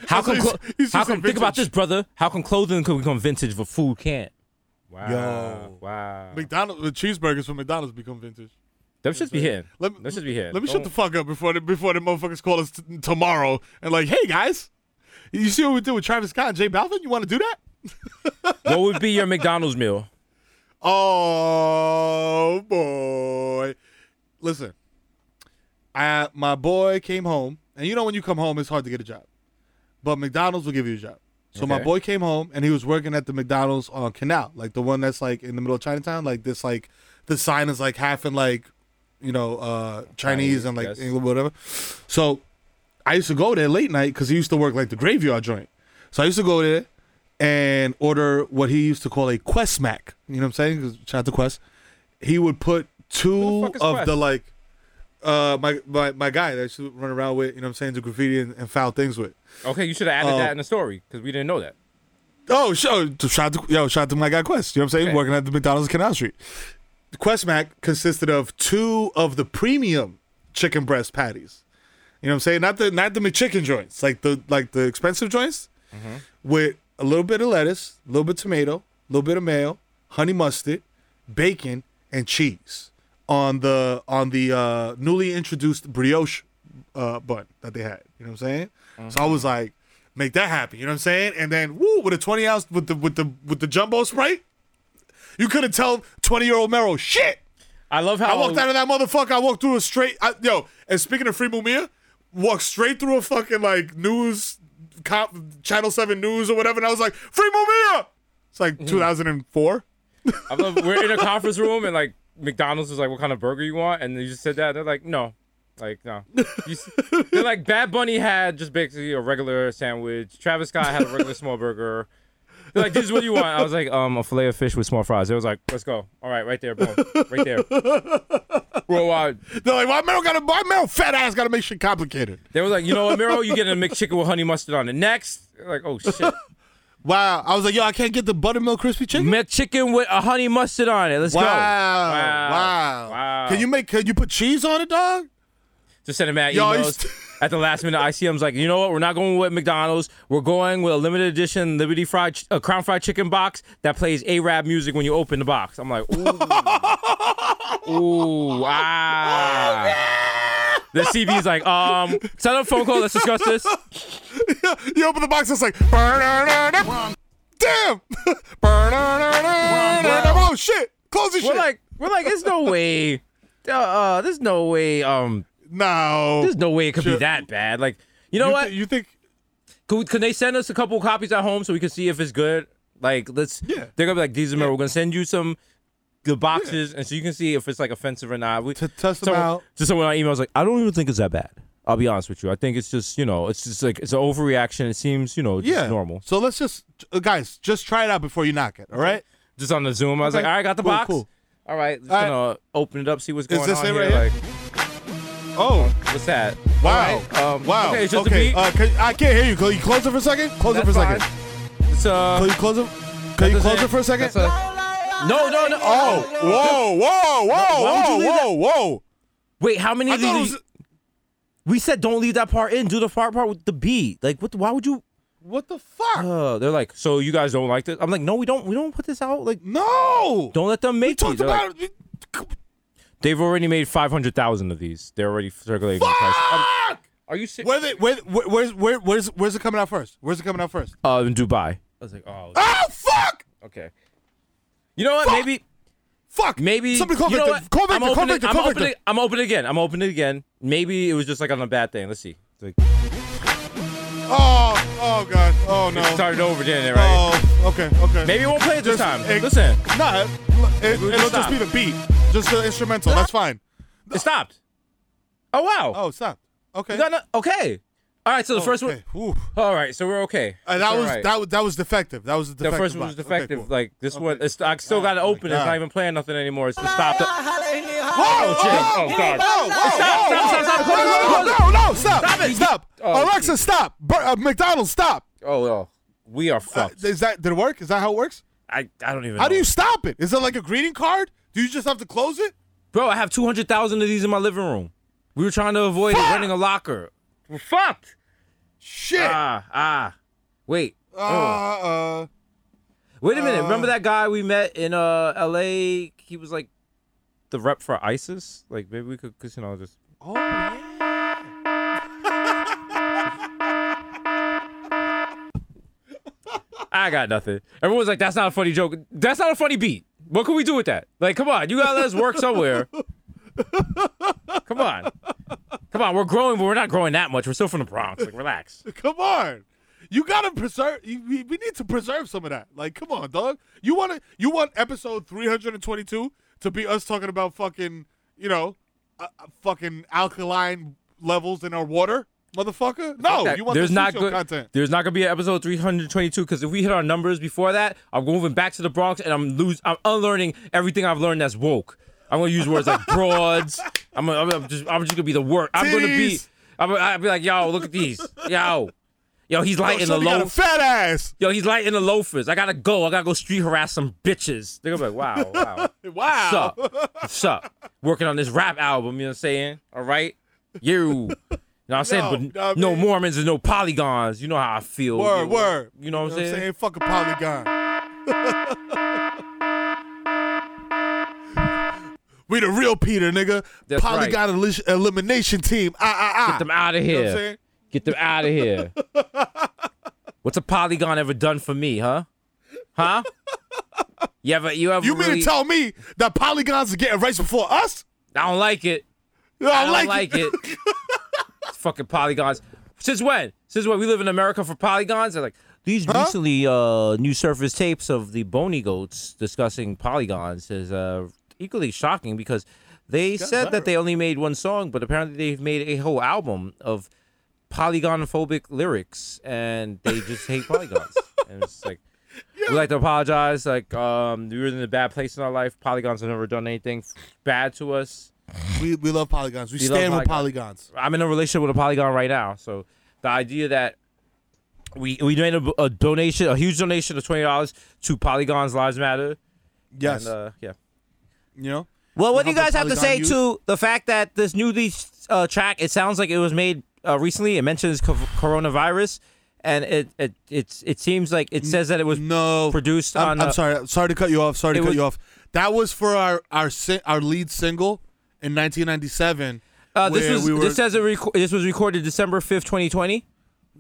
Speaker 2: How come?
Speaker 3: he's-
Speaker 2: clo-
Speaker 3: he's
Speaker 2: how
Speaker 3: just
Speaker 2: come? Think about this, brother. How come clothing could become vintage but food can't? Wow.
Speaker 3: Yo.
Speaker 2: Wow.
Speaker 3: McDonald's, the cheeseburgers from McDonald's become vintage.
Speaker 2: Them should be hitting.
Speaker 3: Let,
Speaker 2: Them should be hitting.
Speaker 3: Let me shut
Speaker 2: Don't-
Speaker 3: the fuck up before the, before the motherfuckers call us t- tomorrow and like, hey guys, you see what we did with Travis Scott and J Balvin? You want to do that?
Speaker 2: What would be your McDonald's meal?
Speaker 3: Oh boy. Listen. I my boy came home, and you know when you come home it's hard to get a job. But McDonald's will give you a job. So my boy came home and he was working at the McDonald's on Canal, like the one that's like in the middle of Chinatown, like this like the sign is like half in like you know, uh Chinese,
Speaker 2: Chinese,
Speaker 3: and like
Speaker 2: yes.
Speaker 3: English, whatever. So I used to go there late night because he used to work like the graveyard joint. So I used to go there and order what he used to call a Quest Mac. You know what I'm saying? Shout out to Quest. He would put two
Speaker 2: is
Speaker 3: of
Speaker 2: Quest?
Speaker 3: the like uh my, my my guy that I used to run around with, you know what I'm saying, do graffiti and, and foul things with.
Speaker 2: Okay, you should have added
Speaker 3: Uh,
Speaker 2: that in the story because we didn't know that.
Speaker 3: Oh, show shout out to yo, shout out to my guy Quest. You know what I'm saying?
Speaker 2: Okay.
Speaker 3: Working at the McDonald's on Canal Street. The Quest Mac consisted of two of the premium chicken breast patties. You know what I'm saying? Not the not the McChicken joints, like the like the expensive joints, with a little bit of lettuce, a little bit of tomato, a little bit of mayo, honey mustard, bacon, and cheese on the on the uh, newly introduced brioche uh, bun that they had. You know what I'm saying? So I was like, make that happen. You know what I'm saying? And then woo with a 20 ounce with the with the with the jumbo sprite, you couldn't tell 20 year old Mero shit.
Speaker 2: I love how
Speaker 3: I walked out of that motherfucker. I walked through a straight. I, yo, and speaking of free Mumia, walked straight through a fucking like news, cop, Channel Seven News or whatever, and I was like, free Mumia. It's like 2004.
Speaker 2: I love we're in a conference room and like McDonald's was like, "What kind of burger you want?" And you just said that. They're like, "No." Like no, You s- they're like Bad Bunny had just basically a regular sandwich. Travis Scott had a regular small burger. They're like, "This is what you want." I was like, "Um, a fillet of fish with small fries." It was like, "Let's go." All right, right there, boom, right there. Worldwide.
Speaker 3: They're like, why Mero got to why Mero fat ass got to make shit complicated?
Speaker 2: They were like, "You know what, Mero? You get a McChicken with honey mustard on it." Next, They're like, "Oh shit,
Speaker 3: Wow. I was like, yo, I can't get the buttermilk crispy chicken.
Speaker 2: McChicken with a honey mustard on it. Let's
Speaker 3: wow.
Speaker 2: go."
Speaker 3: wow.
Speaker 2: Wow. Wow.
Speaker 3: Can you make? Can you put cheese on it, dog?
Speaker 2: Just send him out
Speaker 3: Yo,
Speaker 2: emails.
Speaker 3: used
Speaker 2: At the last minute, ICM's like, you know what? We're not going with McDonald's. We're going with a limited edition Liberty Fried, ch- uh, Crown Fried Chicken box that plays A-Rap music when you open the box. I'm like, ooh, ooh, wow. The CB's like, um, set up a phone call. Let's discuss this.
Speaker 3: you open the box, it's like, damn. oh shit! Close the
Speaker 2: We're like, we're like, there's no way. Uh, there's no way. Um,
Speaker 3: no.
Speaker 2: there's no way it could be that bad. Like, you know
Speaker 3: you
Speaker 2: what?
Speaker 3: you think?
Speaker 2: Could, could they send us a couple copies at home so we can see if it's good? Like, let's.
Speaker 3: Yeah.
Speaker 2: They're gonna be like, these are We're gonna send you some good boxes, and so you can see if it's like offensive or not. We
Speaker 3: To test them out.
Speaker 2: Just someone on emails like, I don't even think it's that bad. I'll be honest with you. I think it's just you know, it's just like it's an overreaction. It seems you know, just
Speaker 3: Yeah.
Speaker 2: normal.
Speaker 3: So let's just, uh, guys, just try it out before you knock it. All right.
Speaker 2: Just on the Zoom, I was
Speaker 3: Okay.
Speaker 2: like, all right, got the
Speaker 3: Cool,
Speaker 2: box.
Speaker 3: cool.
Speaker 2: All right, just
Speaker 3: All right.
Speaker 2: gonna open it up, see what's going on
Speaker 3: it
Speaker 2: here.
Speaker 3: right here?
Speaker 2: Like,
Speaker 3: Oh.
Speaker 2: what's that?
Speaker 3: Wow.
Speaker 2: Right, um,
Speaker 3: wow.
Speaker 2: Okay, it's just a
Speaker 3: okay.
Speaker 2: beat.
Speaker 3: Uh, can, I can't hear you. Can you close it for a second? Close it for a second.
Speaker 2: fine. It's uh.
Speaker 3: Can you close it? Can you
Speaker 2: that's
Speaker 3: close it for a second?
Speaker 2: No, no, no.
Speaker 3: Oh, whoa, whoa, whoa, whoa, whoa, whoa.
Speaker 2: Wait, how many
Speaker 3: I
Speaker 2: of these?
Speaker 3: was.
Speaker 2: We said don't leave that part in. Do the part part with the beat. Like, what? the- Why would you?
Speaker 3: What the fuck?
Speaker 2: Uh, they're like, so you guys don't like this? I'm like, no, we don't. We don't put this out. Like,
Speaker 3: no.
Speaker 2: don't let them
Speaker 3: we
Speaker 2: make these. They're like,
Speaker 3: about it.
Speaker 2: They've already made five hundred thousand of these. They're already circulating. Um,
Speaker 3: Fuck!
Speaker 2: are you serious?
Speaker 3: Where they, where, where, where's, where, where's, where's it coming out first? Where's it coming out first?
Speaker 2: Uh, in Dubai. I was like, oh,
Speaker 3: Oh, fuck!
Speaker 2: okay. You know what?
Speaker 3: Fuck.
Speaker 2: Maybe,
Speaker 3: Fuck!
Speaker 2: maybe.
Speaker 3: Somebody call
Speaker 2: you know
Speaker 3: Victor. Call
Speaker 2: I'm
Speaker 3: Victor. Call
Speaker 2: opening,
Speaker 3: Victor.
Speaker 2: I'm
Speaker 3: Call
Speaker 2: opening,
Speaker 3: Victor.
Speaker 2: I'm opening again. I'm opening again. Maybe it was just like on a bad thing. Let's see. Like,
Speaker 3: Oh, oh, God. Oh, no.
Speaker 2: it started over then, right?
Speaker 3: Oh, okay, okay.
Speaker 2: Maybe it won't play it this
Speaker 3: Just-
Speaker 2: time.
Speaker 3: it-
Speaker 2: Listen,
Speaker 3: Nah, it, it,
Speaker 2: We'll
Speaker 3: it'll
Speaker 2: just
Speaker 3: just be the beat. Just the instrumental. That's fine.
Speaker 2: it stopped. Oh wow.
Speaker 3: Oh, stop. Okay.
Speaker 2: You got no- okay. All right. So the first one.
Speaker 3: okay. Ooh.
Speaker 2: All right. So we're okay.
Speaker 3: Uh, that was
Speaker 2: right.
Speaker 3: that was that was defective. That was the
Speaker 2: The first one was
Speaker 3: box. Okay,
Speaker 2: defective.
Speaker 3: cool.
Speaker 2: Like this
Speaker 3: Okay.
Speaker 2: one, it's, I still got to
Speaker 3: Oh,
Speaker 2: open. It's not even playing nothing anymore. It's to stop. The,
Speaker 3: Whoa!
Speaker 2: Jim. Oh, God.
Speaker 3: Whoa! Whoa!
Speaker 2: Stop,
Speaker 3: whoa,
Speaker 2: stop, stop,
Speaker 3: whoa, no, no, no, stop!
Speaker 2: Stop it.
Speaker 3: Stop!
Speaker 2: Oh,
Speaker 3: Alexa, stop! Bur- uh, McDonald's, stop!
Speaker 2: oh, oh, we are
Speaker 3: Uh,
Speaker 2: fucked.
Speaker 3: is that did it work? Is that how it works?
Speaker 2: I, I don't even. Know.
Speaker 3: How
Speaker 2: know.
Speaker 3: do you stop it? Is it like a greeting card? Do you just have to close it?
Speaker 2: Bro, I have two hundred thousand of these in my living room. We were trying to avoid
Speaker 3: Fuck.
Speaker 2: renting a locker. We're fucked.
Speaker 3: Shit!
Speaker 2: Ah, ah. Wait.
Speaker 3: Uh, uh,
Speaker 2: Wait a minute.
Speaker 3: Uh,
Speaker 2: Remember that guy we met in uh L.A. He was like the rep for ISIS. Like maybe we could, cause you know, just
Speaker 3: oh yeah.
Speaker 2: I got nothing. Everyone's like, that's not a funny joke. That's not a funny beat. What can we do with that? Like, come on, you gotta let us work somewhere. come on, come on. We're growing, but we're not growing that much. We're still from the Bronx. Like, relax.
Speaker 3: Come on. You gotta preserve. You, we, we need to preserve some of that. Like, come on, dog. You want to? You want episode three hundred and twenty-two to be us talking about fucking, you know, uh, uh, fucking alkaline levels in our water, motherfucker? No,
Speaker 2: That-
Speaker 3: you want
Speaker 2: there's
Speaker 3: the
Speaker 2: not good.
Speaker 3: content.
Speaker 2: There's not gonna be an episode 322 because if we hit our numbers before that, I'm moving back to the Bronx and I'm lose. I'm unlearning everything I've learned that's woke. I'm gonna use words like broads. I'm, gonna, I'm just. I'm just gonna be the word. I'm gonna be. I'm, I'll be like, yo, look at these. Yo, yo, he's
Speaker 3: Yo,
Speaker 2: lighting the
Speaker 3: Shorty got
Speaker 2: loaf.
Speaker 3: fat ass.
Speaker 2: Yo, he's lighting the loafers. I gotta go. I gotta go street harass some bitches. They're gonna be like, wow, wow.
Speaker 3: Wow.
Speaker 2: What's up? What's up? Working on this rap album, you know what I'm saying? All right? You. You know what I'm saying?
Speaker 3: No,
Speaker 2: but no
Speaker 3: man.
Speaker 2: Mormons and no polygons. You know how I feel.
Speaker 3: Word,
Speaker 2: You-
Speaker 3: word.
Speaker 2: You know what I'm saying?
Speaker 3: Fucking polygon. we the real Peter, nigga.
Speaker 2: That's right.
Speaker 3: polygon eli- elimination team. Ah, ah, ah.
Speaker 2: Get them out of
Speaker 3: You know
Speaker 2: here.
Speaker 3: I'm saying?
Speaker 2: Get them out of here. What's a polygon ever done for me, huh? Huh? You ever, you ever
Speaker 3: You mean
Speaker 2: really,
Speaker 3: to tell me that polygons are getting race before us?
Speaker 2: I don't like it.
Speaker 3: I don't,
Speaker 2: I don't
Speaker 3: like,
Speaker 2: like,
Speaker 3: it.
Speaker 2: it. Fucking polygons. Since when? Since when we live in America for polygons? They're like these recently uh, new surface tapes of the Bony Goats discussing polygons is uh, equally shocking because they said that they only made one song, but apparently they've made a whole album of polygonophobic lyrics, and they just hate polygons. and it's like. We like to apologize. Like, um, we were in a bad place in our life. Polygons have never done anything bad to us.
Speaker 3: we, we love polygons. We,
Speaker 2: We
Speaker 3: stand with
Speaker 2: polygons.
Speaker 3: polygons.
Speaker 2: I'm in a relationship with a polygon right now. So the idea that we we made a, a donation, a huge donation of twenty dollars to Polygons Lives Matter.
Speaker 3: Yes.
Speaker 2: And, uh, yeah.
Speaker 3: You know?
Speaker 7: Well, what do you guys have to say
Speaker 3: youth.
Speaker 7: to the fact that this newly uh, track? It sounds like it was made uh, recently. It mentions co- coronavirus, and it it it's it seems like it says that it was
Speaker 3: No.
Speaker 7: produced
Speaker 3: I'm,
Speaker 7: on.
Speaker 3: I'm
Speaker 7: uh,
Speaker 3: sorry. Sorry to cut you off. Sorry to cut
Speaker 2: was-
Speaker 3: you off. That was for our our our lead single in 1997.
Speaker 2: Uh, this was
Speaker 3: we were,
Speaker 2: this says it reco- this was recorded December fifth, twenty twenty.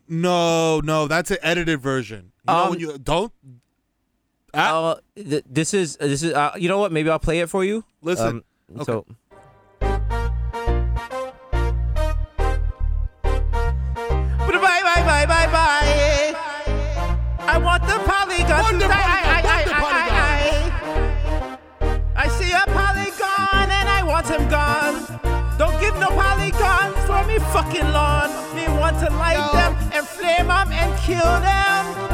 Speaker 3: no, no. That's an edited version. You know
Speaker 2: Um,
Speaker 3: when you don't Ah.
Speaker 2: Uh, th- this is this is uh, you know what? Maybe I'll play it for you.
Speaker 3: listen.
Speaker 2: Um, So.
Speaker 7: Bye bye bye bye bye.
Speaker 8: a polygon
Speaker 9: Wonder
Speaker 8: tonight. I,
Speaker 9: polygon,
Speaker 8: I, I, I, I, I see a polygon and I want him gone. Don't give no polygons for me fucking lawn. Me want to light them and flame them and kill them.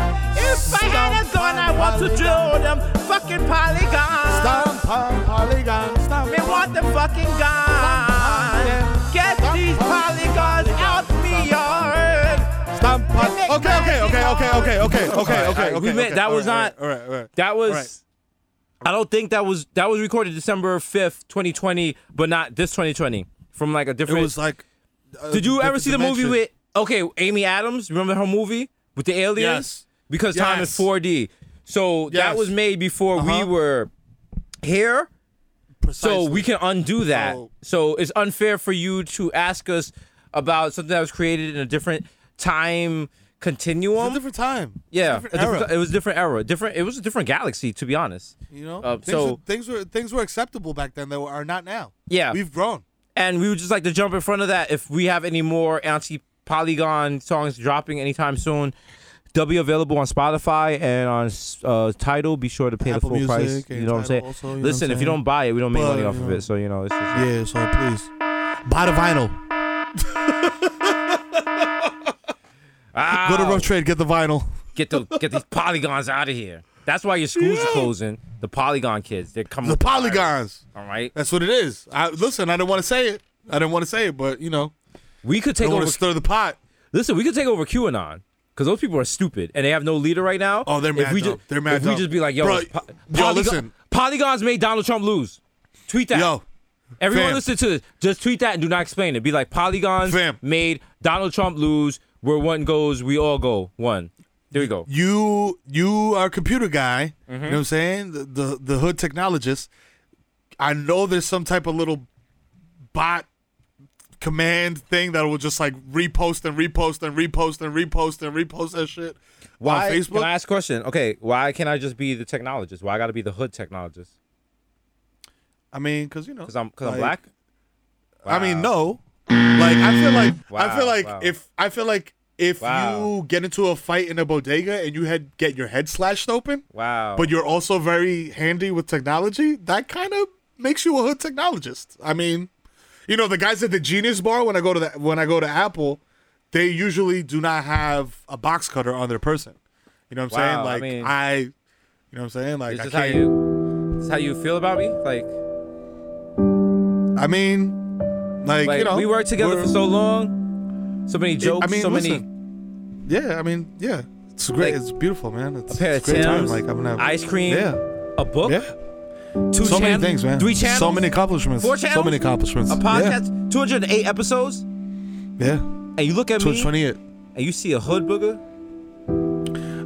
Speaker 8: If I had a gun, I want to drill them fucking polygons.
Speaker 3: Stomp on polygon. Stomp
Speaker 8: Me want them fucking gone. Get these polygons out me yard.
Speaker 3: Stomp on.
Speaker 8: Make
Speaker 3: Okay, okay, okay, okay, okay, okay, okay, okay,
Speaker 2: we
Speaker 3: okay.
Speaker 2: meant- that was not-
Speaker 3: All right, all right.
Speaker 2: That was. I don't think that was that was recorded December fifth, twenty twenty, but not this twenty twenty. From like a different.
Speaker 3: It was like. uh,
Speaker 2: Did you ever
Speaker 3: different
Speaker 2: see the movie with okay Amy Adams? Remember her movie with the aliens?
Speaker 3: Yes.
Speaker 2: Because time is four D. So that was made before we
Speaker 3: Uh-huh.
Speaker 2: were here.
Speaker 3: Precisely.
Speaker 2: So we can undo that.
Speaker 3: So-
Speaker 2: So it's unfair for you to ask us about something that was created in a different time
Speaker 3: It's a
Speaker 2: continuum.
Speaker 3: different time.
Speaker 2: yeah,
Speaker 3: It's a
Speaker 2: a
Speaker 3: different
Speaker 2: different-
Speaker 3: era.
Speaker 2: it was a different era. Different. It was a different galaxy, to be honest.
Speaker 3: You know,
Speaker 2: Uh,
Speaker 3: things,
Speaker 2: so-
Speaker 3: were, things were things were acceptable back then that are not now.
Speaker 2: Yeah.
Speaker 3: we've grown.
Speaker 2: And we would just like to jump in front of that. If we have any more anti Polygon songs dropping anytime soon, they'll be available on Spotify and on uh, Tidal. Be sure to pay
Speaker 3: Apple
Speaker 2: the full price. You know what I'm saying?
Speaker 3: Also, you
Speaker 2: Listen,
Speaker 3: I'm
Speaker 2: if you don't buy it, we don't make
Speaker 3: But,
Speaker 2: money off
Speaker 3: you
Speaker 2: of it. So you know, it's just,
Speaker 3: Yeah, so please buy the vinyl.
Speaker 2: ah,
Speaker 3: Go to Rough Trade, get the vinyl.
Speaker 2: get the get these polygons out of here. That's why your schools are closing. The Polygon kids, they're coming.
Speaker 3: The polygons.
Speaker 2: All right,
Speaker 3: That's what it is. I, listen, I didn't want to say it. I didn't want to say it, but you know,
Speaker 2: we could take over.
Speaker 3: to stir the pot.
Speaker 2: Listen, we could take over QAnon because those people are stupid and they have no leader right now.
Speaker 3: Oh, they're
Speaker 2: if
Speaker 3: mad
Speaker 2: we
Speaker 3: dumb.
Speaker 2: Just,
Speaker 3: They're mad
Speaker 2: If we just be like, yo,
Speaker 3: Bro,
Speaker 2: po-
Speaker 3: yo,
Speaker 2: Polygon-
Speaker 3: listen.
Speaker 2: Polygons made Donald Trump lose. Tweet that.
Speaker 3: Yo,
Speaker 2: Everyone
Speaker 3: fam.
Speaker 2: listen to this. Just tweet that and do not explain it. Be like, Polygons
Speaker 3: Fam.
Speaker 2: made Donald Trump lose. Where one goes, we all go. One. There we go.
Speaker 3: you you are a computer guy.
Speaker 2: Mm-hmm.
Speaker 3: You know what I'm saying? The, the the hood technologist. I know there's some type of little bot command thing that will just like repost and repost and repost and repost and repost that shit
Speaker 2: Why?
Speaker 3: on Facebook.
Speaker 2: Can I ask a question? Okay, why can't I just be the technologist? Why I got to be the hood technologist?
Speaker 3: I mean, because you know,
Speaker 2: Because I'm because I'm
Speaker 3: like-
Speaker 2: black.
Speaker 3: I mean, no. Like I feel like I feel like
Speaker 2: wow.
Speaker 3: if I feel like if
Speaker 2: Wow.
Speaker 3: you get into a fight in a bodega and you had get your head slashed open,
Speaker 2: Wow.
Speaker 3: but you're also very handy with technology, that kind of makes you a hood technologist. I mean, you know, the guys at the Genius Bar when I go to the when I go to Apple, they usually do not have a box cutter on their person. You know what I'm
Speaker 2: Wow,
Speaker 3: saying? Like
Speaker 2: mean-
Speaker 3: I, you know what I'm saying? Like
Speaker 2: Is
Speaker 3: I
Speaker 2: how you? This how you feel about me? Like,
Speaker 3: I mean, like,
Speaker 2: like
Speaker 3: you know,
Speaker 2: we worked together for so long. So many jokes.
Speaker 3: I mean,
Speaker 2: so many.
Speaker 3: Yeah, I mean, yeah, it's great.
Speaker 2: Like,
Speaker 3: it's beautiful, man. It's,
Speaker 2: A pair of
Speaker 3: it's a great time. Like I'm gonna have
Speaker 2: ice cream,
Speaker 3: Yeah,
Speaker 2: a book,
Speaker 3: yeah.
Speaker 2: Two
Speaker 3: so many things, man.
Speaker 2: three channels,
Speaker 3: So many accomplishments.
Speaker 2: four channels.
Speaker 3: So many accomplishments.
Speaker 2: a podcast, 208 episodes,
Speaker 3: Yeah. yeah.
Speaker 2: and you look at
Speaker 3: Twitch
Speaker 2: me
Speaker 3: 28.
Speaker 2: and you see a hood booger.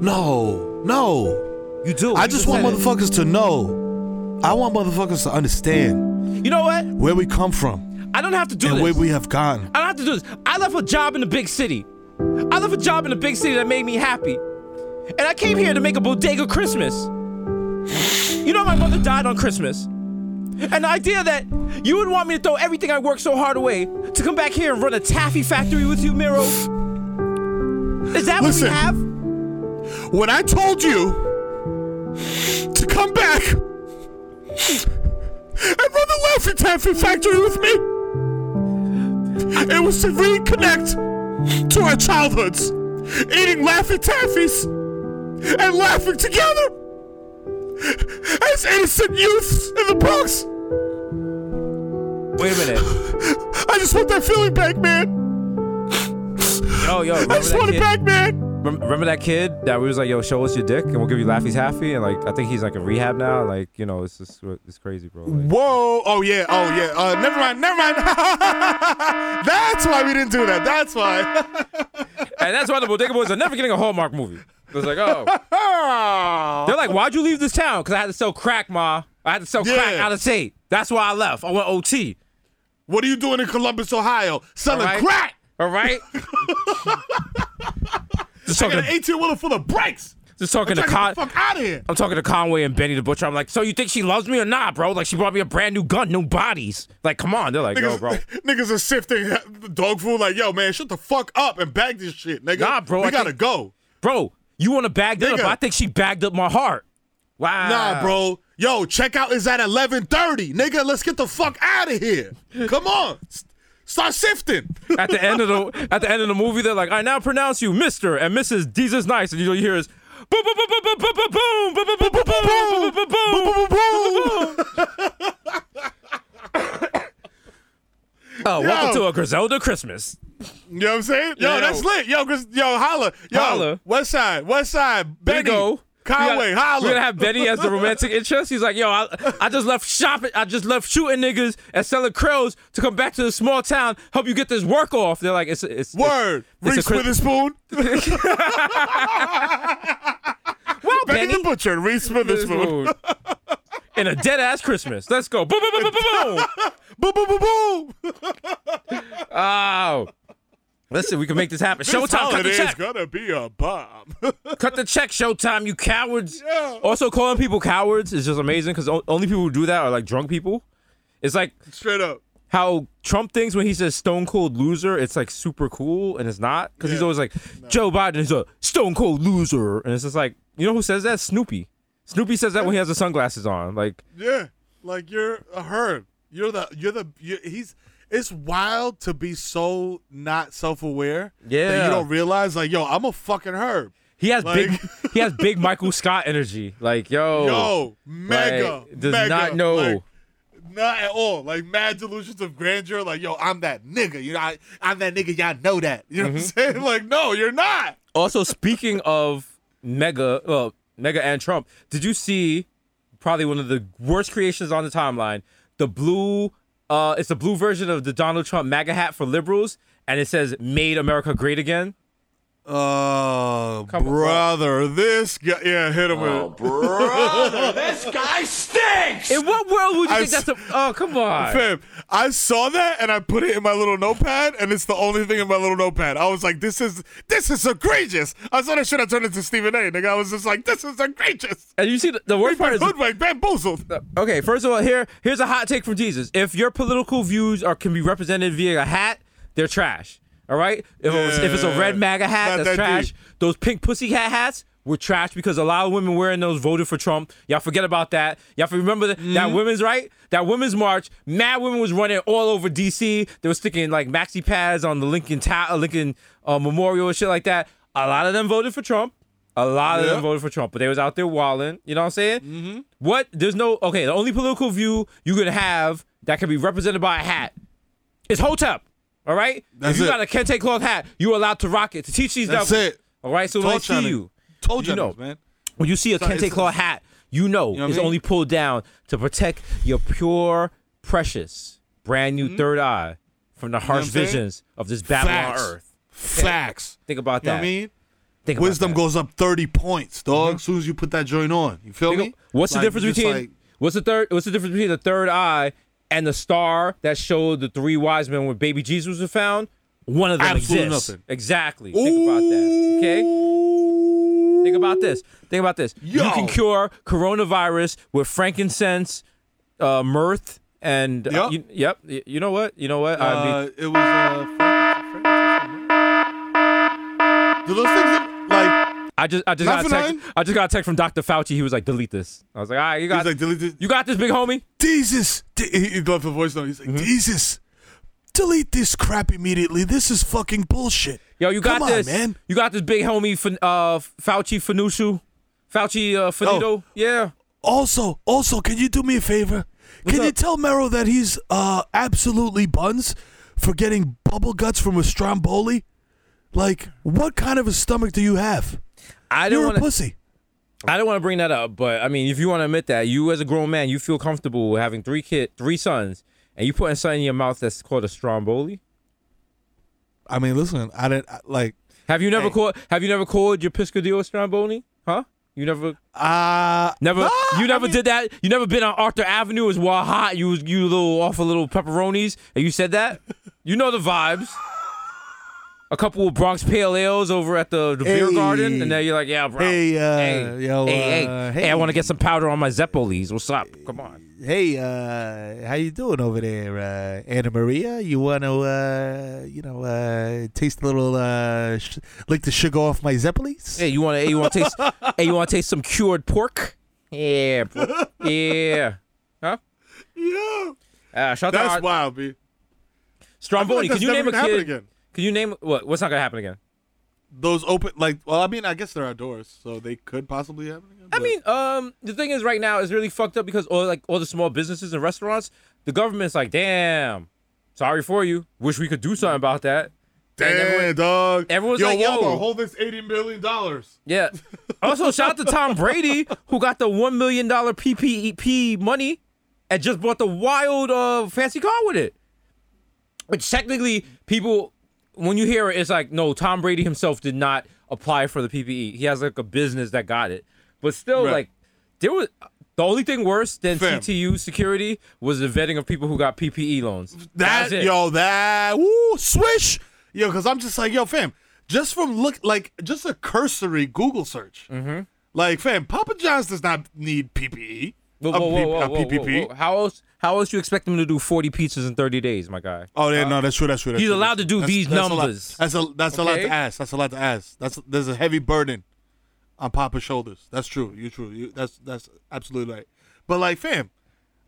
Speaker 3: No, no.
Speaker 2: You do.
Speaker 3: I
Speaker 2: You
Speaker 3: just want
Speaker 2: said it.
Speaker 3: motherfuckers to know. I want motherfuckers to understand
Speaker 2: You know what?
Speaker 3: where we come from
Speaker 2: I don't have to do
Speaker 3: and
Speaker 2: this.
Speaker 3: where we have gone.
Speaker 2: I don't have to do this. I left a job in the big city. I left a job in the big city that made me happy. And I came here to make a bodega Christmas. You know, my mother died on Christmas. And the idea that you would want me to throw everything I worked so hard away to come back here and run a taffy factory with you, Mero? Is that what we have?
Speaker 3: When I told you to come back and run the Laffy Taffy factory with me, it was to reconnect to our childhoods, eating Laffy Taffies and laughing together as innocent youths in the Bronx.
Speaker 2: Wait a minute.
Speaker 3: I just want that feeling back, man.
Speaker 2: Yo, yo,
Speaker 3: I just want it
Speaker 2: kid?
Speaker 3: back, man.
Speaker 2: Remember that kid that we was like, yo, show us your dick and we'll give you Laffy's Happy? And like, I think he's like in rehab now. Like, you know, it's just, it's crazy, bro. Like,
Speaker 3: Whoa! Oh yeah! Oh yeah! Uh, never mind. Never mind. That's why we didn't do that. That's why.
Speaker 2: and that's why the Bodega Boys are never getting a Hallmark movie. It was like, oh. They're like, why'd you leave this town? Because I had to sell crack, ma. I had to sell crack
Speaker 3: Yeah.
Speaker 2: out of state. That's why I left. I went OT.
Speaker 3: what are you doing in Columbus, Ohio? Selling
Speaker 2: All right.
Speaker 3: crack?
Speaker 2: All right? just
Speaker 3: I
Speaker 2: talking,
Speaker 3: got an 18 wheeler full of brakes.
Speaker 2: just talking to
Speaker 3: Get the
Speaker 2: Con-
Speaker 3: fuck out of here.
Speaker 2: I'm talking to Conway and Benny the Butcher. I'm like, so you think she loves me or not, bro? Like, she brought me a brand new gun, new bodies. Like, come on. They're like, yo, bro.
Speaker 3: niggas are sifting dog food like, yo, man, shut the fuck up and bag this shit, nigga.
Speaker 2: Nah, bro,
Speaker 3: We
Speaker 2: I
Speaker 3: gotta
Speaker 2: think-
Speaker 3: go.
Speaker 2: Bro,
Speaker 7: You want to bag that
Speaker 3: Nigga.
Speaker 7: up? I think she bagged up my heart. Wow.
Speaker 3: Nah, bro. Yo, checkout is at 11:30. Nigga, let's get the fuck out of here. Come on. Start sifting.
Speaker 2: At the end of the at the end of the movie, they're like, "I now pronounce you Mister and Mrs. Desus Nice," and you hear is. Boom, boom, boom, boom, boom, boom, boom, boom, boom, boom, boom, boom, boom, boom, boom, boom, boom, boom. Oh, welcome to a Griselda Christmas.
Speaker 3: You know what I'm saying? Yo,
Speaker 2: Yo.
Speaker 3: that's lit. Yo, Chris, yo, holla. Yo,
Speaker 2: Holla.
Speaker 3: West Side, West Side, Benny,
Speaker 2: you go.
Speaker 3: Conway,
Speaker 2: we
Speaker 3: holla.
Speaker 2: We're gonna have Benny as the romantic interest. He's like, yo, I, I just left shopping. I just left shooting niggas and selling crows to come back to the small town, help you get this work off. They're like, it's it's
Speaker 3: Word.
Speaker 2: It's,
Speaker 3: Reese
Speaker 2: it's
Speaker 3: Witherspoon.
Speaker 2: well,
Speaker 3: Benny
Speaker 2: Benny.
Speaker 3: the Butcher. Reese Witherspoon.
Speaker 2: In a dead ass Christmas. Let's go. Boom, boom, boom, boom, boom, boom.
Speaker 3: boom, boom, boom, boom.
Speaker 2: Oh. Listen, we can make this happen.
Speaker 3: This
Speaker 2: Showtime, cut the check.
Speaker 3: gonna be a bomb.
Speaker 2: Cut the check, Showtime, you cowards.
Speaker 3: Yeah.
Speaker 2: Also, calling people cowards is just amazing because only people who do that are like drunk people. It's like
Speaker 3: Straight up.
Speaker 2: how Trump thinks when he says stone cold loser, it's like super cool, and it's not because he's
Speaker 3: Yeah.
Speaker 2: always like Joe Biden is a stone cold loser, and it's just like you know who says that? Snoopy. Snoopy says that when he has the sunglasses on. Like
Speaker 3: Yeah, like you're a herb. You're the you're the you he's. It's wild to be so not self aware. that
Speaker 2: Yeah.
Speaker 3: you don't realize like yo, I'm a fucking herb.
Speaker 2: he has big, he has big Michael Scott energy. Like yo,
Speaker 3: Yo, mega,
Speaker 2: like, does
Speaker 3: mega,
Speaker 2: not know.
Speaker 3: like, not at all. Like mad delusions of grandeur. Like yo, I'm that nigga. You know, I, I'm that nigga. Y'all know that. You know
Speaker 2: Mm-hmm.
Speaker 3: what I'm saying? Like no, you're not.
Speaker 2: Also, speaking of Mega, well, Mega and Trump, did you see probably one of the worst creations on the timeline? The blue, uh, it's the blue version of the Donald Trump MAGA hat for liberals, and it says "Made America Great Again."
Speaker 3: Oh,
Speaker 2: Come on,
Speaker 3: brother, this guy. Yeah, hit him
Speaker 4: Oh,
Speaker 3: with.
Speaker 4: brother, this guy stinks!
Speaker 2: In what world would you
Speaker 3: I
Speaker 2: think that's a? Oh, come on.
Speaker 3: Fam, I saw that and I put it in my little notepad, and it's the only thing in my little notepad. I was like, "This is this is egregious." I saw that shit. I turned into Stephen A. Nigga, I was just like, "This is egregious."
Speaker 2: And you see, the, the worst part is
Speaker 3: Hoodwink, bamboozled.
Speaker 2: Uh, okay. First of all, here here's a hot take from Desus. If your political views are can be represented via a hat, they're trash. All right. If, it was- if it's a red MAGA hat, that's
Speaker 3: that
Speaker 2: trash.
Speaker 3: deep.
Speaker 2: Those pink pussy hat hats were trash because a lot of women wearing those voted for Trump. Y'all forget about that. Y'all remember that,
Speaker 3: Mm-hmm.
Speaker 2: that women's right, that women's march. Mad women was running all over DC. They were sticking like maxi pads on the Lincoln Ta- Lincoln uh, Memorial and shit like that. A lot of them voted for Trump. A lot of
Speaker 3: Yeah.
Speaker 2: them voted for Trump, but they was out there walling. You know what I'm saying? Mm-hmm. What? There's no okay. The only political view you can have that can be represented by a hat is Hotep. All right.
Speaker 3: That's
Speaker 2: if you
Speaker 3: it.
Speaker 2: got a kente cloth hat, you're allowed to rock it to teach these
Speaker 3: That's
Speaker 2: devils.
Speaker 3: it.
Speaker 2: All right. So when I
Speaker 3: Told
Speaker 2: see
Speaker 3: y'all. Told
Speaker 2: you
Speaker 3: you
Speaker 2: know,
Speaker 3: man.
Speaker 2: when you see a
Speaker 3: So
Speaker 2: kente
Speaker 3: it's-
Speaker 2: cloth hat, you know,
Speaker 3: know what
Speaker 2: it's
Speaker 3: mean?
Speaker 2: only pulled down to protect your pure, precious, brand new third eye from the harsh
Speaker 3: Mm-hmm. I'm saying?
Speaker 2: visions of this Babylon
Speaker 3: Facts.
Speaker 2: Earth.
Speaker 3: Facts.
Speaker 2: Think about
Speaker 3: You know
Speaker 2: that.
Speaker 3: what I mean?
Speaker 2: Think about
Speaker 3: Wisdom
Speaker 2: that. Mm-hmm.
Speaker 3: goes up 30 points, dog, as soon as you put that joint on. You feel
Speaker 2: Think
Speaker 3: me?
Speaker 2: of- What's the
Speaker 3: Like,
Speaker 2: difference
Speaker 3: just
Speaker 2: between
Speaker 3: like-
Speaker 2: what's the third? What's the difference between the third eye and the star that showed the three wise men where baby Jesus was found? One of them
Speaker 3: Absolutely
Speaker 2: exists.
Speaker 3: nothing.
Speaker 2: Exactly. Think about that. Okay. Think about this. Think about this. You can cure coronavirus with frankincense, uh, mirth, and uh,
Speaker 3: Yup.
Speaker 2: you, yep. You know what? You know what? I mean,
Speaker 3: Uh, it was uh, Frank- Frank- Do those things
Speaker 2: I just, I just got a text. I just got a text from Dr. Fauci. He was like, "Delete this." I was like, "All right, you got,
Speaker 3: like delete this?
Speaker 2: you got this, big homie."
Speaker 3: Desus, he he left a voice note. He's like,
Speaker 2: Mm-hmm.
Speaker 3: Desus, delete this crap immediately. This is fucking bullshit.
Speaker 2: Yo, you got
Speaker 3: Come
Speaker 2: this,
Speaker 3: on, man.
Speaker 2: You got this big homie, uh, Fauci Fanushu, Fauci uh, Finito.
Speaker 3: Oh.
Speaker 2: Yeah.
Speaker 3: Also, also, can you do me a favor? Can you tell Mero that he's uh absolutely buns for getting bubble guts from a Stromboli? Like, what kind of a stomach do you have?
Speaker 2: I don't
Speaker 3: You're
Speaker 2: want
Speaker 3: a pussy.
Speaker 2: I don't want to bring that up, but I mean, if you want to admit that, you as a grown man, you feel comfortable having three kid, three sons, and you putting something in your mouth that's called a stromboli.
Speaker 3: I mean, listen, I didn't I- like.
Speaker 2: Have you never
Speaker 3: Hey.
Speaker 2: called? Have you never called your piscadillo stromboli? Huh? You never,
Speaker 3: Uh
Speaker 2: never, you
Speaker 3: I
Speaker 2: never
Speaker 3: mean-
Speaker 2: did that. You never been on Arthur Avenue. It was wild hot. You was you little off a little pepperonis, and you said that. You know the vibes. A couple of Bronx Pale Ales over at the, the beer garden, and then you're like, "Yeah, bro.
Speaker 3: Hey, uh,
Speaker 2: hey,
Speaker 3: yo,
Speaker 2: hey, hey,
Speaker 3: uh,
Speaker 2: hey, I want to get some powder on my Zeppolis. What's up? Come on."
Speaker 5: hey, uh, how you doing over there, uh, Anna Maria? You want to, uh, you know, uh, taste a little, uh, sh- lick the sugar off my Zeppelis?
Speaker 7: Hey, you want to? Hey, you want to taste? hey, you want to taste some cured pork? Yeah, bro. yeah. Huh?
Speaker 3: Yeah.
Speaker 2: Uh, shout out
Speaker 3: That's
Speaker 2: our,
Speaker 3: wild, B. I feel
Speaker 2: Stromboni.
Speaker 3: like
Speaker 2: can you name a kid?
Speaker 3: again.
Speaker 2: Can you name what? What's not gonna happen again?
Speaker 3: Those open, like, well, I mean, I guess they're outdoors, so they could possibly happen again.
Speaker 2: I
Speaker 3: but-
Speaker 2: mean, um, the thing is, right now, it's really fucked up because all like all the small businesses and restaurants, the government's like, damn, sorry for you. Wish we could do something about that. And
Speaker 3: damn,
Speaker 2: everyone-
Speaker 3: dog.
Speaker 2: everyone's
Speaker 3: yo,
Speaker 2: like, yo.
Speaker 3: Walmart, hold this eighty million dollars.
Speaker 2: Yeah. Also, shout out to Tom Brady who got the one million dollar PPP money and just bought the wild uh fancy car with it. Which technically, people when you hear it, it's like, no, Tom Brady himself did not apply for the PPE. He has like a business that got it. But still,
Speaker 3: Right.
Speaker 2: like, there was the only thing worse than
Speaker 3: Fam.
Speaker 2: CTU security was the vetting of people who got PPE loans.
Speaker 3: That
Speaker 2: That's it.
Speaker 3: yo, that woo swish, yo, because I'm just like yo, fam. Just from look like just a cursory Google search, mm-hmm. like fam, Papa John's does not need PPE.
Speaker 2: Whoa, whoa, whoa, whoa, whoa,
Speaker 3: PPP.
Speaker 2: whoa. How else? How else you expect him to do forty pizzas in thirty days, my guy?
Speaker 3: Oh yeah, no, that's true. That's true. That's
Speaker 2: He's
Speaker 3: true,
Speaker 2: allowed
Speaker 3: that's
Speaker 2: to do
Speaker 3: true.
Speaker 2: these
Speaker 3: that's, that's
Speaker 2: numbers.
Speaker 3: A lot, that's a that's a lot
Speaker 2: Okay?
Speaker 3: to ask. That's a lot to ask. That's there's a heavy burden on Papa's shoulders. That's true. You're true. You that's that's absolutely right. But like, fam,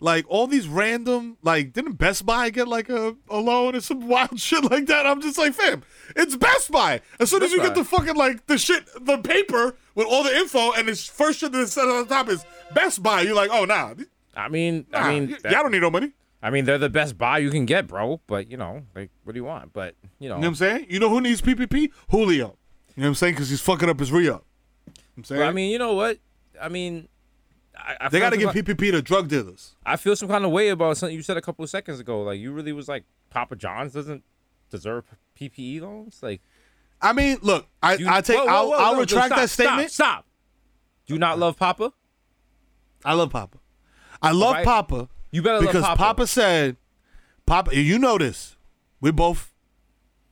Speaker 3: like all these random like didn't Best Buy get like a, a loan or some wild shit like that? I'm just like, fam, it's Best Buy. As soon as you
Speaker 2: Buy.
Speaker 3: get the fucking like the shit, the paper with all the info, and this first shit that's said on the top is Best Buy. You're like, oh nah,
Speaker 2: I mean,
Speaker 3: nah
Speaker 2: I mean,
Speaker 3: y-
Speaker 2: that-
Speaker 3: y'all don't need no money.
Speaker 2: I mean, they're the best buy you can get, bro. But you know, like, what do you want? But you know,
Speaker 3: You know what I'm saying? You know who needs PPP? Julio. You know what I'm saying? Because he's fucking up his re up. I'm saying?
Speaker 2: but, I mean, you know what? I mean, I, I
Speaker 3: they got to give PPP to drug dealers.
Speaker 2: I feel some kind of way about something you said a couple of seconds ago. Like, you really was like, Papa John's doesn't deserve PPE loans. Like,
Speaker 3: I mean, look, I,
Speaker 2: you,
Speaker 3: I take,
Speaker 2: Whoa, whoa,
Speaker 3: I'll, I'll
Speaker 2: no,
Speaker 3: retract
Speaker 2: stop,
Speaker 3: that statement.
Speaker 2: Stop, stop. Do you not love Papa?
Speaker 3: I love Papa. I love
Speaker 2: Alright.
Speaker 3: Papa
Speaker 2: You better
Speaker 3: because
Speaker 2: love
Speaker 3: Papa.
Speaker 2: Papa.
Speaker 3: said, Papa, you know this. We both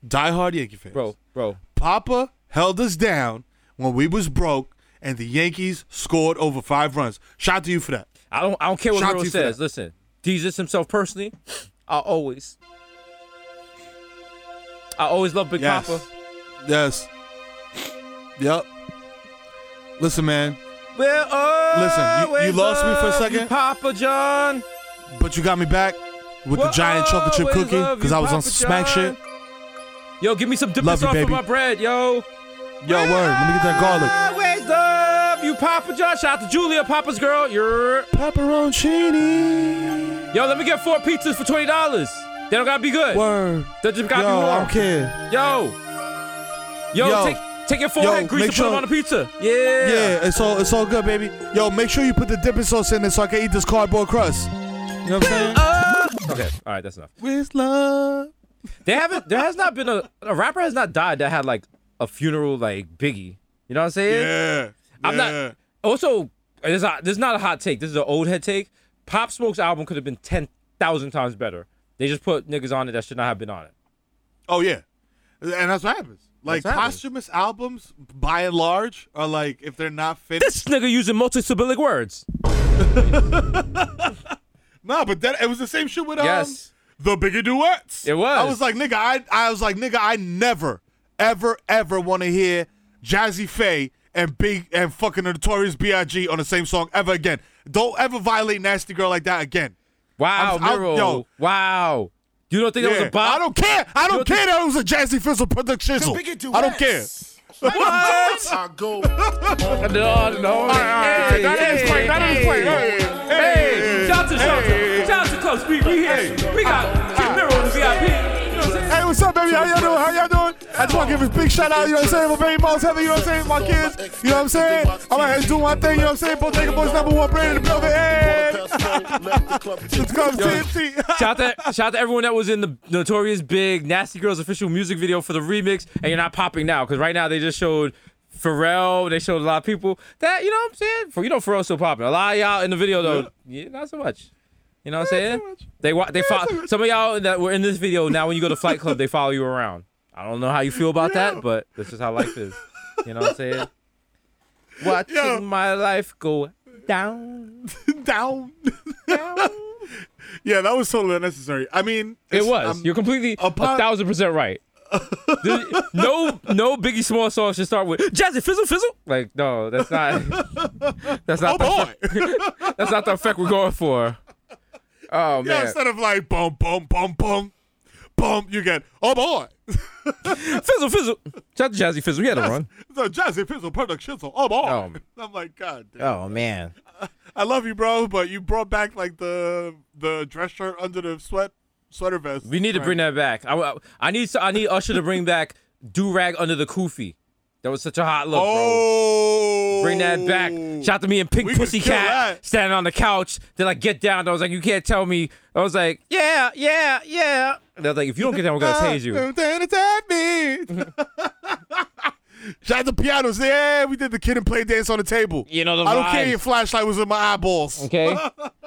Speaker 3: diehard Yankee fans.
Speaker 2: bro, bro.
Speaker 3: Papa held us down when we was broke and the Yankees scored over five runs. Shout out to you for that.
Speaker 2: I don't, I don't care what
Speaker 3: Shout
Speaker 2: Hero says. Listen, Jesus himself personally, I always, I always love Big
Speaker 3: Yes.
Speaker 2: Papa.
Speaker 3: Yes. Yep. Listen, man.
Speaker 2: Well,
Speaker 3: Listen, you- you lost me for a second.
Speaker 2: Papa John.
Speaker 3: But you got me back with the giant chocolate chip cookie because I was on
Speaker 2: Papa
Speaker 3: some smack shit.
Speaker 2: Yo, give me some dipping sauce for my bread, yo.
Speaker 3: Yo, word. Let me get that garlic.
Speaker 2: You, Papa John. Shout out to Julia, Papa's girl. You're.
Speaker 3: Pepperoncini.
Speaker 2: Yo, let me get four pizzas for twenty dollars. They don't gotta be good.
Speaker 3: Word.
Speaker 2: They just gotta
Speaker 3: Yo,
Speaker 2: be
Speaker 3: I
Speaker 2: warm.
Speaker 3: don't care.
Speaker 2: Yo. Yo,
Speaker 3: Yo.
Speaker 2: take take your forehead
Speaker 3: Yo,
Speaker 2: grease and put them
Speaker 3: sure-
Speaker 2: on the pizza. Yeah.
Speaker 3: Yeah, it's all it's all good, baby. Yo, make sure you put the dipping sauce in there so I can eat this cardboard crust. You know what I'm saying?
Speaker 2: Okay, all right, that's enough.
Speaker 3: With love.
Speaker 2: They haven't. There has not been a a rapper has not died that had like a funeral like Biggie. You know what I'm saying?
Speaker 3: Yeah.
Speaker 2: I'm not. Also, this is, not a hot take. This is an old head take. Pop Smoke's album could have been ten thousand times better. They just put niggas on it that should not have been on it.
Speaker 3: Oh yeah, and that's what happens. Like
Speaker 2: That's what happens.
Speaker 3: posthumous albums, by and large, are like if they're not finished.
Speaker 2: This nigga using multisyllabic words.
Speaker 3: No, but that it was the same shit with um,
Speaker 2: Yes.
Speaker 3: the Biggie duets.
Speaker 2: It was.
Speaker 3: I was like, nigga, I I was like, nigga, I never, ever, ever want to hear Jazze Pha and Big and fucking Notorious B.I.G. on the same song ever again. Don't ever violate Nasty Girl like that again.
Speaker 2: Wow,
Speaker 3: I'm- I'm-
Speaker 2: Mero.
Speaker 3: yo.
Speaker 2: wow. You don't think that was
Speaker 3: Yeah.
Speaker 2: a bop?
Speaker 3: I don't care. I don't
Speaker 2: don't
Speaker 3: care
Speaker 2: think-
Speaker 3: that it was a Jazzy Fizzle production. I don't care.
Speaker 2: What?
Speaker 4: I go.
Speaker 2: no, no. Hey,
Speaker 3: that
Speaker 2: hey,
Speaker 3: is point, that is
Speaker 2: hey,
Speaker 3: point.
Speaker 2: Hey,
Speaker 3: Hey,
Speaker 2: hey, shout out to shout out
Speaker 3: hey.
Speaker 2: to shout out to Close. We we here. We got Kid Mero in the VIP.
Speaker 3: What's up, baby? How y'all doing? How y'all doing? I just want to give a big shout out, you know what I'm saying? My baby moms, Heather, you know what I'm saying? My kids, you know what I'm saying? I'm out here doing my thing, you know what I'm saying? Bodega Boys number one brand in the building. Hey! Let's go, TNT.
Speaker 2: Shout out, to, shout out to everyone that was in the Notorious Big Nasty Girls official music video for the remix, and you're not popping now because right now they just showed Pharrell. They showed a lot of people that you know what I'm saying. For you know Pharrell's still popping. A lot of y'all in the video though, yeah, not so much. You know what I'm saying? They wa- they follow some of y'all that were in this video. Now when you go to Flight Club, they follow you around. I don't know how you feel about that, but that's just how life is. You know what I'm saying? Watching
Speaker 3: Yo.
Speaker 2: my life go
Speaker 10: Down.
Speaker 3: down. down. yeah, that was totally unnecessary. I mean,
Speaker 2: It was.
Speaker 3: um,
Speaker 2: You're completely
Speaker 3: upon-
Speaker 2: a thousand percent right. No, no Biggie Small song should start with Jazzy Fizzle Fizzle. Like, no, that's not. That's
Speaker 3: oh
Speaker 2: not. the,
Speaker 3: boy.
Speaker 2: that's not the effect we're going for. Oh
Speaker 3: yeah,
Speaker 2: man,
Speaker 3: instead of like boom, boom, boom, boom, boom, you get oh boy.
Speaker 2: Fizzle Fizzle. Shout to Jazzy Fizzle. He had a run.
Speaker 3: the Jazzy Fizzle product shizzle. Oh boy.
Speaker 2: Oh.
Speaker 3: I'm like, God damn.
Speaker 10: Oh man.
Speaker 3: I love you, bro, but you brought back like the the dress shirt under the sweat sweater vest.
Speaker 2: We need to bring that back. I, I need I need Usher to bring back do rag under the kufi. That was such a hot look, bro.
Speaker 3: Oh,
Speaker 2: Bring that back. Shout out to me and Pink
Speaker 3: We could
Speaker 2: Pussy Cat standing on the couch. They're like, get down. I was like, you can't tell me. I was like, yeah, yeah, yeah. And they're like, if you don't get down, we're gonna tase you.
Speaker 3: Then attack me. Shout out to pianos. Yeah, we did the kid and play dance on the table.
Speaker 2: You know the
Speaker 3: I don't care.
Speaker 2: vibes.
Speaker 3: Your flashlight was in my eyeballs.
Speaker 2: Okay.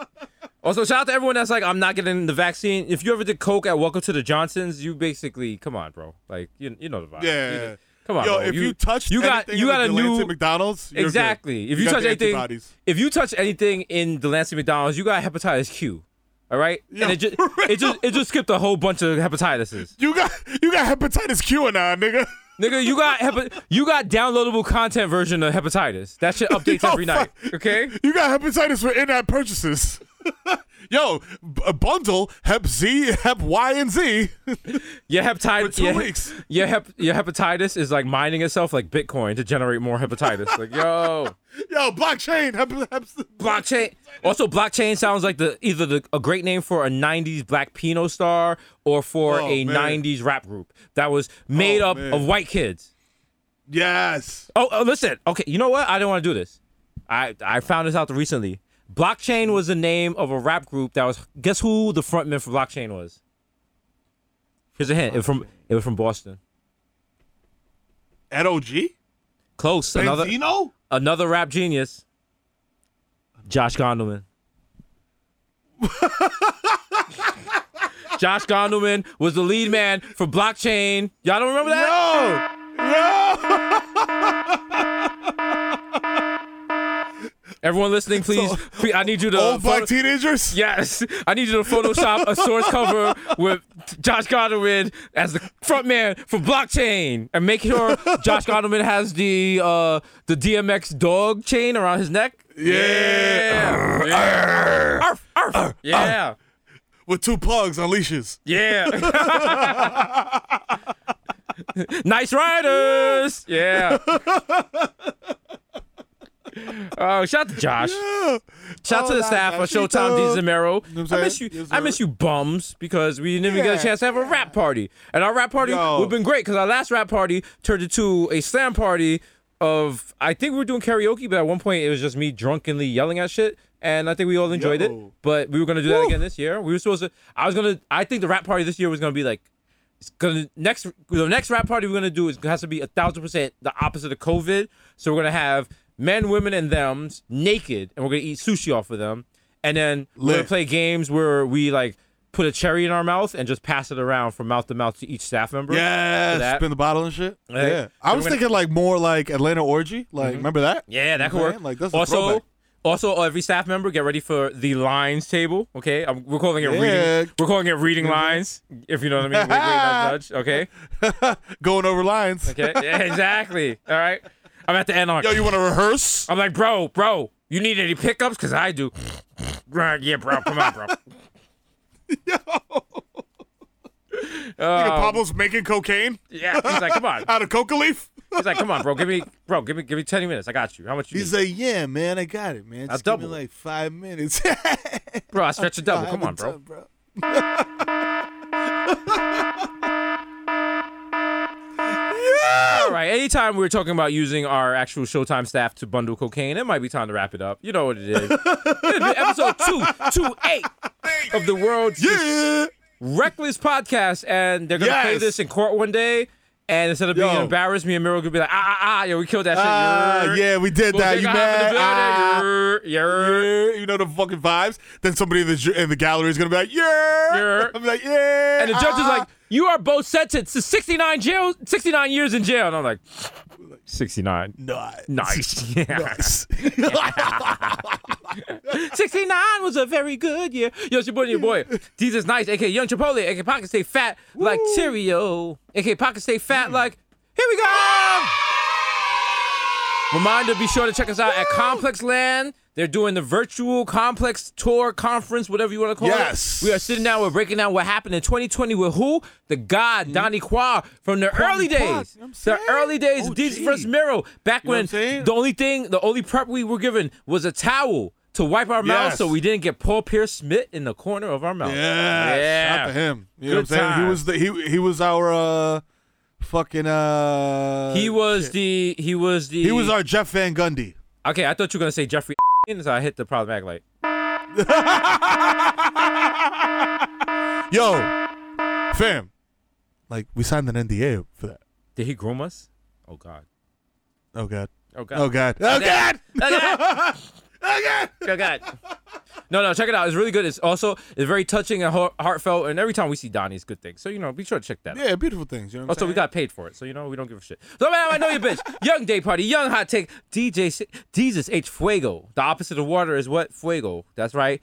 Speaker 2: also, shout out to everyone that's like, I'm not getting the vaccine. If you ever did coke at Welcome to the Johnsons, you basically, come on, bro. Like, you, you know the vibe.
Speaker 3: Yeah.
Speaker 2: You- come on,
Speaker 3: Yo,
Speaker 2: bro.
Speaker 3: if you, touch
Speaker 2: you got
Speaker 3: anything
Speaker 2: you
Speaker 3: in
Speaker 2: got a
Speaker 3: the Delancey
Speaker 2: new
Speaker 3: McDonald's, you're good.
Speaker 2: exactly. If you,
Speaker 3: got
Speaker 2: touch anything,
Speaker 3: antibodies.
Speaker 2: if you touch anything in Delancey McDonald's, you got hepatitis Q. All right,
Speaker 3: Yo,
Speaker 2: and it just it just it just skipped a whole bunch of hepatitises.
Speaker 3: you got you got hepatitis Q now, nigga.
Speaker 2: Nigga, you got hepa- you got downloadable content version of hepatitis. That shit updates
Speaker 3: Yo,
Speaker 2: every night. Okay.
Speaker 3: You got hepatitis for in-app purchases. Yo, b- a bundle Hep Z, Hep Y, and Z.
Speaker 2: Your hepatitis.
Speaker 3: Two
Speaker 2: your,
Speaker 3: weeks.
Speaker 2: Your hep your hepatitis is like mining itself like Bitcoin to generate more hepatitis. like yo,
Speaker 3: Yo, blockchain. Hep, hep,
Speaker 2: blockchain. Also, blockchain sounds like the either the, a great name for a '90s black Pino star or for
Speaker 3: Oh,
Speaker 2: a
Speaker 3: man.
Speaker 2: '90s rap group that was oh, made
Speaker 3: Oh,
Speaker 2: up
Speaker 3: man.
Speaker 2: of white kids.
Speaker 3: yes.
Speaker 2: Oh, oh, listen. Okay, you know what? I didn't want to do this. I I found this out recently. Blockchain was the name of a rap group that was. Guess who the frontman for Blockchain was? Here's a hint. It was from it was from Boston.
Speaker 3: At OG?
Speaker 2: Close. Another
Speaker 3: Benzino?
Speaker 2: another rap genius. Josh Gondelman. Josh Gondelman was the lead man for Blockchain. Y'all don't remember that? Everyone listening, please, please, I need you to.
Speaker 3: Old black
Speaker 2: photo-
Speaker 3: teenagers?
Speaker 2: Yes, I need you to Photoshop a source cover with Josh Gondelman as the front man for blockchain, and make sure Josh Gondelman has the uh, the DMX dog chain around his neck.
Speaker 3: Yeah.
Speaker 2: yeah, Arf, arf. yeah,
Speaker 3: With two plugs on leashes.
Speaker 2: yeah. nice riders. Yeah. Oh, shout out to Josh. Shout out to the
Speaker 3: Oh,
Speaker 2: staff of. Showtime D Zamero.
Speaker 3: You know
Speaker 2: I miss you.
Speaker 3: Yes,
Speaker 2: I miss you bums because we didn't even get a chance to have a rap party. And our rap party
Speaker 3: Yo.
Speaker 2: would have been great because our last rap party turned into a slam party of I think we were doing karaoke, but at one point it was just me drunkenly yelling at shit. And I think we all enjoyed it. But we were gonna do that
Speaker 3: Woo.
Speaker 2: again this year. We were supposed to I was gonna I think the rap party this year was gonna be like it's gonna next the next rap party we're gonna do is has to be a thousand percent the opposite of COVID. So we're gonna have men, women, and them's naked, and we're gonna eat sushi off of them, and then we're gonna play games where we like put a cherry in our mouth and just pass it around from mouth to mouth to each staff member.
Speaker 3: Yeah, spin the bottle and shit.
Speaker 2: Right.
Speaker 3: Yeah, I was
Speaker 2: gonna-
Speaker 3: thinking like more like Atlanta orgy. Like, remember that?
Speaker 2: Yeah, that could
Speaker 3: Man,
Speaker 2: work.
Speaker 3: like, that's
Speaker 2: also, also every staff member get ready for the lines table. Okay, Um, we're calling it
Speaker 3: Yeah.
Speaker 2: reading. We're calling it reading lines. If you know what I mean. Wait, wait, not judge. Okay.
Speaker 3: Going over lines.
Speaker 2: Okay. Yeah, exactly. All right. I'm at the end on.
Speaker 3: Yo, you want to rehearse?
Speaker 2: I'm like, bro, bro, you need any pickups? Cause I do. Yeah, bro. Come on, bro. Yo.
Speaker 3: Nigga, um, Pablo's making cocaine
Speaker 2: Yeah, he's like, come on.
Speaker 3: out of coca leaf.
Speaker 2: He's like, come on, bro. Give me, bro. Give me, give me 20 minutes. I got you. How much you
Speaker 3: He's
Speaker 2: need?
Speaker 3: like, yeah, man, I got it, man.
Speaker 2: I'll
Speaker 3: Just give me
Speaker 2: double it.
Speaker 3: like five minutes.
Speaker 2: bro, I stretch a double. Come on, bro.
Speaker 3: bro.
Speaker 2: All right. Anytime we're talking about using our actual Showtime staff to bundle cocaine, it might be time to wrap it up. You know what it is. Episode two, two eight of the world's
Speaker 3: Yeah.
Speaker 2: reckless podcast, and they're gonna play this in court one day. And instead of being
Speaker 3: Yo.
Speaker 2: embarrassed, me and Mero could be like, ah, ah, ah, yo, we killed that shit.
Speaker 3: Ah,
Speaker 2: Yer.
Speaker 3: yeah, we did that. You
Speaker 2: Bodega Hop in
Speaker 3: mad? Ah.
Speaker 2: building. Yer. Yer.
Speaker 3: You know the fucking vibes. Then somebody in the in the gallery is gonna be like, yeah. I'm like, yeah.
Speaker 2: And the judge is
Speaker 3: ah.
Speaker 2: like, you are both sentenced to 69 jail, 69 years in jail. And I'm like, 69.
Speaker 3: nice.
Speaker 2: Nice. Yeah.
Speaker 3: Nice.
Speaker 2: 69 was a very good year. Yo, it's your boy, your boy. Desus Nice, aka Young Chipotle, aka Pocket Stay Fat like Cheerio, aka Pocket Stay Fat mm. like. Here we go. Reminder: Be sure to check us out at Complex Land. They're doing the virtual Complex Tour Conference, whatever you want to call
Speaker 3: Yes.
Speaker 2: it. Yes. We are sitting down. We're breaking down what happened in 2020 with who? The God Donnie Qua from the early days.
Speaker 3: you know
Speaker 2: the early days of
Speaker 3: OG.
Speaker 2: DJ First Miro. Back
Speaker 3: You
Speaker 2: when the only thing, the only prep we were given was a towel to wipe our mouths so we didn't get Paul Pierce Smith in the corner of our mouth.
Speaker 3: Yeah,
Speaker 2: Yeah.
Speaker 3: shout to him. You know what I'm
Speaker 2: Good
Speaker 3: saying? He was the he he was our uh fucking uh
Speaker 2: He was the he was the
Speaker 3: he was our Jeff Van Gundy.
Speaker 2: Okay, I thought you were gonna say Jeffrey so I hit the problematic light.
Speaker 3: Yo, fam, like we signed an NDA for that.
Speaker 2: Did he groom us? Oh god.
Speaker 3: Oh god.
Speaker 2: Oh god.
Speaker 3: Oh god. Oh,
Speaker 2: oh god.
Speaker 3: Oh god.
Speaker 2: Oh god. No, no, check it out. It's really good. It's also it's very touching and heart- heartfelt, and every time we see Donnie, it's good things. So you know, be sure to check that. out.
Speaker 3: Yeah, beautiful things. You know what I'm
Speaker 2: Also, we got paid for it, so you know we don't give a shit. So man, I know you, bitch. Young day party, young hot take. DJ S- Jesus H Fuego. The opposite of water is what? Fuego. That's right.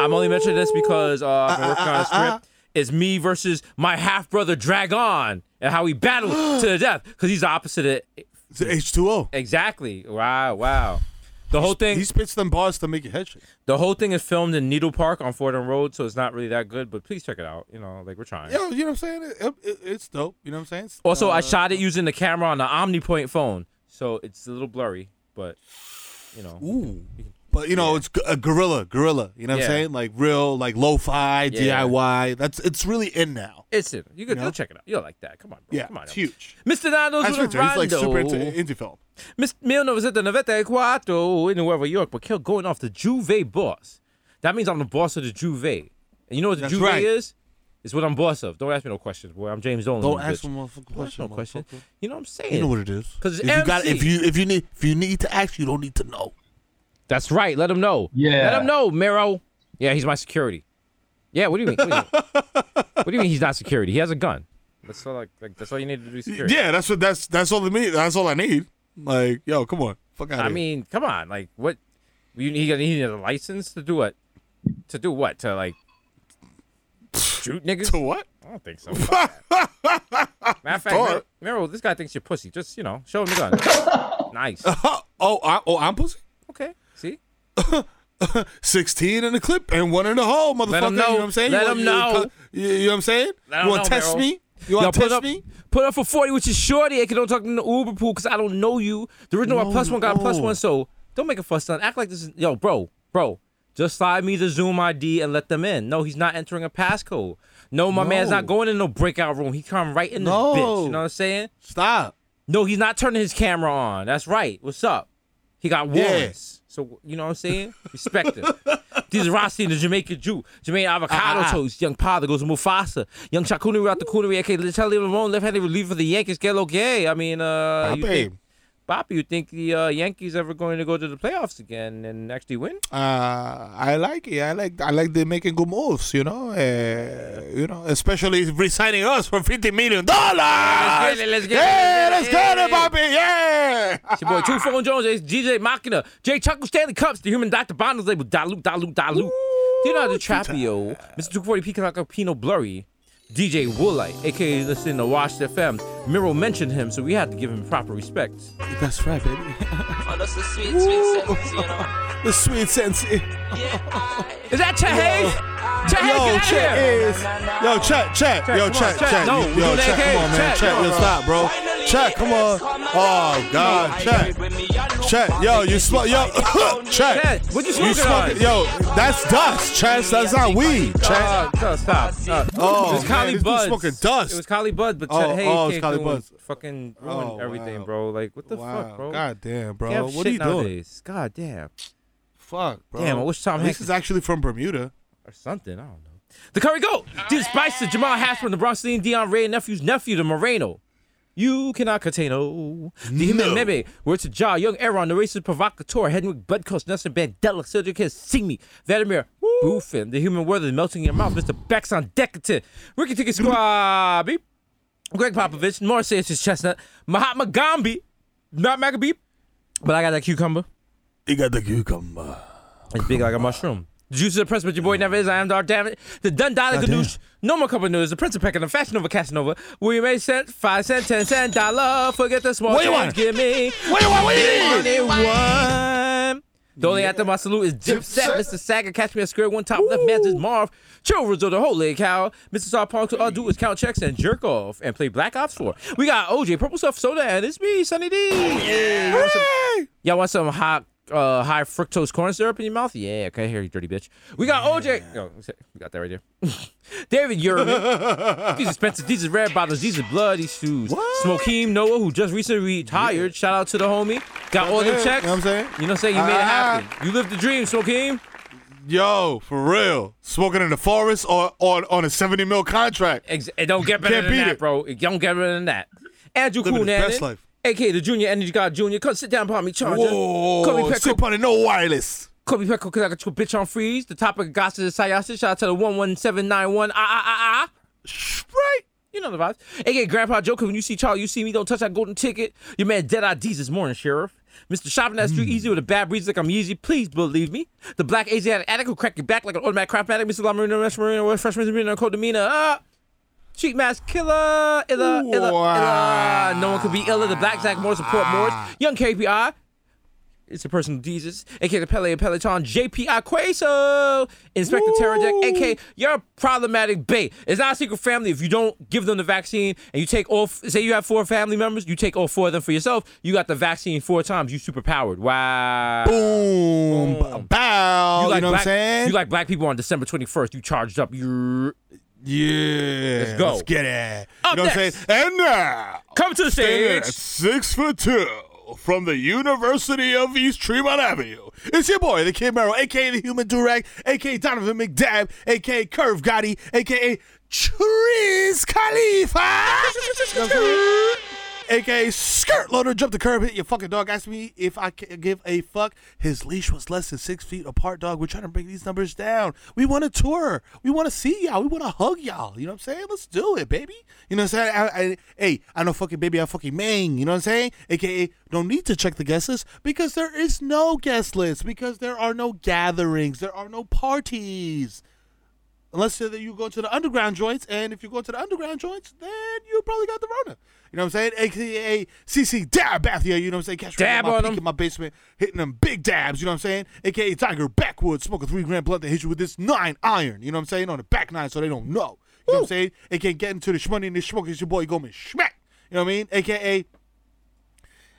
Speaker 2: I'm only mentioning this because uh, I've been uh, uh, working on uh, a script. It's me versus my half brother Dragon and how we battle to the death because he's the opposite of
Speaker 3: It's H2O.
Speaker 2: exactly. Wow, wow. The whole thing,
Speaker 3: He spits them bars to make your head shake.
Speaker 2: the whole thing is filmed in Needle Park on Fordham Road, so it's not really that good. But please check it out. You know, like we're trying.
Speaker 3: Yo, you know what I'm saying? It, it, it's dope. You know what I'm saying? It's,
Speaker 2: Also, I
Speaker 3: uh,
Speaker 2: shot it using the camera on the OmniPoint phone, so it's a little blurry, but you know.
Speaker 3: Ooh. But you know, it's a gorilla, gorilla. You know what
Speaker 2: Yeah.
Speaker 3: I'm saying? Like real, like lo-fi,
Speaker 2: Yeah.
Speaker 3: DIY. That's it's really in now.
Speaker 2: It's in. You could
Speaker 3: You know?
Speaker 2: check it out. You'll like that. Come on, bro.
Speaker 3: Yeah,
Speaker 2: Come on.
Speaker 3: it's huge.
Speaker 2: Mr. Nando's with a
Speaker 3: Victor. He's like super
Speaker 2: rondo.
Speaker 3: into indie film.
Speaker 2: Miss 1994 in Nueva York, but kill going off the Juve boss. That means I'm the boss of the Juve. And you know what the
Speaker 3: That's
Speaker 2: Juve
Speaker 3: right.
Speaker 2: is? It's what I'm boss of. Don't ask me no questions, boy. I'm James Dolan.
Speaker 3: Don't ask
Speaker 2: bitch.
Speaker 3: him motherfucking
Speaker 2: Don't ask no question. You know what I'm saying?
Speaker 3: You know what it is.
Speaker 2: 'Cause it's
Speaker 3: if you got, if you if you need if you need to ask, you don't need to know.
Speaker 2: That's right. Let him know.
Speaker 11: Yeah.
Speaker 2: Let him know, Mero. Yeah, he's my security. Yeah, what do you mean? What do you mean, what do you mean he's not security? He has a gun. That's all like, like that's all you need to do security.
Speaker 3: Yeah, that's what that's that's all I need. That's all I need. Like, yo, come on, fuck out of it.
Speaker 2: I mean, come on. Like what you he he need a license to do what? To do what? To like shoot niggas?
Speaker 3: to what?
Speaker 2: I don't think so. Matter of fact,
Speaker 3: Start.
Speaker 2: This guy thinks you're pussy. Just you know, show him the gun. nice.
Speaker 3: oh, I, oh, I'm pussy.
Speaker 2: Okay. See?
Speaker 3: 16 in the clip and one in the hole, motherfucker.
Speaker 2: Let know.
Speaker 3: You know what I'm saying?
Speaker 2: Let
Speaker 3: you
Speaker 2: 'em
Speaker 3: want-
Speaker 2: know.
Speaker 3: You, you know what I'm saying?
Speaker 2: Let
Speaker 3: you want to test
Speaker 2: Meryl.
Speaker 3: me? You want to test
Speaker 2: up,
Speaker 3: me?
Speaker 2: put up for 40, which is shorty. I can don't talk to the Uber pool because I don't know you. The original
Speaker 3: No,
Speaker 2: plus one got a
Speaker 3: no.
Speaker 2: one, so don't make a fuss, son. Act like this is yo, bro, bro. Just slide me the Zoom ID and let them in. No, he's not entering a passcode. No, my man's not going in no breakout room. He come right in this
Speaker 3: No.
Speaker 2: bitch. You know what I'm saying?
Speaker 3: Stop.
Speaker 2: No, he's not turning his camera on. That's right. What's up? He got warrants. So you know what I'm saying? Respect him. These are Rossi and the Jamaican Jew. Jermaine Avocado
Speaker 3: Ah, ah.
Speaker 2: Toast. Young that goes to Mufasa. Young Chakuni out the Coonery. Okay, Charlie Ramon, left-handed reliever for the Yankees. Get Gay. I mean, uh, you Bobby, you think the uh, Yankees ever going to go to the playoffs again and actually win?
Speaker 3: Uh, I like it. I like I like they making good moves. You know, uh, you know, especially resigning us for fifty million dollars.
Speaker 2: Let's get it, let's get it,
Speaker 3: yeah,
Speaker 2: let's
Speaker 3: let's
Speaker 2: get it.
Speaker 3: it, Bobby. Yeah.
Speaker 2: It's your boy Two Phone Jones, it's DJ Machina, Jay Chuckle Stanley Cups, the human Dr. Bonds label, Dalu, Dalu, Dalu. Do you know to Trapio, Mr. 240 Peacock Pinot Blurry, DJ Woolite, aka listen to Wash FM. Mero mentioned him, so we had to give him proper respect.
Speaker 3: That's right, baby.
Speaker 6: oh, that's the sweet, Ooh. sweet sense, you know?
Speaker 3: The sweet sense. Yeah.
Speaker 2: Is that Chahay? Chahay, Yo, get check
Speaker 3: is. Yo, check,
Speaker 2: check.
Speaker 3: yo, check,
Speaker 2: check.
Speaker 3: Yo,
Speaker 2: yo.
Speaker 3: Come on, man. Check.
Speaker 2: check.
Speaker 3: Yo, stop, bro. Check. Come on. Oh God. Check. Check. Yo, you smoke. Yo,
Speaker 2: check. What you smoking?
Speaker 3: You
Speaker 2: smoking?
Speaker 3: Yo, that's dust. Check. That's not weed. Check.
Speaker 2: Uh, stop. Uh,
Speaker 3: oh,
Speaker 2: it was
Speaker 3: Kali
Speaker 2: Bud.
Speaker 3: Smoking dust.
Speaker 2: It was Kali Bud, but Chahay
Speaker 3: oh, oh,
Speaker 2: came. Through fucking ruined
Speaker 3: Oh,
Speaker 2: everything,
Speaker 3: wow.
Speaker 2: bro. Like, what the
Speaker 3: wow.
Speaker 2: fuck, bro?
Speaker 3: God damn, bro. What are you doing?
Speaker 2: God damn.
Speaker 3: Fuck, bro.
Speaker 2: Damn, I wish Tom
Speaker 3: This
Speaker 2: Hanks
Speaker 3: is actually from Bermuda.
Speaker 2: or something. I don't know. The Curry Goat, Jesus Spicer, Jamal Hasper, the Bronx Lee, Dion Ray, nephew's nephew, the Moreno. You cannot contain oh. The human meme. Word to Jaw, Young Aaron, the racist provocateur, Hedwig Budcoast, Nelson Bandela, Cedric Kiss, Sing Me, Vladimir Boofin, the human worthy melting in your mouth, Mr. Bex on Decadent, Ricky Ticket Squad, beep. Gregg Popovich, more Morris Sanchez Chestnut, Mahatma Gandhi, not Maccabee, but I got that cucumber.
Speaker 3: You got the cucumber.
Speaker 2: It's big like a mushroom. The juice of the prince, but your boy mm. never is. I am Dark Damn it. The Dun Dollar Ganoush. No more cup news. The Prince of Peckin, the Fashion Nova Casanova. Will you make cent, five cent, ten cent, dollar? Forget the small
Speaker 3: What you want?
Speaker 2: Give me
Speaker 3: What you want? What you need?
Speaker 2: one. The only after my salute is Dipset, Mr. Saga, Catch Me a Square, One Top Left, Man's Marv, Chill Resort, the Holy Cow, Mr. Star Punk, all do is count checks and jerk off and play Black Ops 4. We got OJ, Purple Stuff Soda, and it's me, Sunny D. Oh, yeah, you Y'all want some hot, uh, high fructose corn syrup in your mouth? Yeah, okay, here, you dirty bitch. We got OJ. Oh, we got that right there. David Yurman. these expensive. These are red bottles. These are blood. These shoes. Smokeem Noah, who just recently retired. Shout out to the homie. Got all them checks.
Speaker 3: you know what I'm saying?
Speaker 2: You know what I'm saying? You made it
Speaker 3: Ah.
Speaker 2: happen. You lived the dream, Smokeem.
Speaker 3: Yo, for real. Smoking in the forest or, or on a 70 mil contract.
Speaker 2: Ex- it don't get better
Speaker 3: Can't
Speaker 2: than
Speaker 3: beat
Speaker 2: that,
Speaker 3: it.
Speaker 2: bro. It don't get better than that. Andrew
Speaker 3: Living his best
Speaker 2: Coonan,
Speaker 3: life.
Speaker 2: Aka the Junior Energy God Junior. Come sit down upon me, charger.
Speaker 3: Whoa,
Speaker 2: Call me
Speaker 3: sit
Speaker 2: Petco.
Speaker 3: on it, no wireless.
Speaker 2: Me Petco because I got your bitch on freeze. The topic of gossip is Sayasa. Shout out to the 11791. Ah, ah, ah, ah.
Speaker 3: Right.
Speaker 2: You know the vibes. AKA Grandpa Joe, 'cause when you see Charlie, you see me, don't touch that golden ticket. Your man Dead Eye D's this morning, Sheriff. Mr. Shopping that street easy with a bad breeze like I'm easy. Please believe me. The black Asiatic addict who crack your back like an automatic craftmatic. Mr. Lamarino, West Marino, West Freshman, Marino, Code Demeanor. Ah! Cheat mask killer. Illa, illa, illa. No one could be iller. The Black Zach Moore support ah. Morris. Young KPI. It's a personal Jesus, aka the Pele and Peloton, JPI Queso, Inspector Terradek, aka you're a problematic bait. It's not a secret family if you don't give them the vaccine and you take all, say you have four family members, you take all four of them for yourself, you got the vaccine four times, you super powered. Wow.
Speaker 3: Boom.
Speaker 2: Boom.
Speaker 3: Bow. You,
Speaker 2: like
Speaker 3: know
Speaker 2: black,
Speaker 3: what I'm saying?
Speaker 2: You like black people on December 21st, you charged up. You're
Speaker 3: yeah.
Speaker 2: Let's go.
Speaker 3: Let's get it.
Speaker 2: Up
Speaker 3: you know what I'm saying? And now,
Speaker 2: come to the stage.
Speaker 3: at six foot two from the University of East Tremont Avenue. It's your boy, the Kid Mero, aka the Human Durag, aka Donovan McDab, aka Curve Gotti, aka Triz Khalifa. aka Skirt Loader, jump the curb, hit your fucking dog. Ask me if I can give a fuck. His leash was less than six feet apart, dog. We're trying to bring these numbers down. We want to tour. We want to see y'all. We want to hug y'all. You know what I'm saying? Let's do it, baby. You know what I'm saying? I, I, hey, I know fucking baby, I fucking mang. You know what I'm saying? AKA, don't need to check the guest list because there is no guest list because there are no gatherings, there are no parties. Unless you go to the underground joints, and if you go to the underground joints, then you probably got the Rona. You know what I'm saying? AKA CC Dab bath. You know what I'm saying? Catch
Speaker 2: Dab
Speaker 3: my
Speaker 2: on
Speaker 3: peak
Speaker 2: 'em.
Speaker 3: in my basement, hitting them big dabs. You know what I'm saying? AKA Tiger Backwoods, smoke a three gram blunt that hit you with this nine iron. You know what I'm saying? On the back nine, so they don't know. You know what I'm saying? AKA getting into the shmoney and the smoke. It's your boy Goldman Schmack. You know what I mean? AKA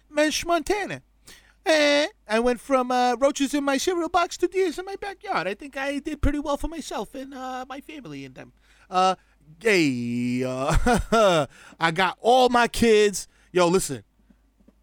Speaker 3: Man Montana. Eh, I went from uh, roaches in my cereal box to deers in my backyard. I think I did pretty well for myself and uh, my family and them. Uh, hey, uh, I got all my kids. Yo, listen,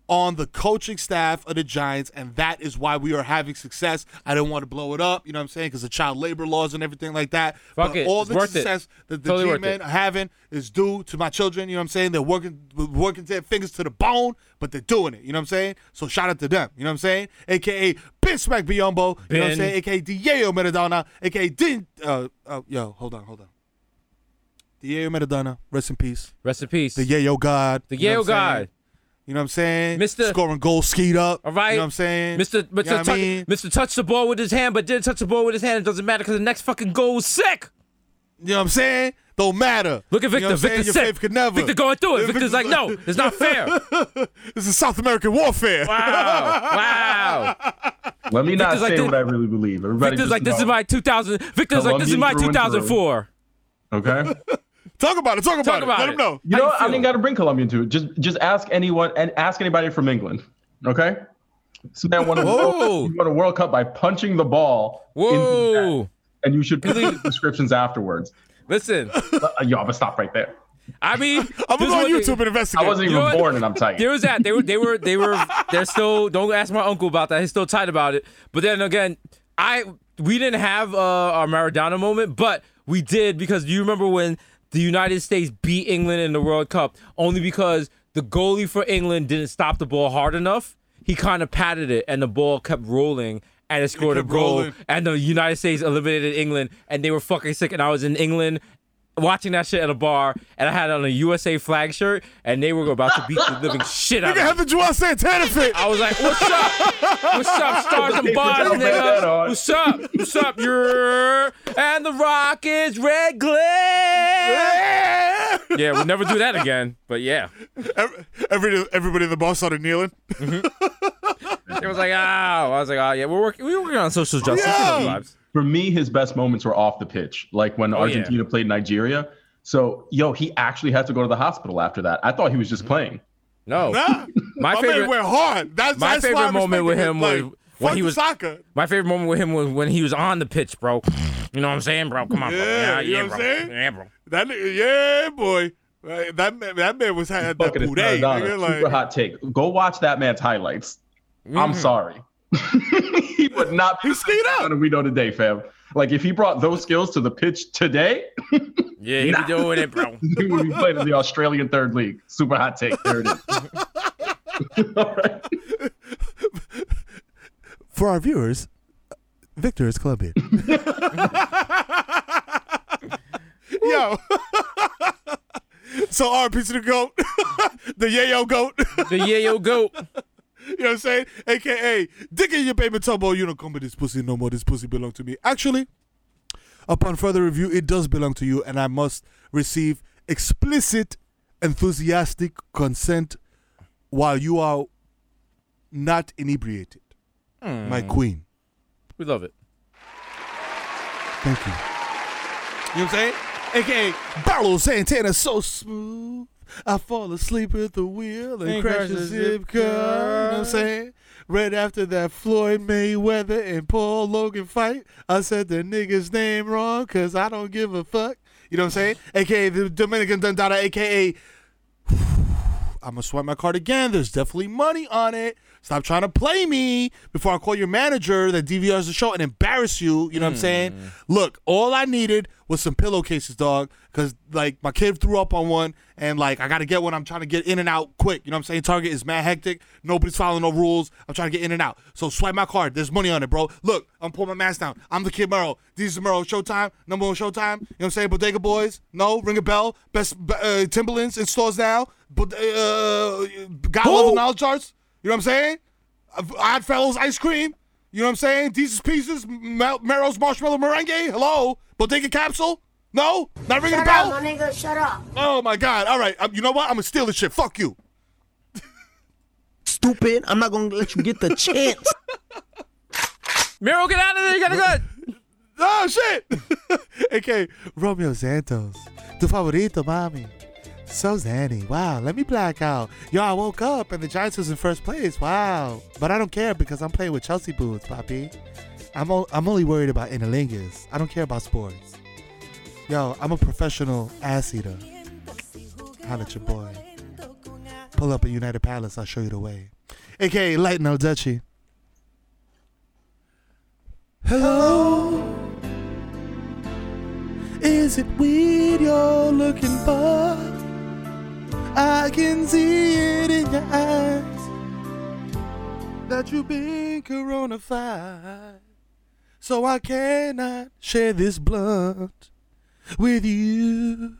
Speaker 3: on the coaching staff of the Giants, and that is why we are having success. I didn't want to blow it up, you know what I'm saying, because the child labor laws and everything like that.
Speaker 2: Fuck
Speaker 3: but
Speaker 2: it.
Speaker 3: all
Speaker 2: It's
Speaker 3: the
Speaker 2: worth it.
Speaker 3: success that the
Speaker 2: Totally
Speaker 3: G-men are having is due to my children, you know what I'm saying? They're working working their fingers to the bone, but they're doing it, you know what I'm saying? So shout out to them, you know what I'm saying? AKA Ben Smack Biombo, you know what I'm saying? AKA Diego Maradona, AKA Din, uh, uh, yo, hold on, hold on. Diego Maradona, rest in peace.
Speaker 2: Rest in peace.
Speaker 3: The Yayo God.
Speaker 2: The
Speaker 3: you know
Speaker 2: Yale
Speaker 3: saying?
Speaker 2: God.
Speaker 3: You know what I'm saying?
Speaker 2: Mr.
Speaker 3: Scoring goals skied up.
Speaker 2: All right.
Speaker 3: You know what I'm saying?
Speaker 2: Mr. Mr.
Speaker 3: You know what I
Speaker 2: touch,
Speaker 3: mean?
Speaker 2: Mr. touch the ball with his hand, but didn't touch the ball with his hand. It doesn't matter because the next fucking goal was sick.
Speaker 3: You know what I'm saying? Don't matter.
Speaker 2: Look at
Speaker 3: You
Speaker 2: Victor.
Speaker 3: know what I'm?
Speaker 2: Victor's
Speaker 3: Your
Speaker 2: sick.
Speaker 3: could never.
Speaker 2: Victor going through it.
Speaker 3: Yeah,
Speaker 2: Victor's like, no, it's not fair.
Speaker 3: this is South American warfare.
Speaker 2: Wow. Wow.
Speaker 11: Let me not
Speaker 2: Victor's like
Speaker 11: say
Speaker 2: this-
Speaker 11: what I really believe. Everybody
Speaker 2: Victor's
Speaker 11: just
Speaker 2: like, this is my 2000. Victor's like, this is my
Speaker 11: through and through.
Speaker 2: 2004.
Speaker 11: Okay.
Speaker 3: Talk about it. Talk about
Speaker 2: Talk
Speaker 3: it.
Speaker 2: about
Speaker 3: Let
Speaker 2: it.
Speaker 3: him know.
Speaker 11: You know,
Speaker 2: you
Speaker 11: what? I didn't got to bring Colombian to it. Just, just ask anyone and ask anybody from England. Okay. This man won a,
Speaker 2: Whoa.
Speaker 11: world, won a World Cup by punching the ball. into the net,
Speaker 2: Whoa.
Speaker 11: and you should read the descriptions afterwards.
Speaker 2: Listen,
Speaker 11: Uh, yo, I'm gonna stop right there.
Speaker 2: I mean,
Speaker 3: I'm gonna go on
Speaker 2: is what
Speaker 3: YouTube and investigate.
Speaker 11: I wasn't
Speaker 2: You know
Speaker 11: even born, and I'm tight.
Speaker 2: There was that. They were, they were, they were, they're still, don't ask my uncle about that. He's still tight about it. But then again, I, we didn't have uh, our Maradona moment, but we did because do you remember when the United States beat England in the World Cup only because the goalie for England didn't stop the ball hard enough? He kind of patted it and the ball kept rolling and it scored a goal.
Speaker 3: rolling.
Speaker 2: And the United States eliminated England and they were fucking sick. And I was in England watching that shit at a bar, and I had on a USA flag shirt, and they were about to beat the living shit out
Speaker 3: Nigga
Speaker 2: of
Speaker 3: have
Speaker 2: me.
Speaker 3: the Joel Santana fit.
Speaker 2: I was like, "What's up? What's up, stars and bars,
Speaker 11: Don't bet that
Speaker 2: nigga? What's up? What's up? You're and the rock is red glare." Yeah, we'll never do that again. But yeah,
Speaker 3: Every, every, everybody in the bar started kneeling. Mm-hmm.
Speaker 2: it was like, "Oh," I was like, "Oh yeah, we're working. We were working on social justice. You
Speaker 3: Yeah.
Speaker 2: Vibes."
Speaker 11: For me, his best moments were off the pitch, like when
Speaker 2: Oh, yeah.
Speaker 11: Argentina played Nigeria. So, yo, he actually had to go to the hospital after that. I thought he was just playing.
Speaker 2: No,
Speaker 3: Nah,
Speaker 2: my
Speaker 3: man
Speaker 2: favorite.
Speaker 3: went hard. That's
Speaker 2: my
Speaker 3: that's
Speaker 2: favorite moment with
Speaker 3: respected
Speaker 2: him was
Speaker 3: Like,
Speaker 2: when he was-
Speaker 3: soccer.
Speaker 2: My favorite moment with him was when he was on the pitch, bro. You know what I'm saying, bro? Come on, bro.
Speaker 3: Yeah,
Speaker 2: Yeah,
Speaker 3: know what I'm
Speaker 2: bro.
Speaker 3: saying?
Speaker 2: Yeah, bro.
Speaker 3: That yeah, boy. That man, that man was had that
Speaker 11: Bucket of
Speaker 3: boudet.
Speaker 11: Maradona.
Speaker 3: nigga,
Speaker 11: Super hot take. Go watch that man's highlights. I'm
Speaker 2: Mhm.
Speaker 11: sorry. he would not be
Speaker 3: He skied out.
Speaker 11: that we know today, fam. Like if he brought those skills to the pitch today,
Speaker 2: Yeah, he be doing it, bro.
Speaker 11: he would be playing in the Australian third league. Super hot take. There it is. All right.
Speaker 3: for our viewers, Victor is Colombian. Yo. so our piece of the goat, the yayo goat.
Speaker 2: The yayo goat.
Speaker 3: You know what I'm saying? AKA, dick in your baby tumbo, you don't come with this pussy no more. This pussy belong to me. Actually, upon further review, it does belong to you, and I must receive explicit, enthusiastic consent while you are not inebriated. Hmm. My queen.
Speaker 2: We love it.
Speaker 3: Thank you. You know what I'm saying? AKA Barlow Santana so smooth. I fall asleep at the wheel and,
Speaker 2: And
Speaker 3: crash a zip car. You know what I'm saying? Right after that Floyd Mayweather and Paul Logan fight, I said the nigga's name wrong because I don't give a fuck. You know what I'm saying? AKA the Dominican Dundada, AKA I'm gonna swipe my card again. There's definitely money on it. Stop trying to play me before I call your manager that DVRs the show and embarrass you. You know what I'm saying? Look, all I needed was some pillowcases, dog. Cause like my kid threw up on one, and like I gotta get one. I'm trying to get in and out quick. You know what I'm saying? Target is mad hectic. Nobody's following no rules. I'm trying to get in and out. So swipe my card. There's money on it, bro. Look, I'm pulling my mask down. I'm the kid Mero. This is Mero. Showtime. Number one Showtime. You know what I'm saying? Bodega Boys. No, ring a bell. Best uh, Timberlands in stores now. But uh, God level knowledge charts. You know what I'm saying? Odd Fellows ice cream. You know what I'm saying? Deezus Pieces, Mel- Mero's marshmallow meringue. Hello, Bodega capsule. No, not ringing the
Speaker 6: Shut up, my nigga, shut up.
Speaker 3: Oh my God! All right, um, you know what? I'm gonna steal this shit. Fuck you.
Speaker 4: Stupid. I'm not gonna let you get the chance.
Speaker 2: Mero, get out of there. You gotta go.
Speaker 3: Oh shit! okay, Romeo Santos, tu favorito, mami. So zany. Wow, let me black out. Yo, I woke up and the Giants was in first place. Wow. But I don't care because I'm playing with Chelsea boots, papi. I'm, o- I'm only worried about interlingus. I don't care about sports. Yo, I'm a professional ass eater. Holla at your boy. Pull up at United Palace, I'll show you the way. AKA Light No Dutchie. Hello. Is it weed you're looking for? I can see it in your eyes that you've been coronafied. So I cannot share this blunt with you. You know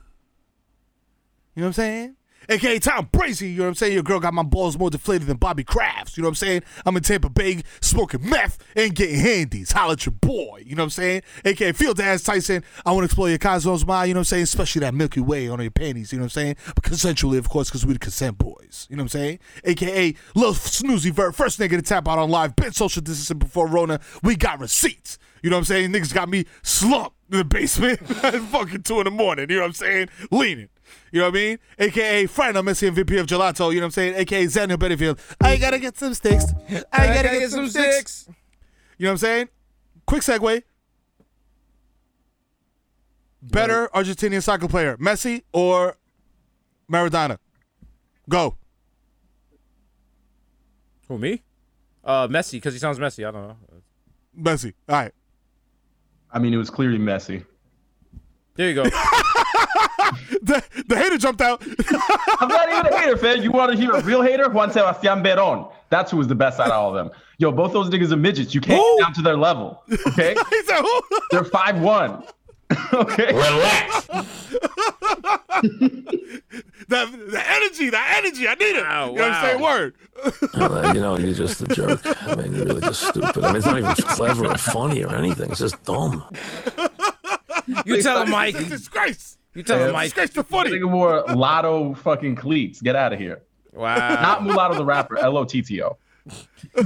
Speaker 3: what I'm saying? AKA Tom Brazy, you know what I'm saying? Your girl got my balls more deflated than Bobby Crafts. You know what I'm saying? I'm in Tampa Bay smoking meth and getting handies. Holla at your boy. You know what I'm saying? AKA Field Ass Tyson. I want to explore your cosmos mind. You know what I'm saying? Especially that Milky Way on your panties. You know what I'm saying? But consensually, of course, because we the consent boys. You know what I'm saying? AKA Lil Snoozy Vert. First nigga to tap out on live. Been social distancing before Rona. We got receipts. You know what I'm saying? Niggas got me slumped in the basement at fucking two in the morning. You know what I'm saying? Leaning. You know what I mean? AKA friend, I'm Messi MVP of Gelato. You know what I'm saying? AKA Daniel Bettyfield. I gotta get some sticks. I gotta, get, some sticks. You know what I'm saying? Quick segue. Better Argentinian soccer player, Messi or Maradona? Go.
Speaker 2: Who me? Uh, Messi, because he sounds messy. I don't know.
Speaker 3: Messi. All right.
Speaker 11: I mean, it was clearly messy.
Speaker 2: There you go.
Speaker 3: The, the hater jumped out.
Speaker 11: I'm not even a hater, fam. You want to hear a real hater? Juan Sebastian Veron. That's who was the best out of all of them. Yo, both those niggas are midgets. You can't
Speaker 3: Who?
Speaker 11: get down to their level. Okay?
Speaker 3: he said, who?
Speaker 11: They're five one. okay.
Speaker 4: Relax.
Speaker 3: That, the energy, the energy, I need it.
Speaker 2: Wow,
Speaker 3: you know what I'm saying? Word.
Speaker 12: Uh, you know, you're just a jerk. I mean, you're really just stupid. I mean, it's not even clever or funny or anything. It's just dumb.
Speaker 2: You tell him, Mike.
Speaker 3: It's a disgrace.
Speaker 2: You tell him, Mike.
Speaker 3: Disgrace
Speaker 11: the
Speaker 3: footy.
Speaker 11: think more Lotto fucking cleats. Get out of here.
Speaker 2: Wow.
Speaker 11: Not Mulatto the rapper. L O T T O.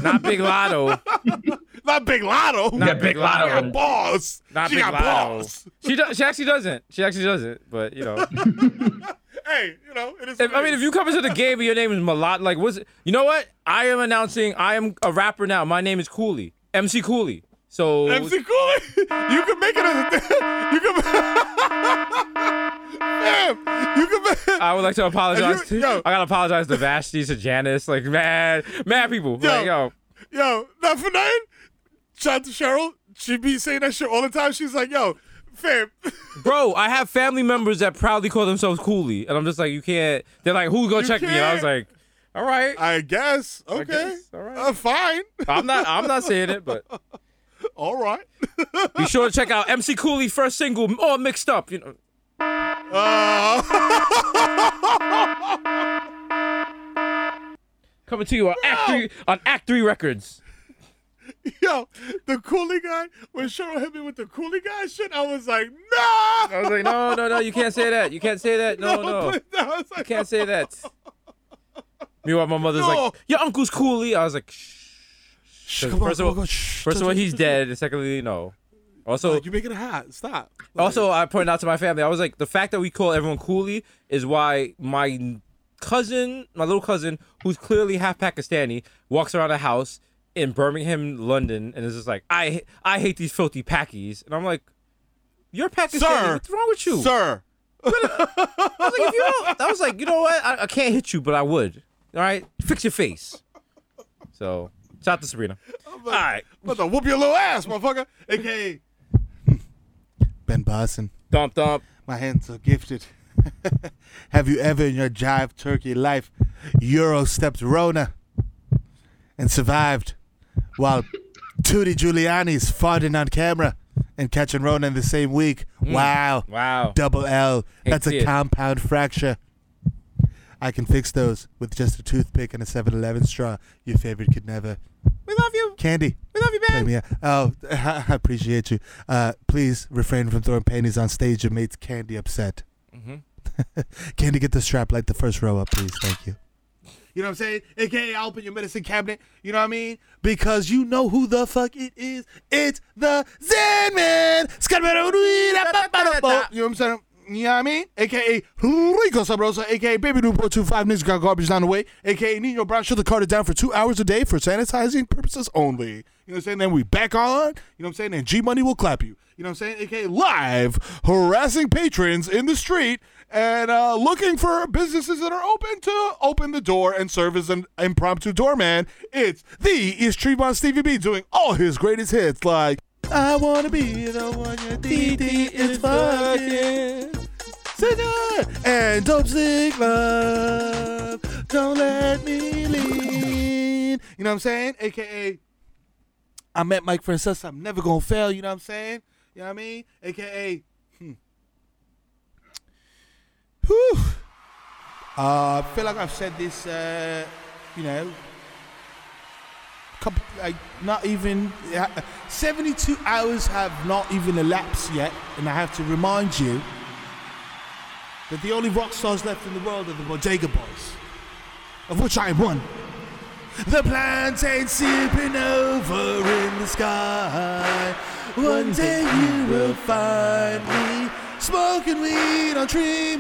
Speaker 2: Not Big Lotto.
Speaker 3: Not Big Lotto.
Speaker 2: Not Big Lotto.
Speaker 3: She got balls.
Speaker 2: Not
Speaker 3: she
Speaker 2: Big
Speaker 3: got
Speaker 2: Lotto.
Speaker 3: balls.
Speaker 2: She does. She actually doesn't. She actually doesn't. But you know,
Speaker 3: Hey, you know, it is.
Speaker 2: if, I mean, if you come into the game and your name is Malot, like, what's? You know what? I am announcing. I am a rapper now. My name is Cooley. MC Cooley. So
Speaker 3: MC Cooley, you can make it as a thing. You can. Fam, you can make.
Speaker 2: I would like to apologize.
Speaker 3: You-
Speaker 2: to,
Speaker 3: yo.
Speaker 2: I gotta apologize to Vashti, to Janice, like mad, mad people.
Speaker 3: Yo.
Speaker 2: Like, yo,
Speaker 3: Yo, not for nothing. Shout out to Cheryl. She be saying that shit all the time. She's like, yo, fam.
Speaker 2: bro, I have family members that proudly call themselves Cooley, and I'm just like, you can't. They're like, who's gonna
Speaker 3: You
Speaker 2: check me? And I was like, all right,
Speaker 3: I guess. Okay.
Speaker 2: guess. All right.
Speaker 3: Uh, fine.
Speaker 2: I'm not, I'm not saying it, but
Speaker 3: all right.
Speaker 2: be sure to check out MC Cooley's first single, all mixed up. You know,
Speaker 3: Uh,
Speaker 2: coming to you on Act Three on Act Three Records.
Speaker 3: yo, the coolie guy, when Cheryl hit me with the coolie guy shit, I was like, no.
Speaker 2: I was like, no, no, no, you can't say that. You can't say that. No, no,
Speaker 3: I was like,
Speaker 2: you can't say that. Meanwhile, my mother's
Speaker 3: No.
Speaker 2: like, your uncle's Cooley. I was like, shh.
Speaker 3: Shh,
Speaker 2: 'Cause
Speaker 3: come on,
Speaker 2: first of all-
Speaker 3: on, come on, shh,
Speaker 2: First of all, he's dead, and secondly, no. Also,
Speaker 3: Like, you making it hot. Stop. Like,
Speaker 2: Also, I pointed out to my family, I was like, the fact that we call everyone Cooley is why my cousin, my little cousin, who's clearly half Pakistani, walks around a house in Birmingham, London, and is just like, I I hate these filthy Pakis. And I'm like, you're Pakistani.
Speaker 3: Sir.
Speaker 2: What's wrong with you?
Speaker 3: Sir.
Speaker 2: I was like, if you don't, I was like, you know what? I, I can't hit you, but I would. All right, fix your face. So, shout out to Sabrina. All right, I'm
Speaker 3: About to whoop your little ass, motherfucker. AKA Ben Boston.
Speaker 2: dump dump.
Speaker 3: My hands are gifted. Have you ever in your jive turkey life Euro stepped Rona and survived while Tootie Giuliani's farting on camera and catching Rona in the same week? Mm. Wow.
Speaker 2: Wow.
Speaker 3: Double L. That's
Speaker 2: to
Speaker 3: a
Speaker 2: it.
Speaker 3: compound fracture. I can fix those with just a toothpick and a 7 Eleven straw. Your favorite could never.
Speaker 2: We love you.
Speaker 3: Candy.
Speaker 2: We love you,
Speaker 3: me. Oh, I appreciate you. Uh, please refrain from throwing panties on stage. It makes Candy upset.
Speaker 2: Mm-hmm.
Speaker 3: Candy, get the strap like the first row up, please. Thank you. You know what I'm saying? AKA, I'll open your medicine cabinet. You know what I mean? Because you know who the fuck it is. It's the Zen Man. You know what I'm saying? You know what I mean? AKA Rico Sabrosa, AKA Baby Newport 25 niggas got garbage down the way, AKA Nino Brown shut the Carter down for two hours a day for sanitizing purposes only. You know what I'm saying? Then we back on. You know what I'm saying? And G Money will clap you. You know what I'm saying? AKA live harassing patrons in the street and uh, looking for businesses that are open to open the door and serve as an impromptu doorman. It's the East Tremont Stevie B doing all his greatest hits like I wanna be the one your DD is fucking. And Dope Sick Love. Don't let me lean. You know what I'm saying? AKA I met Mike Francesa. I'm never gonna fail. You know what I'm saying? You know what I mean? AKA. Hmm. Whew. Uh, I feel like I've said this. Uh, you know, couple like not even uh, 72 hours have not even elapsed yet, and I have to remind you that the only rock stars left in the world are the Bodega Boys, of which I am one. The plantains sipping over in the sky. One day you will find me smoking weed on Tremont,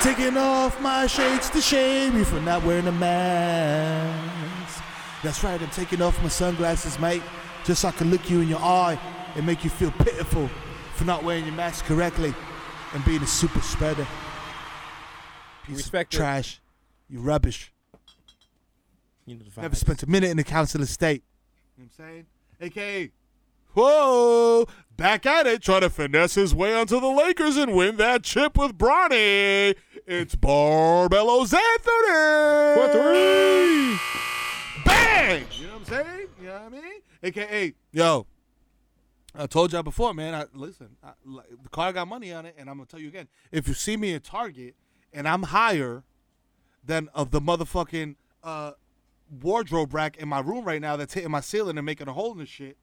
Speaker 3: taking off my shades to shame you for not wearing a mask. That's right, I'm taking off my sunglasses, mate, just so I can look you in your eye and make you feel pitiful for not wearing your mask correctly and being a super spreader. Piece
Speaker 2: Respect
Speaker 3: of trash. You rubbish.
Speaker 2: You know the
Speaker 3: Never spent a minute in the council estate. You know what I'm saying? AKA, whoa, back at it, trying to finesse his way onto the Lakers and win that chip with Bronny. It's Barbello's Anthony.
Speaker 2: For three.
Speaker 3: Bang! You know what I'm saying? You know what I mean? AKA, yo, I told y'all before, man. I listen. I, like, the car got money on it, and I'm gonna tell you again. If you see me at Target and I'm higher than of the motherfucking uh, wardrobe rack in my room right now that's hitting my ceiling and making a hole in the shit,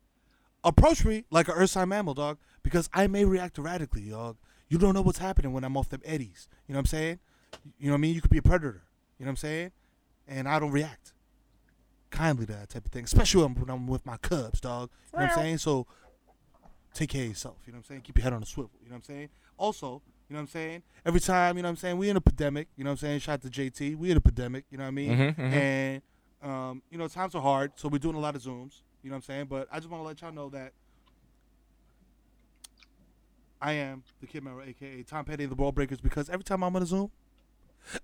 Speaker 3: approach me like an Ursine mammal, dog, because I may react erratically, dog. You don't know what's happening when I'm off them eddies. You know what I'm saying? You know what I mean? You could be a predator. You know what I'm saying? And I don't react kindly to that type of thing, especially when when I'm with my cubs, dog. You know what I'm saying? So take care of yourself. You know what I'm saying? Keep your head on a swivel. You know what I'm saying? Also, you know what I'm saying? Every time, you know what I'm saying? We in a pandemic. You know what I'm saying? Shout out to JT. We in a pandemic. You know what I mean?
Speaker 2: Mhm, mhm.
Speaker 3: And um, you know, times are hard, so we're doing a lot of zooms. You know what I'm saying? But I just want to let y'all know that I am the Kid Mero, aka Tom Petty of the Ball Breakers, because every time I'm on a Zoom,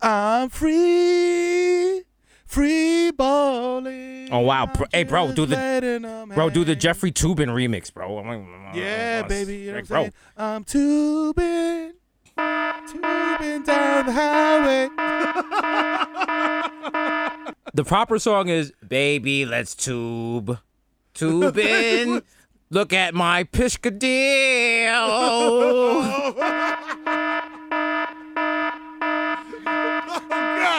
Speaker 3: I'm free, free balling.
Speaker 2: Oh wow, bro, hey bro, do the bro do the. Jeffrey Toobin remix, bro. I'm
Speaker 3: Yeah,
Speaker 2: uh,
Speaker 3: baby, you know
Speaker 2: like,
Speaker 3: what I'm saying? I'm tubing, tubing down the highway.
Speaker 2: The proper song is "Baby, Let's Tube, Tube in." Look at my Piscadillo.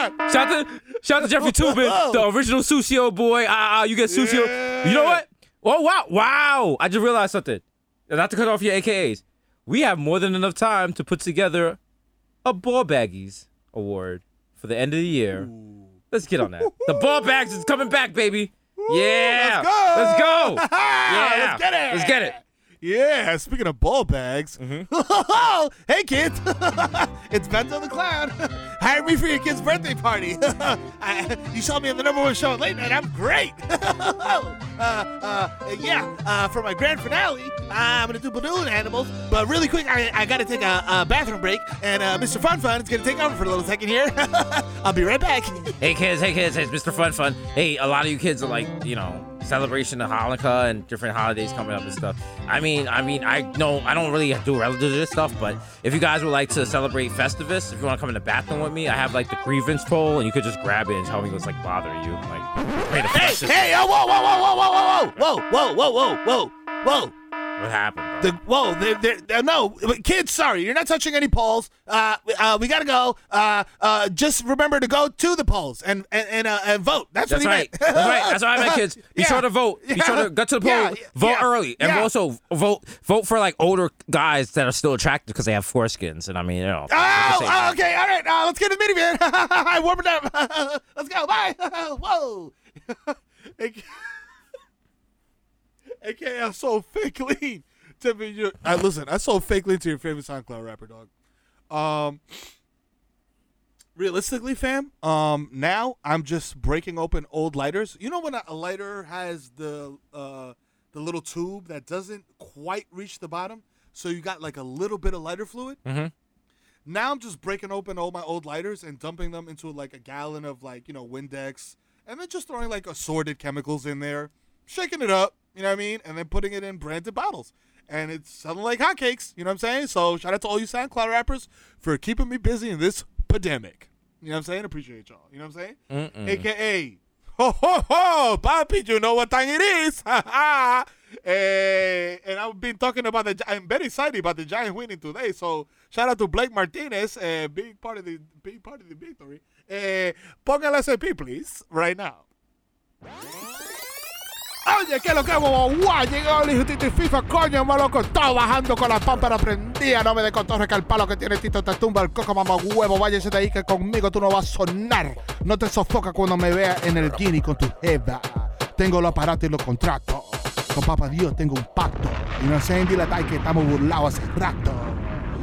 Speaker 3: God.
Speaker 2: Shout out to shout out to Jeffrey Toobin, the original Susio boy. Ah, ah, you get Susio. You know what? Oh wow, wow! I just realized something. Not to cut off your AKAs, we have more than enough time to put together a ball baggies award for the end of the year. Let's get on that. The ball bags is coming back, baby. Yeah,
Speaker 3: let's go.
Speaker 2: Let's go. Yeah,
Speaker 3: Let's get it.
Speaker 2: Let's get it.
Speaker 3: Yeah, speaking of ball bags.
Speaker 2: Mm-hmm.
Speaker 3: hey, kids. it's Benzo the Clown. Hire me for your kid's birthday party. I, you saw me on the number one show at late night. I'm great. uh, uh, yeah, uh, for my grand finale, I'm going to do balloon animals. But really quick, I, I got to take a, a bathroom break. And uh, Mr. Fun Fun is going to take over for a little second here. I'll be right back.
Speaker 2: Hey kids, hey kids, hey, it's Mr. Fun Fun. Hey, a lot of you kids are like, you know, celebration of Hanukkah and different holidays coming up and stuff. I mean, I mean, I know I don't really do religious stuff, but if you guys would like to celebrate Festivus, if you want to come in the bathroom with me, I have like the grievance pole, and you could just grab it and tell me what's like bothering you. Like,
Speaker 3: Hey, hey, oh, whoa, whoa, whoa, whoa, whoa, whoa, whoa, whoa, whoa, whoa, whoa, whoa.
Speaker 2: What happened, bro?
Speaker 3: The, whoa, they're, they're, they're- no, kids, sorry, you're not touching any polls. Uh, uh, we gotta go. Uh, uh, just remember to go to the polls and and and, uh, and vote. That's,
Speaker 2: That's
Speaker 3: what he
Speaker 2: right.
Speaker 3: meant.
Speaker 2: That's right. That's what I meant, kids. Be
Speaker 3: Yeah.
Speaker 2: sure to vote. Be sure to go to the poll.
Speaker 3: Yeah.
Speaker 2: Vote
Speaker 3: Yeah.
Speaker 2: early, and
Speaker 3: Yeah.
Speaker 2: also vote vote for like older guys that are still attractive because they have foreskins. And I mean, you know.
Speaker 3: Oh,
Speaker 2: at the same
Speaker 3: oh, okay, all right. Uh, let's get in the minivan. I warm it up. let's go. Bye. Whoa. AK, AK, I'm so fake lean. To be your, I listen. I so fake lean to your favorite SoundCloud rapper, dog. Um, realistically, fam. Um, now I'm just breaking open old lighters. You know when a, a lighter has the uh the little tube that doesn't quite reach the bottom, so you got like a little bit of lighter fluid. Mm-hmm. Now I'm just breaking open all my old lighters and dumping them into like a gallon of like, you know, Windex and then just throwing like assorted chemicals in there, shaking it up, you know what I mean? And then putting it in branded bottles. And it's selling like hotcakes, you know what I'm saying? So shout out to all you SoundCloud rappers for keeping me busy in this pandemic. You know what I'm saying? Appreciate y'all. You know what I'm saying? AKA, ho ho ho, papi, do you know what time it is. Ha ha. Eh, and I've been talking about the. I'm very excited about the Giants winning today. So shout out to Blake Martinez, uh, big part of the big part of the victory. Eh, póngale SP, please, right now. Oye, ¿qué es lo que guau, guau? Llegó el hijo Tito y FIFA, coño, malo todo bajando con la pámpara prendida. No me de cotorre que el palo que tiene Tito te tumba el coco, mamá huevo. Váyase de ahí que conmigo tú no vas a sonar. No te sofoca cuando me vea en el Gini con tu jeva. Tengo los aparatos y los contratos. Con papá Dios tengo un pacto. What I'm saying? Dile que estamos burlados hace rato.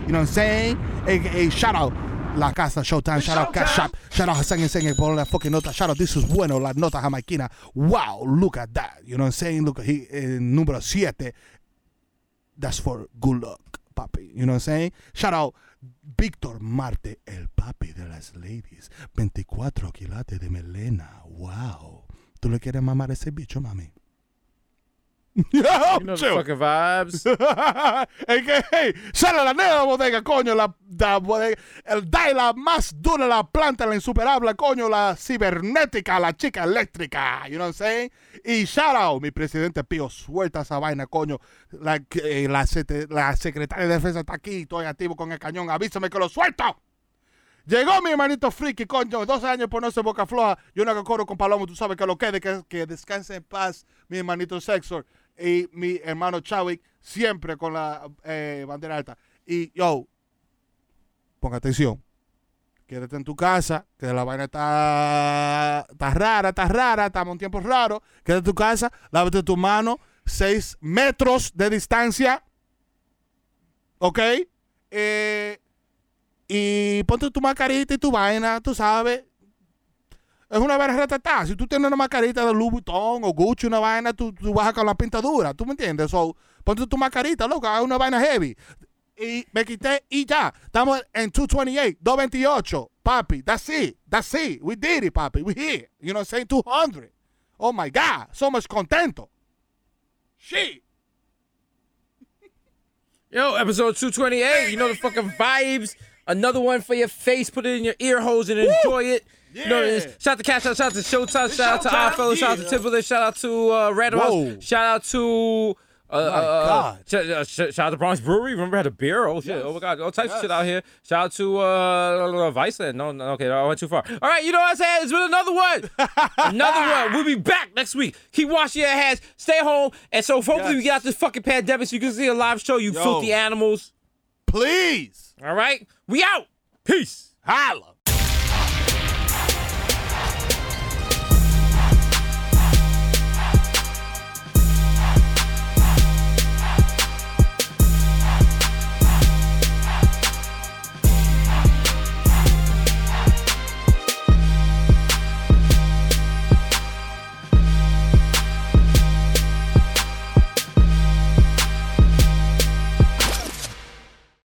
Speaker 3: You know what I'm saying? Hey, hey, shout out La Casa Showtime, shout out Cash Shop, shout out Hassan Singing por la fucking nota, shout out This is Bueno, la nota jamaiquina. Wow, look at that. You know what I'm saying? Look, he, eh, número 7. That's for good luck, papi. You know what I'm saying? Shout out Víctor Marte, el papi de las ladies. 24 quilates de melena. Wow. ¿Tú le quieres mamar a ese bicho, mami? Yo,
Speaker 2: You know the fucking vibes.
Speaker 3: es que, hey, sale la nueva bodega, coño, la, la bodega, el DAI, la más dura, la planta, la insuperable, coño, la cibernética, la chica eléctrica, you know what I'm saying? Y shout out, mi presidente Pío, suelta esa vaina, coño, la, eh, la, la secretaria de defensa está aquí, estoy activo con el cañón, avísame que lo suelto. Llegó mi hermanito friki, coño, 12 años por no ser boca floja. Yo no coro con Palomo, tú sabes que lo quede, que, que descanse en paz, mi hermanito Sexor y mi hermano Chadwick, siempre con la eh, bandera alta. Y yo, ponga atención. Quédate en tu casa, que la vaina está, está rara, está rara, estamos en tiempos raros. Quédate en tu casa, lávate tu mano, 6 metros de distancia. ¿Ok? Eh, y ponte tu mascarita y tu vaina, tú sabes. Es una vaina ratatá. Si tú tienes una mascarita de Louis Vuitton o Gucci, una vaina, tú, tú bajas con la pintadura. ¿Tú me entiendes? So, ponte tu mascarita, loco, es una vaina heavy. Y me quité y ya. Estamos en 228, 228. Papi, that's it. That's it. We did it, papi. We here. You know what I'm saying? 200. Oh my God. Somos contentos. Shit.
Speaker 2: Yo, episode 228. You know the fucking vibes. Another one for your face. Put it in your ear holes and enjoy it. You know,
Speaker 3: Yeah.
Speaker 2: it's- shout out to Cash Out, shout out to Showtime, shout out to
Speaker 3: Showtime,
Speaker 2: shout out to. Timberland, shout out to uh, Random
Speaker 3: Whoa.
Speaker 2: House, shout out to. Uh, uh, uh,
Speaker 3: God.
Speaker 2: sh- uh, sh- shout out to Bronx Brewery. Remember had a beer? Oh shit! Oh my god! All types of shit out here. Shout out to uh, Viceland. No, no, okay, I went too far. All right, you know what I'm saying? It's been another one. another one. We'll be back next week. Keep washing your hands. Stay home. And so hopefully we get out this fucking pandemic so you can see a live show. You
Speaker 3: Yo.
Speaker 2: filthy animals.
Speaker 3: Please.
Speaker 2: All right, we out. Peace.
Speaker 3: Holla.